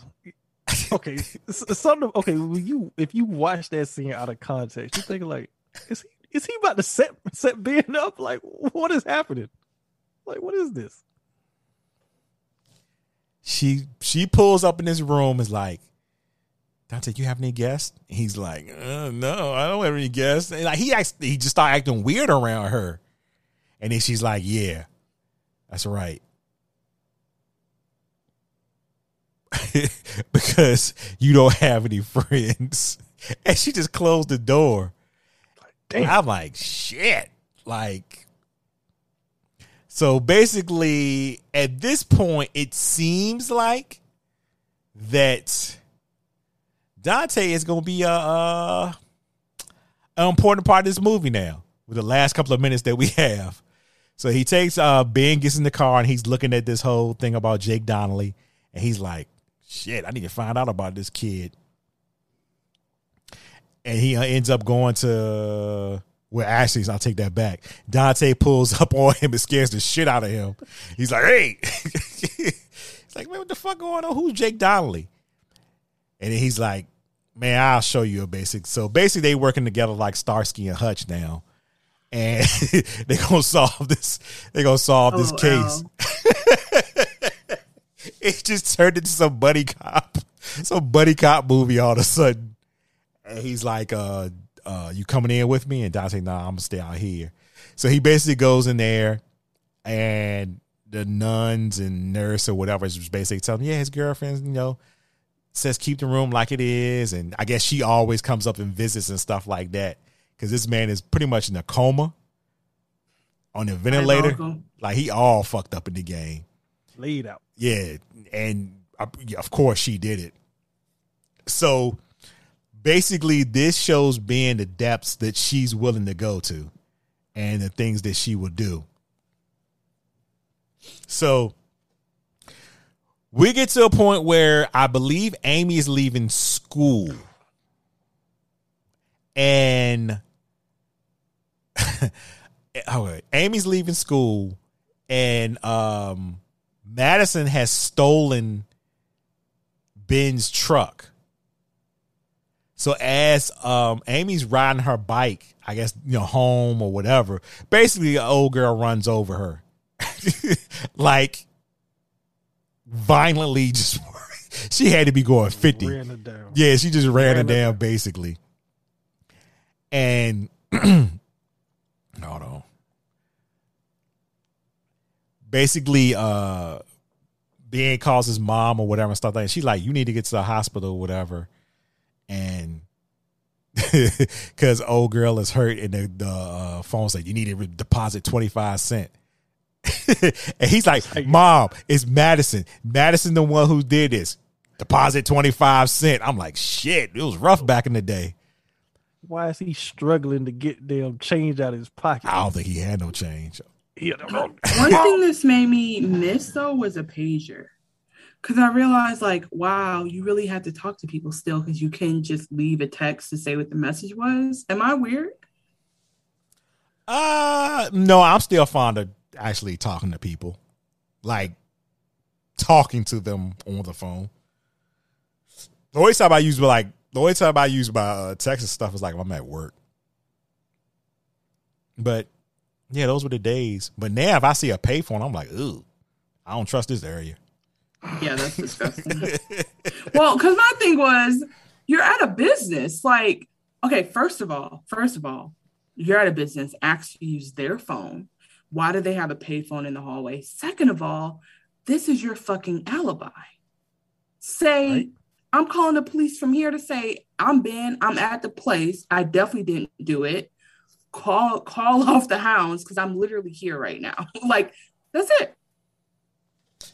S9: Okay. [laughs] Something. Okay. You if you watch that scene out of context, you think like, is he is he about to set set Ben up? Like, what is happening? Like, what is this?
S8: She she pulls up in his room is like, Dante, you have any guests? He's like, uh, no, I don't have any guests. And like he acts, he just started acting weird around her, and then she's like, yeah, that's right. [laughs] because you don't have any friends. [laughs] And she just closed the door.
S9: Damn.
S8: I'm like, shit. Like, so basically, at this point, it seems like that Dante is going to be a, uh an important part of this movie now with the last couple of minutes that we [laughs] have. So he takes uh Ben gets in the car and he's looking at this whole thing about Jake Donnelly and he's like, "Shit, I need to find out about this kid." And he uh, ends up going to well, actually, I'll take that back. Dante pulls up on him and scares the shit out of him. He's like, "Hey," [laughs] he's like, "Man, what the fuck going on? Who's Jake Donnelly?" And then he's like, "Man, I'll show you a basic." So basically, they working together like Starsky and Hutch now, and [laughs] they gonna solve this. They gonna solve this
S10: Oh,
S8: case. [laughs] it just turned into some buddy cop, some buddy cop movie all of a sudden. And he's like, uh, uh, you coming in with me? And Dante, nah, I'm gonna stay out here. So he basically goes in there and the nuns and nurse or whatever is basically telling him, yeah, his girlfriend, you know, says keep the room like it is. And I guess she always comes up and visits and stuff like that. Cause this man is pretty much in a coma on the ventilator. Like he all fucked up in the game.
S9: Laid out.
S8: Yeah, and uh, of course she did it. So basically, this shows Ben the depths that she's willing to go to, and the things that she will do. So we get to a point where I believe Amy is leaving school, and [laughs] okay, Amy's leaving school, and um, Madison has stolen Ben's truck. So as um, Amy's riding her bike, I guess you know home or whatever, basically, an old girl runs over her, [laughs] like violently. [laughs] Just she had to be going fifty.
S9: Down.
S8: Yeah, she just ran,
S9: Ran
S8: it
S9: it
S8: down basically. And [clears throat] hold on. Basically, uh Ben calls his mom or whatever and stuff like that. She's like, you need to get to the hospital or whatever. And [laughs] because old girl is hurt and the, the uh, phone said you need to deposit 25 cent. [laughs] and he's like, Mom, it's Madison. Madison the one who did this. Deposit 25 cent. I'm like, shit, it was rough back in the day.
S9: Why is he struggling to get them change out of his pocket?
S8: I don't think he had no change.
S9: He don't know.
S10: One thing this made me miss though was a pager. Cause I realized like, wow, you really have to talk to people still because you can just leave a text to say what the message was. Am I weird?
S8: Uh no, I'm still fond of actually talking to people. Like talking to them on the phone. The only time I use like the only time I use my uh, text and stuff is like I'm at work. But yeah, those were the days. But now if I see a payphone, I'm like, ooh, I don't trust this area.
S10: Yeah, that's disgusting. [laughs] well, because my thing was, you're at a business. Like, okay, first of all, first of all, you're at a business. Ask to use their phone. Why do they have a payphone in the hallway? Second of all, this is your fucking alibi. Say,
S9: Right.
S10: I'm calling the police from here to say I'm Ben. I'm at the place. I definitely didn't do it. Call call [laughs] off the hounds because I'm literally here right now. [laughs] like that's it.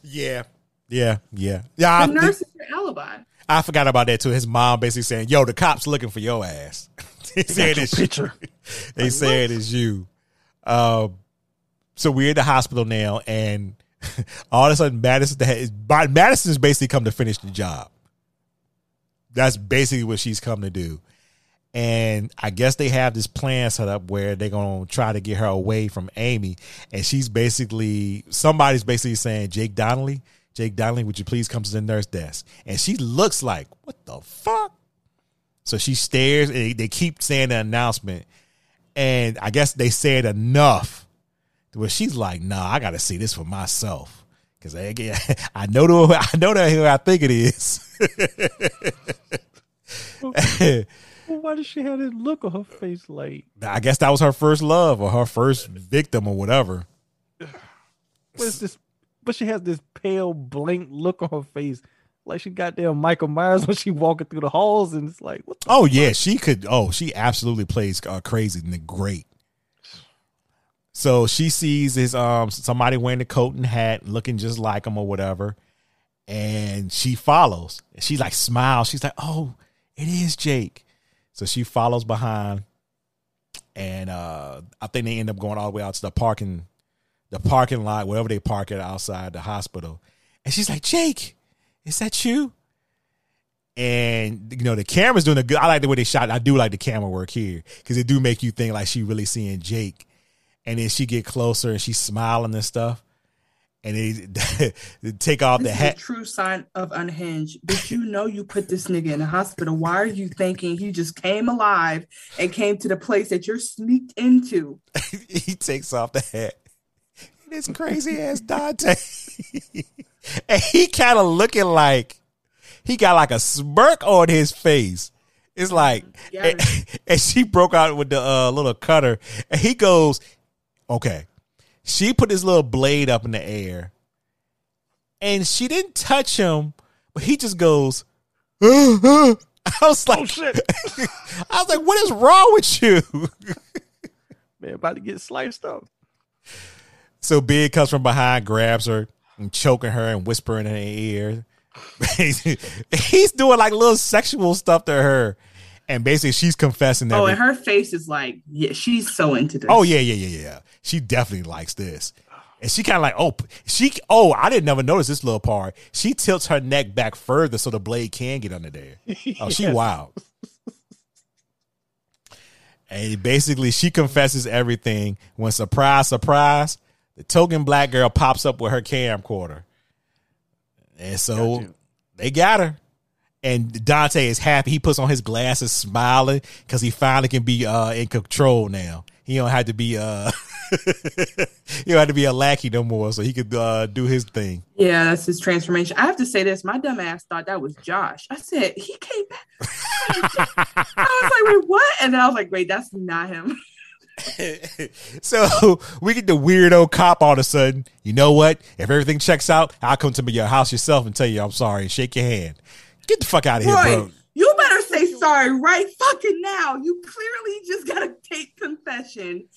S8: Yeah. Yeah, yeah. Yeah,
S10: The
S8: I,
S10: nurse is your alibi.
S8: I forgot about that too. His mom basically saying, "Yo, the cops looking for your ass." [laughs] [laughs] they said it's
S9: picture.
S8: They said it's you. Um, so we're at the hospital now, and [laughs] all of a sudden, Madison is Madison's basically come to finish the job. That's basically what she's come to do. And I guess they have this plan set up where they're gonna try to get her away from Amy. And she's basically somebody's basically saying, Jake Donnelly, Jake Donnelly, would you please come to the nurse desk? And she looks like, what the fuck? So she stares and they, keep saying the announcement. And I guess they said enough to where she's like, nah, I gotta see this for myself. Cause eh, I, [laughs] I know the [laughs] I know that who I think it is.
S9: Well, why does she have that look on her face like
S8: I guess that was her first love or her first victim or whatever.
S9: what is this? But she has this pale, blank look on her face, like she got there Michael Myers [laughs] when she walking through the halls, and it's like, what the
S8: Oh yeah, she could. Oh, she absolutely plays uh, crazy and great. So she sees his um somebody wearing the coat and hat, looking just like him or whatever, and she follows. She like smiles. She's like, "Oh, it is Jake." So she follows behind, and uh I think they end up going all the way out to the parking, the parking lot, wherever they park it outside the hospital. And she's like, "Jake, is that you?" and you know the camera's doing a good. I like the way they shot. I do like the camera work here because it do make you think like she really seeing Jake, and then she get closer and she's smiling and stuff, and they, they [laughs] take off the
S10: This is
S8: hat.
S10: a true sign of unhinged. But you know you put this nigga in the hospital. Why are you thinking he just came alive and came to the place that you're sneaked into? [laughs]
S8: he takes off the hat. This crazy ass Dante, [laughs] and he kind of looking like he got like a smirk on his face. It's like, and, [laughs] and she broke out with the uh, little cutter, and he goes, "Okay." She put his little blade up in the air, and she didn't touch him, but he just goes. [gasps] I was like,
S9: shit. [laughs]
S8: I was like, what is wrong with you?
S9: man about to get sliced up?
S8: So Big comes from behind, grabs her, and choking her and whispering in her ear. [laughs] He's doing like little sexual stuff to her, and basically she's confessing.
S10: That.
S8: Oh,
S10: and her face is like, yeah, she's so into this.
S8: oh yeah, yeah, yeah, yeah. She definitely likes this, and she kind of like, oh, she, oh, I didn't never notice this little part. She tilts her neck back further so the blade can get under there. [laughs] Oh, she wild. And basically, she confesses everything. When surprise, surprise, the token black girl pops up with her camcorder, and so they got her. And Dante is happy. He puts on his glasses, smiling because he finally can be uh, in control now. He don't have to be uh, [laughs] he don't have to be a lackey no more, so he could uh, do his thing.
S10: Yeah, that's his transformation. I have to say this. My dumb ass thought that was Josh. I said, he came back. [laughs] I was like, wait, what? And then I was like, wait, that's not him. [laughs] [laughs]
S8: so [laughs] we get the weirdo cop all of a sudden. You know what? If everything checks out, I'll come to your house yourself and tell you I'm sorry and shake your hand. Get the fuck out of here,
S10: Roy,
S8: bro.
S10: you better say sorry right fucking now. You clearly just gotta take confession.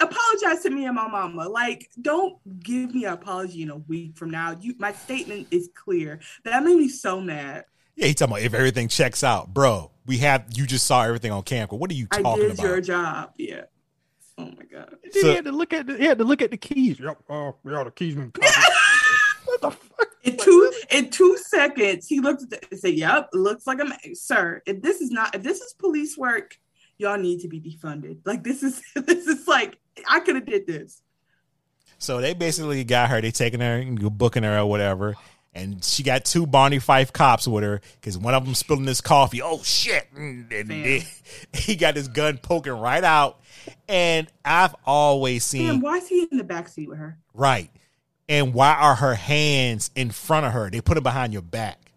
S10: Apologize to me and my mama. Like, don't give me an apology in a week from now. You, my statement is clear. That made me so mad.
S8: Yeah, he talking about if everything checks out, bro. We have you just saw everything on camera. What are you
S10: I
S8: talking
S10: did
S8: about?
S10: your job. Yeah. Oh my god.
S8: So-
S9: he had to look at the, he had to look at the keys. Yep. Oh, yeah, the keys been [laughs] what the fuck?
S10: In two in two seconds, he looked at the, and said, "Yep, looks like I'm sir. If this is not if this is police work, y'all need to be defunded. Like this is [laughs] this is like I could have did this.
S8: So they basically got her. They taking her booking her or whatever. And she got two Barney Fife cops with her because one of them spilling this coffee. Oh shit! Mm, and then
S10: Damn. [laughs]
S8: he got his gun poking right out. And I've always seen
S10: Damn, why is he in the back seat with her?
S8: Right. And why are her hands in front of her? They put them behind your back.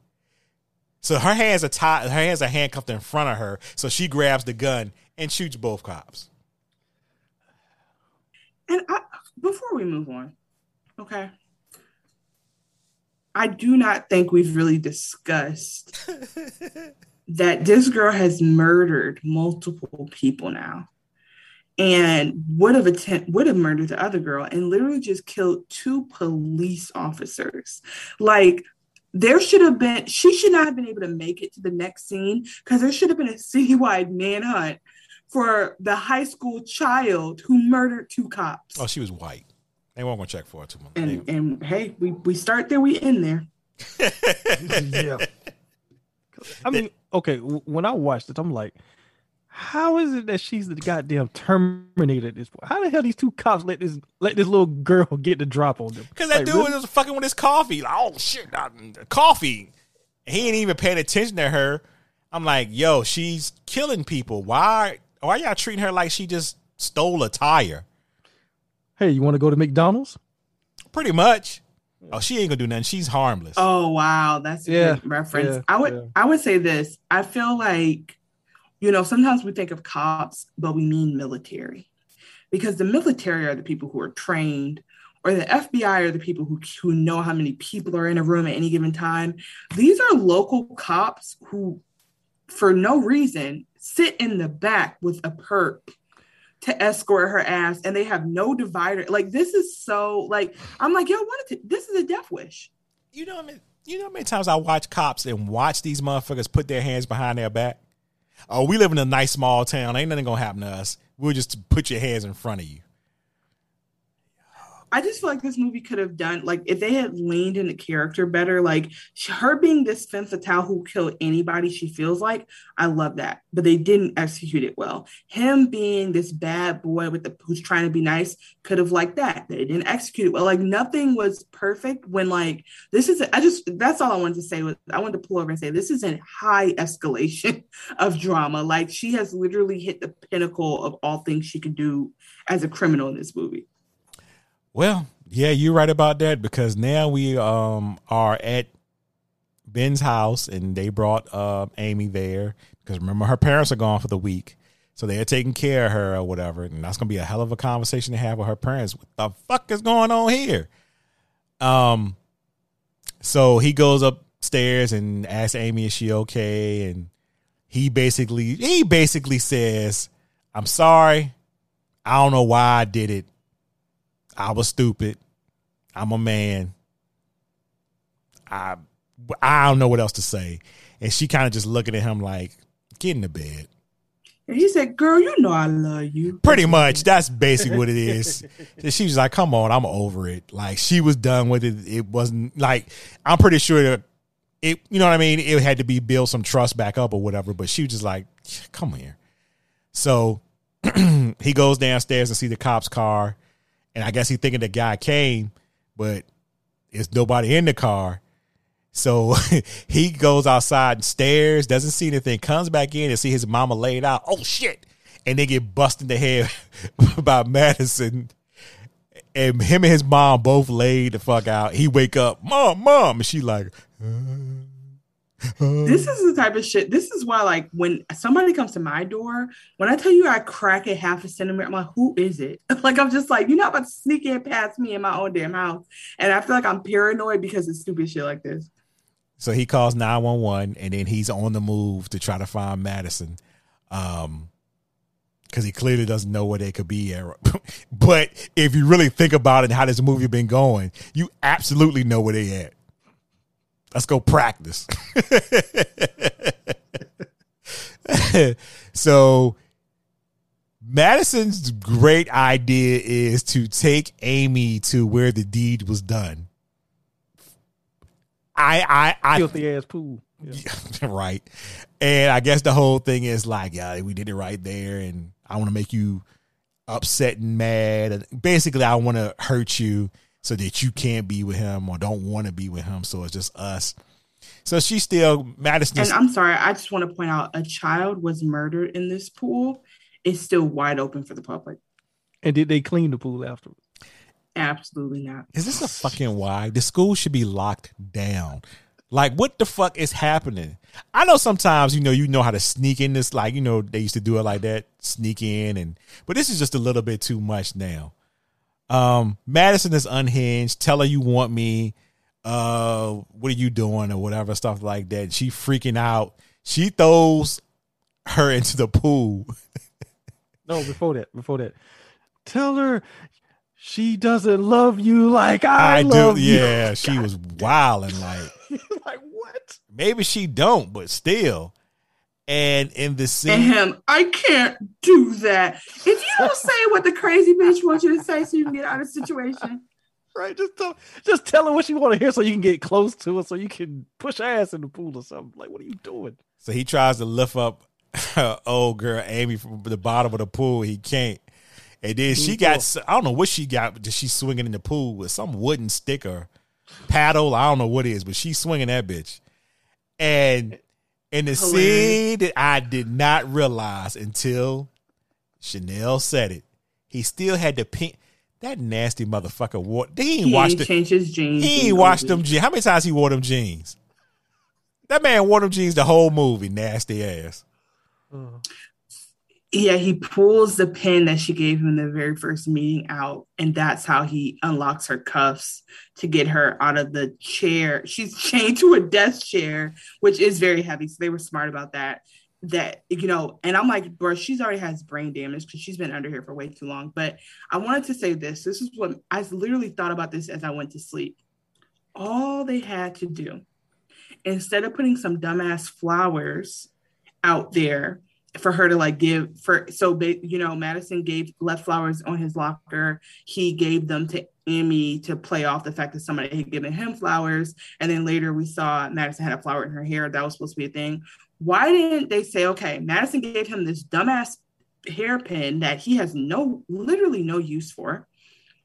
S8: So her hands are tied, her hands are handcuffed in front of her. So she grabs the gun and shoots both cops.
S10: And I, before we move on, okay, I do not think we've really discussed that this girl has murdered multiple people now, and would have attempt would have murdered the other girl, and literally just killed two police officers. Like there should have been, she should not have been able to make it to the next scene because there should have been a citywide manhunt for the high school child who murdered two cops.
S8: Oh, she was white. They won't gonna check for her too much.
S10: And and hey, we, we start there, we end there. [laughs] [laughs]
S9: yeah. I mean, okay, when I watched it, I'm like, how is it that she's the goddamn Terminator at this point? How the hell these two cops let this let this little girl [laughs] get the drop on them?
S8: Because that
S9: Like,
S8: dude
S9: really?
S8: was fucking with his coffee. Like, oh shit, not- coffee. He ain't even paying attention to her. I'm like, yo, she's killing people. Why why y'all treating her like she just stole a tire.
S9: Hey, you want to go to McDonald's?
S8: Pretty much. Oh, she ain't gonna do nothing. She's harmless.
S10: Oh wow, that's a
S9: Yeah,
S10: good reference.
S9: yeah,
S10: I would
S9: yeah.
S10: I would say this. I feel like, you know, sometimes we think of cops, but we mean military. Because the military are the people who are trained, or the FBI are the people who, who know how many people are in a room at any given time. These are local cops who, for no reason, sit in the back with a perp to escort her ass and they have no divider. Like this is so like I'm like, yo, what is? This is a death wish.
S8: You know, what I mean, you know how many times I watch cops and watch these motherfuckers put their hands behind their back. Oh, we live in a nice small town. Ain't nothing gonna happen to us. We'll just put your hands in front of you.
S10: I just feel like this movie could have done like if they had leaned into the character better, like her being this femme fatale who killed anybody she feels like. I love that, but they didn't execute it well. Him being this bad boy with the who's trying to be nice could have liked that. They didn't execute it well. Like nothing was perfect when like this is. I just that's all I wanted to say was I wanted to pull over and say this is a high escalation [laughs] of drama. Like she has literally hit the pinnacle of all things she could do as a criminal in this movie.
S8: Well, yeah, you're right about that because now we um are at Ben's house and they brought uh, Amy there because remember her parents are gone for the week. So they're taking care of her or whatever. And that's gonna be a hell of a conversation to have with her parents. What the fuck is going on here? Um so he goes upstairs and asks Amy is she okay? And he basically he basically says, I'm sorry. I don't know why I did it. I was stupid. I'm a man. I I don't know what else to say. And she kind of just looking at him like, get in the bed.
S10: And he said, "Girl, you know I love you."
S8: Pretty much. That's basically what it is. And she was like, come on, I'm over it. Like she was done with it. It wasn't like I'm pretty sure that it you know what I mean? It had to be build some trust back up or whatever. But she was just like, come here. So [clears throat] he goes downstairs and see the cop's car. And I guess he thinking the guy came, but there's nobody in the car. So [laughs] he goes outside and stares, doesn't see anything, comes back in and see his mama laid out. Oh shit. And they get busted in the head [laughs] by Madison. And him and his mom both laid the fuck out. He wake up, mom, mom, and she like,
S10: This is the type of shit. This is why, like, when somebody comes to my door, when I tell you I crack it half a centimeter, I'm like, who is it? [laughs] Like, I'm just like, you're not about to sneak in past me in my own damn house. And I feel like I'm paranoid because of stupid shit like this.
S8: So he calls 911 and then he's on the move to try to find Madison. Um because he clearly doesn't know where they could be at. [laughs] but if you really think about it and how this movie been going, you absolutely know where they at. Let's go practice. [laughs] so Madison's great idea is to take Amy to where the deed was done. I I I
S9: Filthy ass pool. [laughs]
S8: right. And I guess the whole thing is like, yeah, we did it right there, and I want to make you upset and mad, and basically, I want to hurt you so that you can't be with him or don't want to be with him. So it's just us. So she's still Madison.
S10: And I'm sorry, I just want to point out a child was murdered in this pool. It's still wide open for the public.
S9: And did they clean the pool afterwards?
S10: Absolutely not.
S8: is this a fucking why? The school should be locked down. Like, what the fuck is happening? I know sometimes you know you know how to sneak in this, like you know they used to do it like that, sneak in, and but this is just a little bit too much now. Um, Madison is unhinged. Tell her you want me. Uh, what are you doing or whatever stuff like that. She freaking out. She throws her into the pool. [laughs]
S9: No, before that, before that. Tell her she doesn't love you like I,
S8: I,
S9: love
S8: do.
S9: you.
S8: Yeah, she was wilding like. [laughs]
S9: like what?
S8: Maybe she don't, but still. And in the
S10: And
S8: scene,
S10: him, I can't do that. If you don't say what the crazy bitch wants you to say so you can get out of the situation. [laughs]
S9: Right? Just tell just tell her what she want to hear so you can get close to her so you can push ass in the pool or something. Like, what are you doing?
S8: so he tries to lift up her old girl Amy from the bottom of the pool. He can't. And then she got I don't know what she got, but she's swinging in the pool with some wooden sticker, paddle. I don't know what it is, but she's swinging that bitch. And in the scene that I did not realize until Chanel said it. He still had the pink. That nasty motherfucker wore. He ain't
S10: He
S8: washed
S10: ain't
S8: the,
S10: changed his jeans.
S8: He ain't washed them jeans. How many times he wore them jeans? That man wore them jeans the whole movie. Nasty ass. Uh-huh.
S10: Yeah, he pulls the pin that she gave him in the very first meeting out, and that's how he unlocks her cuffs to get her out of the chair. She's [laughs] chained to a desk chair, which is very heavy. So they were smart about that. That you know, and I'm like, bro, she's already has brain damage because she's been under here for way too long. But I wanted to say this. This is what I literally thought about this as I went to sleep. All they had to do, instead of putting some dumbass flowers out there for her to like give for so you know Madison gave left flowers on his locker. He gave them to Amy to play off the fact that somebody had given him flowers. And then later we saw Madison had a flower in her hair. That was supposed to be a thing. Why didn't they say okay Madison gave him this dumbass hairpin that he has no literally no use for.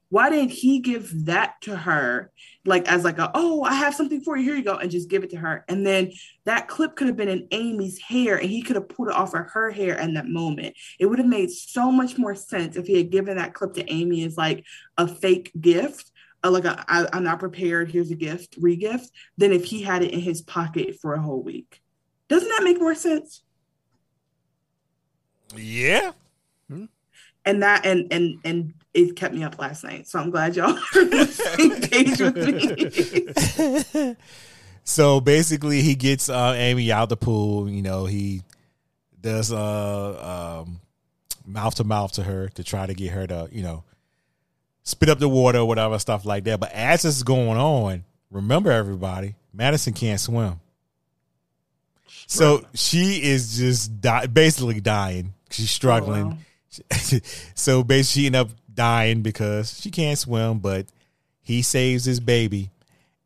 S10: Why didn't he give that to her like as like a oh i have something for you. Here you go and just give it to her. And then that clip could have been in amy's hair and he could have pulled it off of her hair in that moment. It would have made so much more sense if he had given that clip to amy as like a fake gift uh, like a, I, i'm not prepared. Here's a gift re-gift than if he had it in his pocket for a whole week. Doesn't that make more sense?
S8: Yeah.
S10: and that and and and it kept me up last night so i'm glad y'all [laughs] are on the same page with me [laughs]
S8: So basically, he gets uh, Amy out the pool. You know, he does uh, um, mouth to mouth to her to try to get her to, you know, spit up the water or whatever stuff like that. But as this is going on, remember everybody, Madison can't swim. So she is just di- basically dying. She's struggling. [laughs] so basically, she ended up dying because she can't swim. But he saves his baby,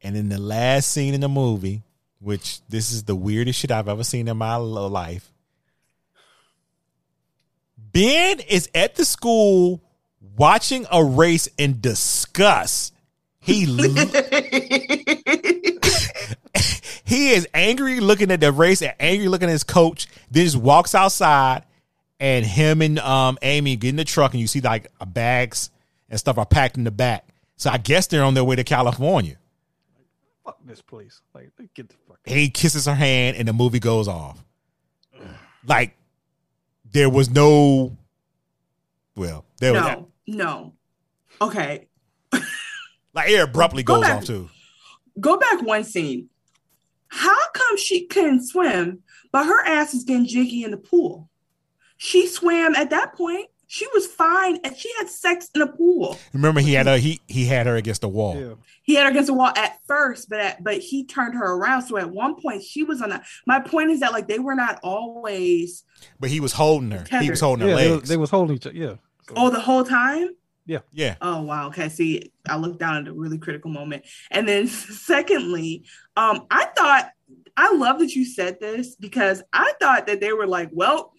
S8: and in the last scene in the movie, which this is the weirdest shit I've ever seen in my life, Ben is at the school watching a race in disgust. He [laughs] he is angry looking at the race and angry looking at his coach. Then just walks outside, and him and um Amy get in the truck, and you see like bags and stuff are packed in the back. So I guess they're on their way to California.
S9: Fuck this place. Like, get the fuck.
S8: He kisses her hand, and the movie goes off. Like there was no. Well, there was
S10: no no okay
S8: like it abruptly
S10: Go
S8: goes
S10: back.
S8: off too.
S10: go back one scene how come she couldn't swim but her ass is getting jiggy in the pool she swam at that point she was fine and she had sex in a pool
S8: Remember, he had her. He he had her against the wall.
S9: Yeah.
S10: he had her against the wall at first but at, but he turned her around so at one point she was on a my point is that like they were not always
S8: But he was holding her. He was holding her
S9: Yeah,
S8: legs.
S9: was- they was holding each other. Yeah.
S10: oh the whole time
S8: Yeah. yeah.
S10: Oh wow. Okay. See, I looked down at a really critical moment. And then [laughs] secondly, um, I thought I love that you said this because I thought that they were like, well,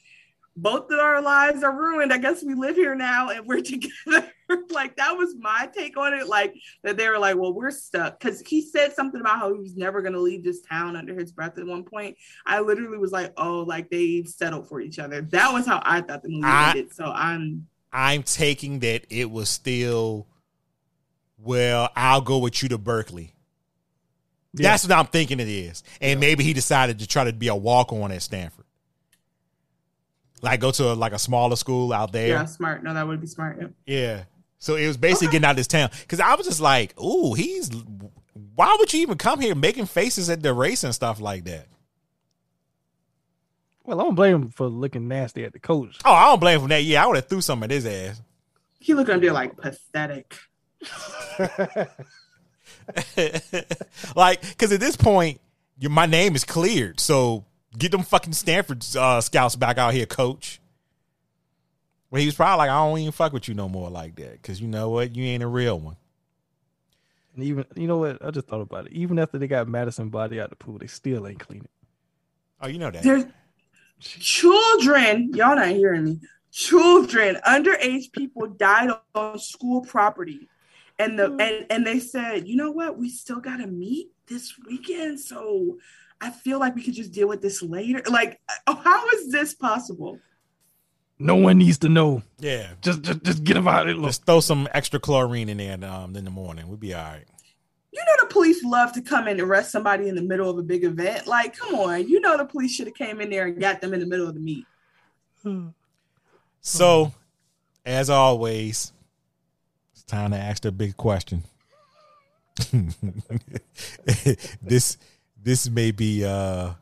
S10: both of our lives are ruined. I guess we live here now and we're [laughs] together. like that was my take on it. Like that they were like, well, we're stuck. Cause he said something about how he was never gonna leave this town under his breath at one point. I literally was like, oh, like they settled for each other. That was how I thought the movie
S8: I-
S10: ended. So I'm
S8: I'm taking that it was still. Well, I'll go with you to Berkeley.
S9: Yeah.
S8: That's what I'm thinking it is, and maybe he decided to try to be a walk on at Stanford, like go to a, like a smaller school out there.
S10: yeah, smart. No, that would be smart. Yeah.
S8: Yeah. So it was basically getting out of this town because I was just like, "Ooh, he's. Why would you even come here making faces at the race and stuff like that?"
S9: Well, I don't blame him for looking nasty at the coach.
S8: Oh, I don't blame him for that. Yeah, I would have threw some at his ass.
S10: He looked up there like pathetic. [laughs]
S8: like, because at this point, you, my name is cleared. So get them fucking Stanford uh, scouts back out here, coach. Well, he was probably like, I don't even fuck with you no more like that. Because you know what? You ain't a real one.
S9: And even you know what? I just thought about it. Even after they got Madison body out the pool, they still ain't clean it.
S8: Oh, you know that.
S10: There's children, y'all not hearing me. Children, underage people died on school property. And the and, and they said, you know what? We still gotta meet this weekend. So I feel like we could just deal with this later. Like, [laughs] how is this possible?
S9: No one needs to know.
S8: Yeah.
S9: Just just just get them out of it. Look.
S8: Just throw some extra chlorine in there um, in the morning. We'll be all right.
S10: You know the police love to come and arrest somebody in the middle of a big event. Like, come on, you know the police should have came in there and got them in the middle of the meet. [sighs]
S8: So, as always, it's time to ask the big question. [laughs] this this may be uh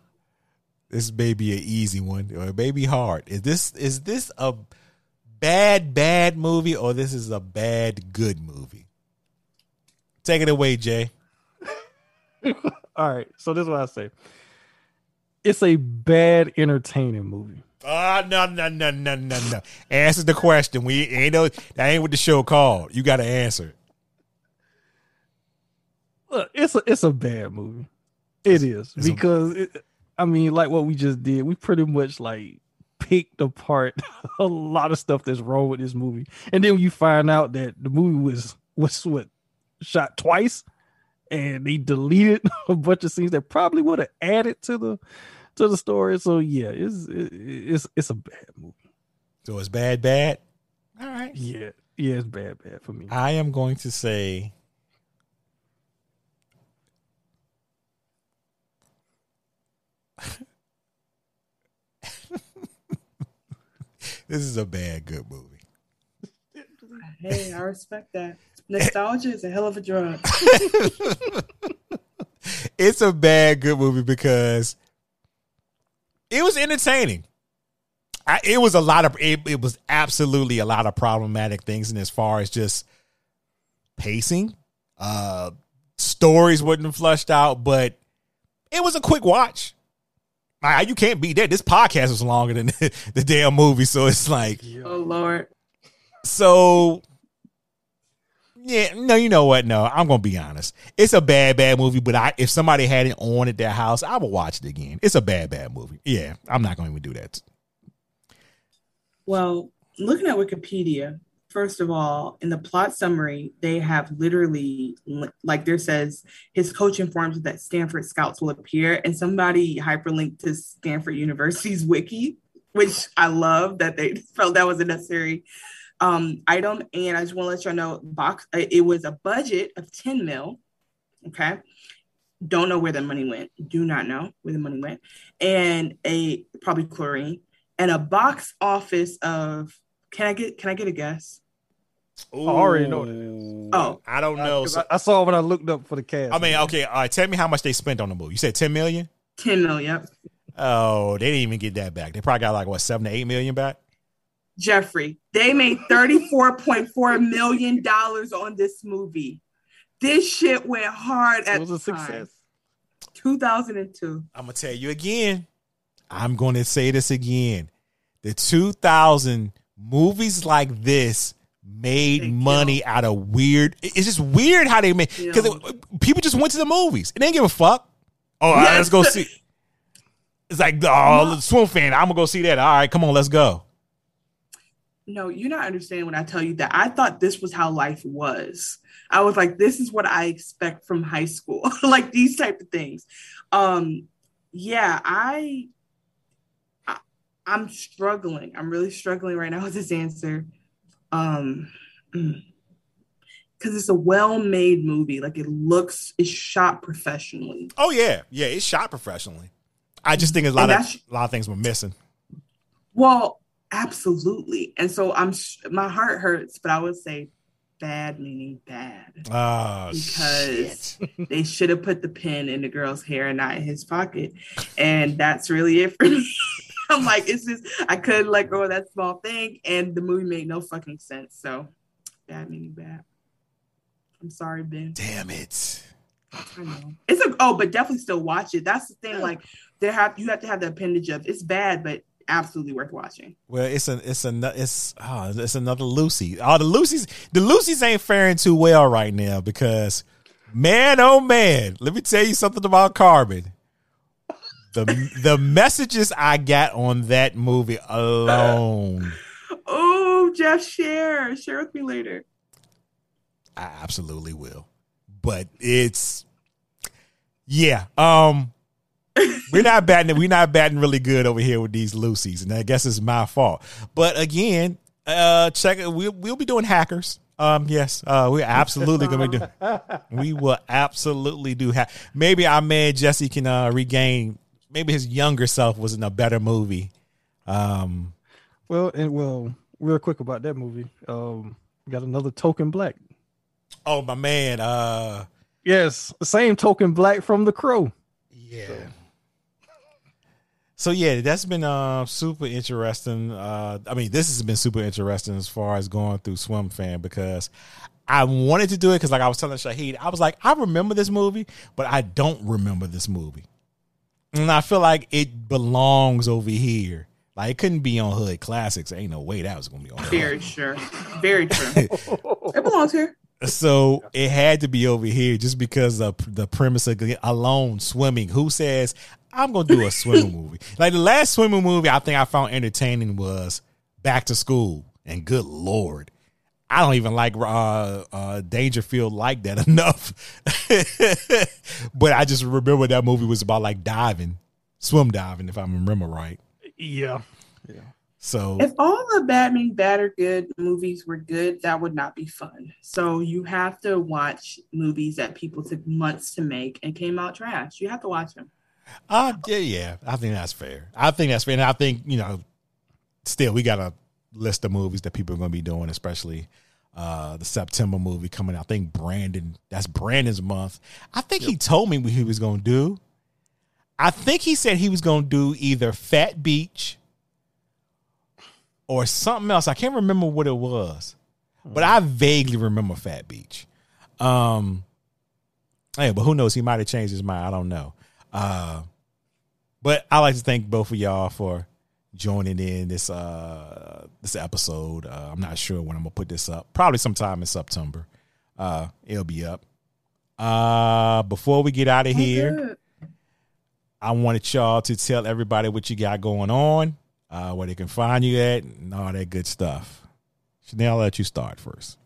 S8: this may be an easy one or it may be hard. Is this is this a bad bad movie or this is a bad good movie? Take it away, Jay. [laughs]
S9: All right. So this is what I say. It's a bad entertaining movie.
S8: Ah, no, no, no, no, no, no. Answer the question. We ain't no that ain't what the show called. You got to answer.
S9: Look, it's a it's a bad movie. It is
S8: it's a-
S9: because it, I mean, like what we just did, we pretty much like picked apart [laughs] a lot of stuff that's wrong with this movie, and then you find out that the movie was was what shot twice, and they deleted [laughs] a bunch of scenes that probably would have added to the to the story. So yeah, it's it, it's it's a bad movie.
S8: So it's bad, bad. All right.
S9: Yeah, yeah, it's bad, bad for me.
S8: I am going to say [laughs] this is a bad good movie.
S10: Hey, I respect that. Nostalgia is a hell of a drug. [laughs]
S8: It's a bad good movie because it was entertaining. I, it was a lot of it, it was absolutely a lot of problematic things and as far as just pacing uh stories wasn't flushed out but it was a quick watch I, you can't beat that this podcast was longer than the, [laughs] the damn movie so it's like
S10: oh Lord.
S8: so yeah, no, you know what? No, I'm gonna be honest. It's a bad, bad movie. But I, if somebody had it on at their house, I would watch it again. It's a bad, bad movie. Yeah, I'm not gonna even do that.
S10: Well, looking at Wikipedia, first of all, in the plot summary, they have literally, like there says, his coach informs that Stanford scouts will appear, and somebody hyperlinked to Stanford University's [laughs] wiki, which I love that they [laughs] felt that was a necessary um, item. And I just want to let y'all know, box uh, it was a budget of 10 mil. Okay. Don't know where the money went. Do not know where the money went. And a probably chlorine and a box office of can I get can I get a guess?
S9: I already know this.
S10: Oh,
S8: I don't uh, know.
S9: 'Cause
S8: So-
S9: I, I saw when I looked up for the cast.
S8: I mean, okay, all right. Tell me how much they spent on the movie. You said ten million.
S10: Ten million. yep.
S8: Oh, they didn't even get that back. They probably got like what seven to eight million back.
S10: Jeffrey, they made $34.4 million on this movie. This shit went hard at
S9: it was a
S10: the time.
S9: success.
S10: 2002.
S8: I'm gonna tell you again. I'm gonna say this again. The 2000 movies like this made
S10: They
S8: money out of weird. It's just weird how they made because people just went to the movies and they didn't give a fuck. Oh, all right,
S10: Yes.
S8: let's go see. It's like oh, Swimfan. I'm gonna go see that. All right, come on, let's go.
S10: No, you're not understanding when I tell you that. I thought this was how life was. I was like, this is what I expect from high school, [laughs] like these type of things. Um, yeah, I, I, I'm struggling. I'm really struggling right now with this answer. Um, because it's a well-made movie. Like it looks, it's shot professionally.
S8: Oh yeah, yeah, it's shot professionally. I just think a lot of a lot of things were missing.
S10: Well, absolutely. And so I'm, sh- my heart hurts, but I would say bad meaning bad.
S8: Oh,
S10: because [laughs] they should have put the pin in the girl's hair and not in his pocket. And that's really it for me. [laughs] [laughs] I'm like, it's just I couldn't let go of that small thing, and the movie made no fucking sense. So bad meaning bad. I'm sorry, Ben.
S8: Damn it.
S10: I know. It's a oh, but definitely still watch it. That's the thing. Like they have you have to have the appendage of it's bad, but absolutely worth watching.
S8: Well, it's an it's a it's oh, it's another Lucy. All the Lucy's the Lucy's ain't faring too well right now because man, oh man, let me tell you something about Carbon. The the messages I got on that movie alone,
S10: Oh, Jeff, share share with me later.
S8: I absolutely will. But it's yeah. Um, we're not batting. We're not batting really good over here with these Lucy's, and I guess it's my fault. But again, uh, check. We'll we'll be doing hackers. Um, yes, uh, we're absolutely gonna be doing. We will absolutely do. Ha- maybe our man Jesse can uh, regain. Maybe his younger self was in a better movie. Um,
S9: Well, and well, real quick about that movie. Um, got another token black.
S8: oh my man. Uh,
S9: Yes, the same token black from The Crow.
S8: Yeah. So yeah, that's been uh super interesting. Uh I mean, this has been super interesting as far as going through Swimfan because I wanted to do it because like I was telling Shahid, I was like, I remember this movie, but I don't remember this movie. And I feel like it belongs over here. Like it couldn't be on Hood Classics. Ain't no way that was gonna be on. There.
S10: Very sure. Very true. [laughs] it belongs here.
S8: So it had to be over here just because of the premise of alone swimming. Who says I'm gonna do a [laughs] swimming movie? Like the last swimming movie I think I found entertaining was Back to School, and good lord, I don't even like uh, uh, Dangerfield like that [laughs] enough. but I just remember that movie was about like diving, swim diving, if I remember right.
S9: Yeah. Yeah.
S8: So
S10: If all the Bad Mean Bad or Good movies were good, that would not be fun. So you have to watch movies that people took months to make and came out trash. You have to watch them.
S8: Uh yeah, yeah. I think that's fair. I think that's fair. And I think, you know, still we got a list of movies that people are gonna be doing, especially uh the September movie coming out. I think Brandon, that's Brandon's month. I think he told me what he was gonna do. I think he said he was gonna do either Fat Beach or something else. I can't remember what it was. But I vaguely remember Fat Beach. Um Hey, but who knows? He might have changed his mind. I don't know. Uh, but I like to thank both of y'all for joining in this uh this episode. Uh, I'm not sure when I'm gonna put this up. Probably sometime in September. Uh, it'll be up. Uh, before we get out of here, I wanted y'all to tell everybody what you got going on, uh, where they can find you at, and all that good stuff. Chanel, I'll let you start first.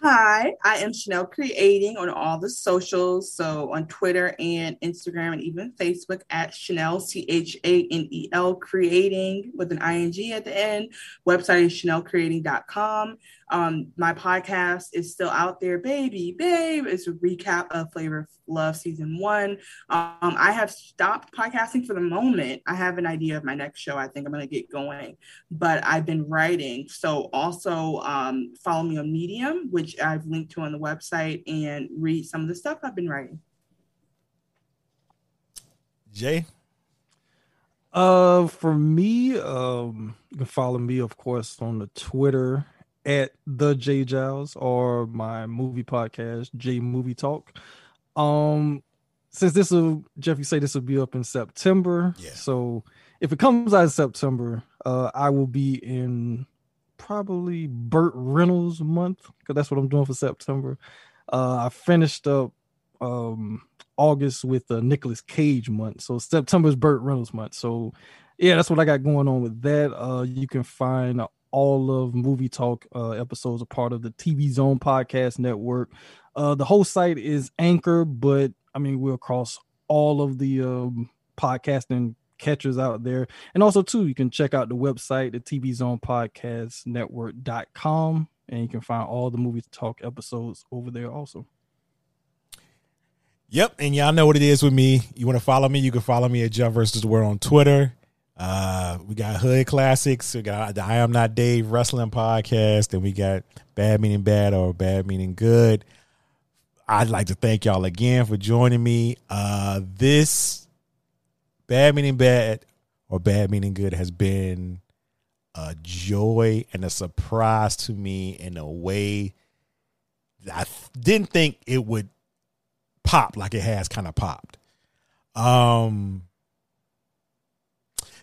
S10: Hi, I am Chanel Creating on all the socials. So on Twitter and Instagram and even Facebook at Chanel, C H A N E L Creating with an ing at the end. Website is chanelcreating.com. Um, my podcast is still out there, baby, babe. It's a recap of Flavor of Love season one. Um, I have stopped podcasting for the moment. I have an idea of my next show. I think I'm going to get going, but I've been writing. So also um, follow me on Medium, which I've linked to on the website, and read some of the stuff I've been writing.
S8: Jay,
S9: Uh, for me, um, you can follow me, of course, on the Twitter at the J Giles or my movie podcast, J Movie Talk. Um, since this will Jeff, you say this will be up in September.
S8: Yeah.
S9: So if it comes out in September, uh, I will be in probably Burt Reynolds month because that's what I'm doing for September. Uh, I finished up um August with the Nicolas Cage month. So September is Burt Reynolds month. So yeah, that's what I got going on with that. Uh you can find all of movie talk uh episodes are part of the TV Zone podcast network. Uh the whole site is Anchor, but I mean we're across all of the um podcasting catchers out there. And also too, you can check out the website, the TV Zone Podcast Network.com, and you can find all the movie talk episodes over there also.
S8: Yep, and y'all know what it is with me. You want to follow me? You can follow me at Jeff versus the World on Twitter. Uh, we got Hood Classics. We got the I Am Not Dave Wrestling Podcast, and we got Bad Meaning Bad or Bad Meaning Good. I'd like to thank y'all again for joining me. Uh, this Bad Meaning Bad or Bad Meaning Good has been a joy and a surprise to me in a way that I didn't think it would pop like it has kind of popped. Um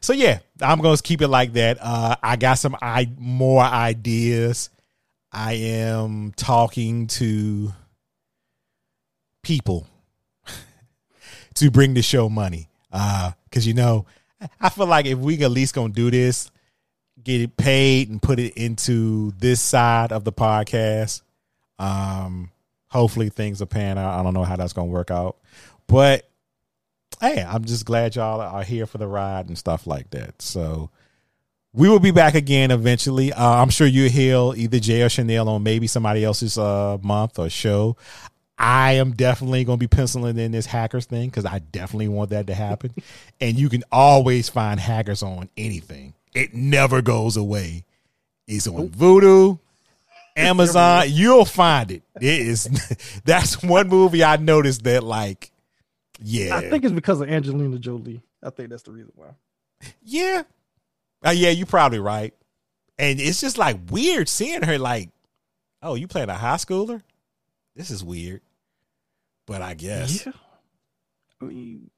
S8: so yeah, I'm going to keep it like that. Uh I got some I more ideas. I am talking to people [laughs] to bring the show money. Uh cuz you know, I feel like if we at least to do this, get it paid and put it into this side of the podcast, um hopefully things are pan out. I don't know how that's to work out. But hey, I'm just glad y'all are here for the ride and stuff like that. So we will be back again eventually. Uh, I'm sure you'll hear either Jay or Chanel on maybe somebody else's uh, month or show. I am definitely going to be penciling in this hackers thing because I definitely want that to happen. [laughs] and you can always find hackers on anything. It never goes away. It's on Vudu, [laughs] Amazon. You'll find it. It is. [laughs] That's one movie I noticed that like. Yeah,
S9: I think it's because of Angelina Jolie. I think that's the reason why.
S8: Yeah, uh, yeah, you're probably right. And it's just like weird seeing her like, oh, you playing a high schooler? This is weird. But I guess.
S9: Yeah. I mean,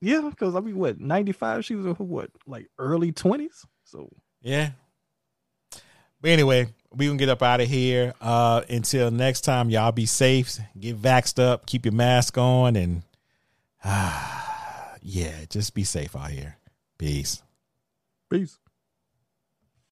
S9: yeah, because I mean, what, 95? She was, what, like early 20s? So,
S8: yeah. But anyway, we can get up out of here. Uh, until next time, y'all be safe, get vaxxed up, keep your mask on, and [sighs] yeah, just be safe out here. Peace.
S9: Peace.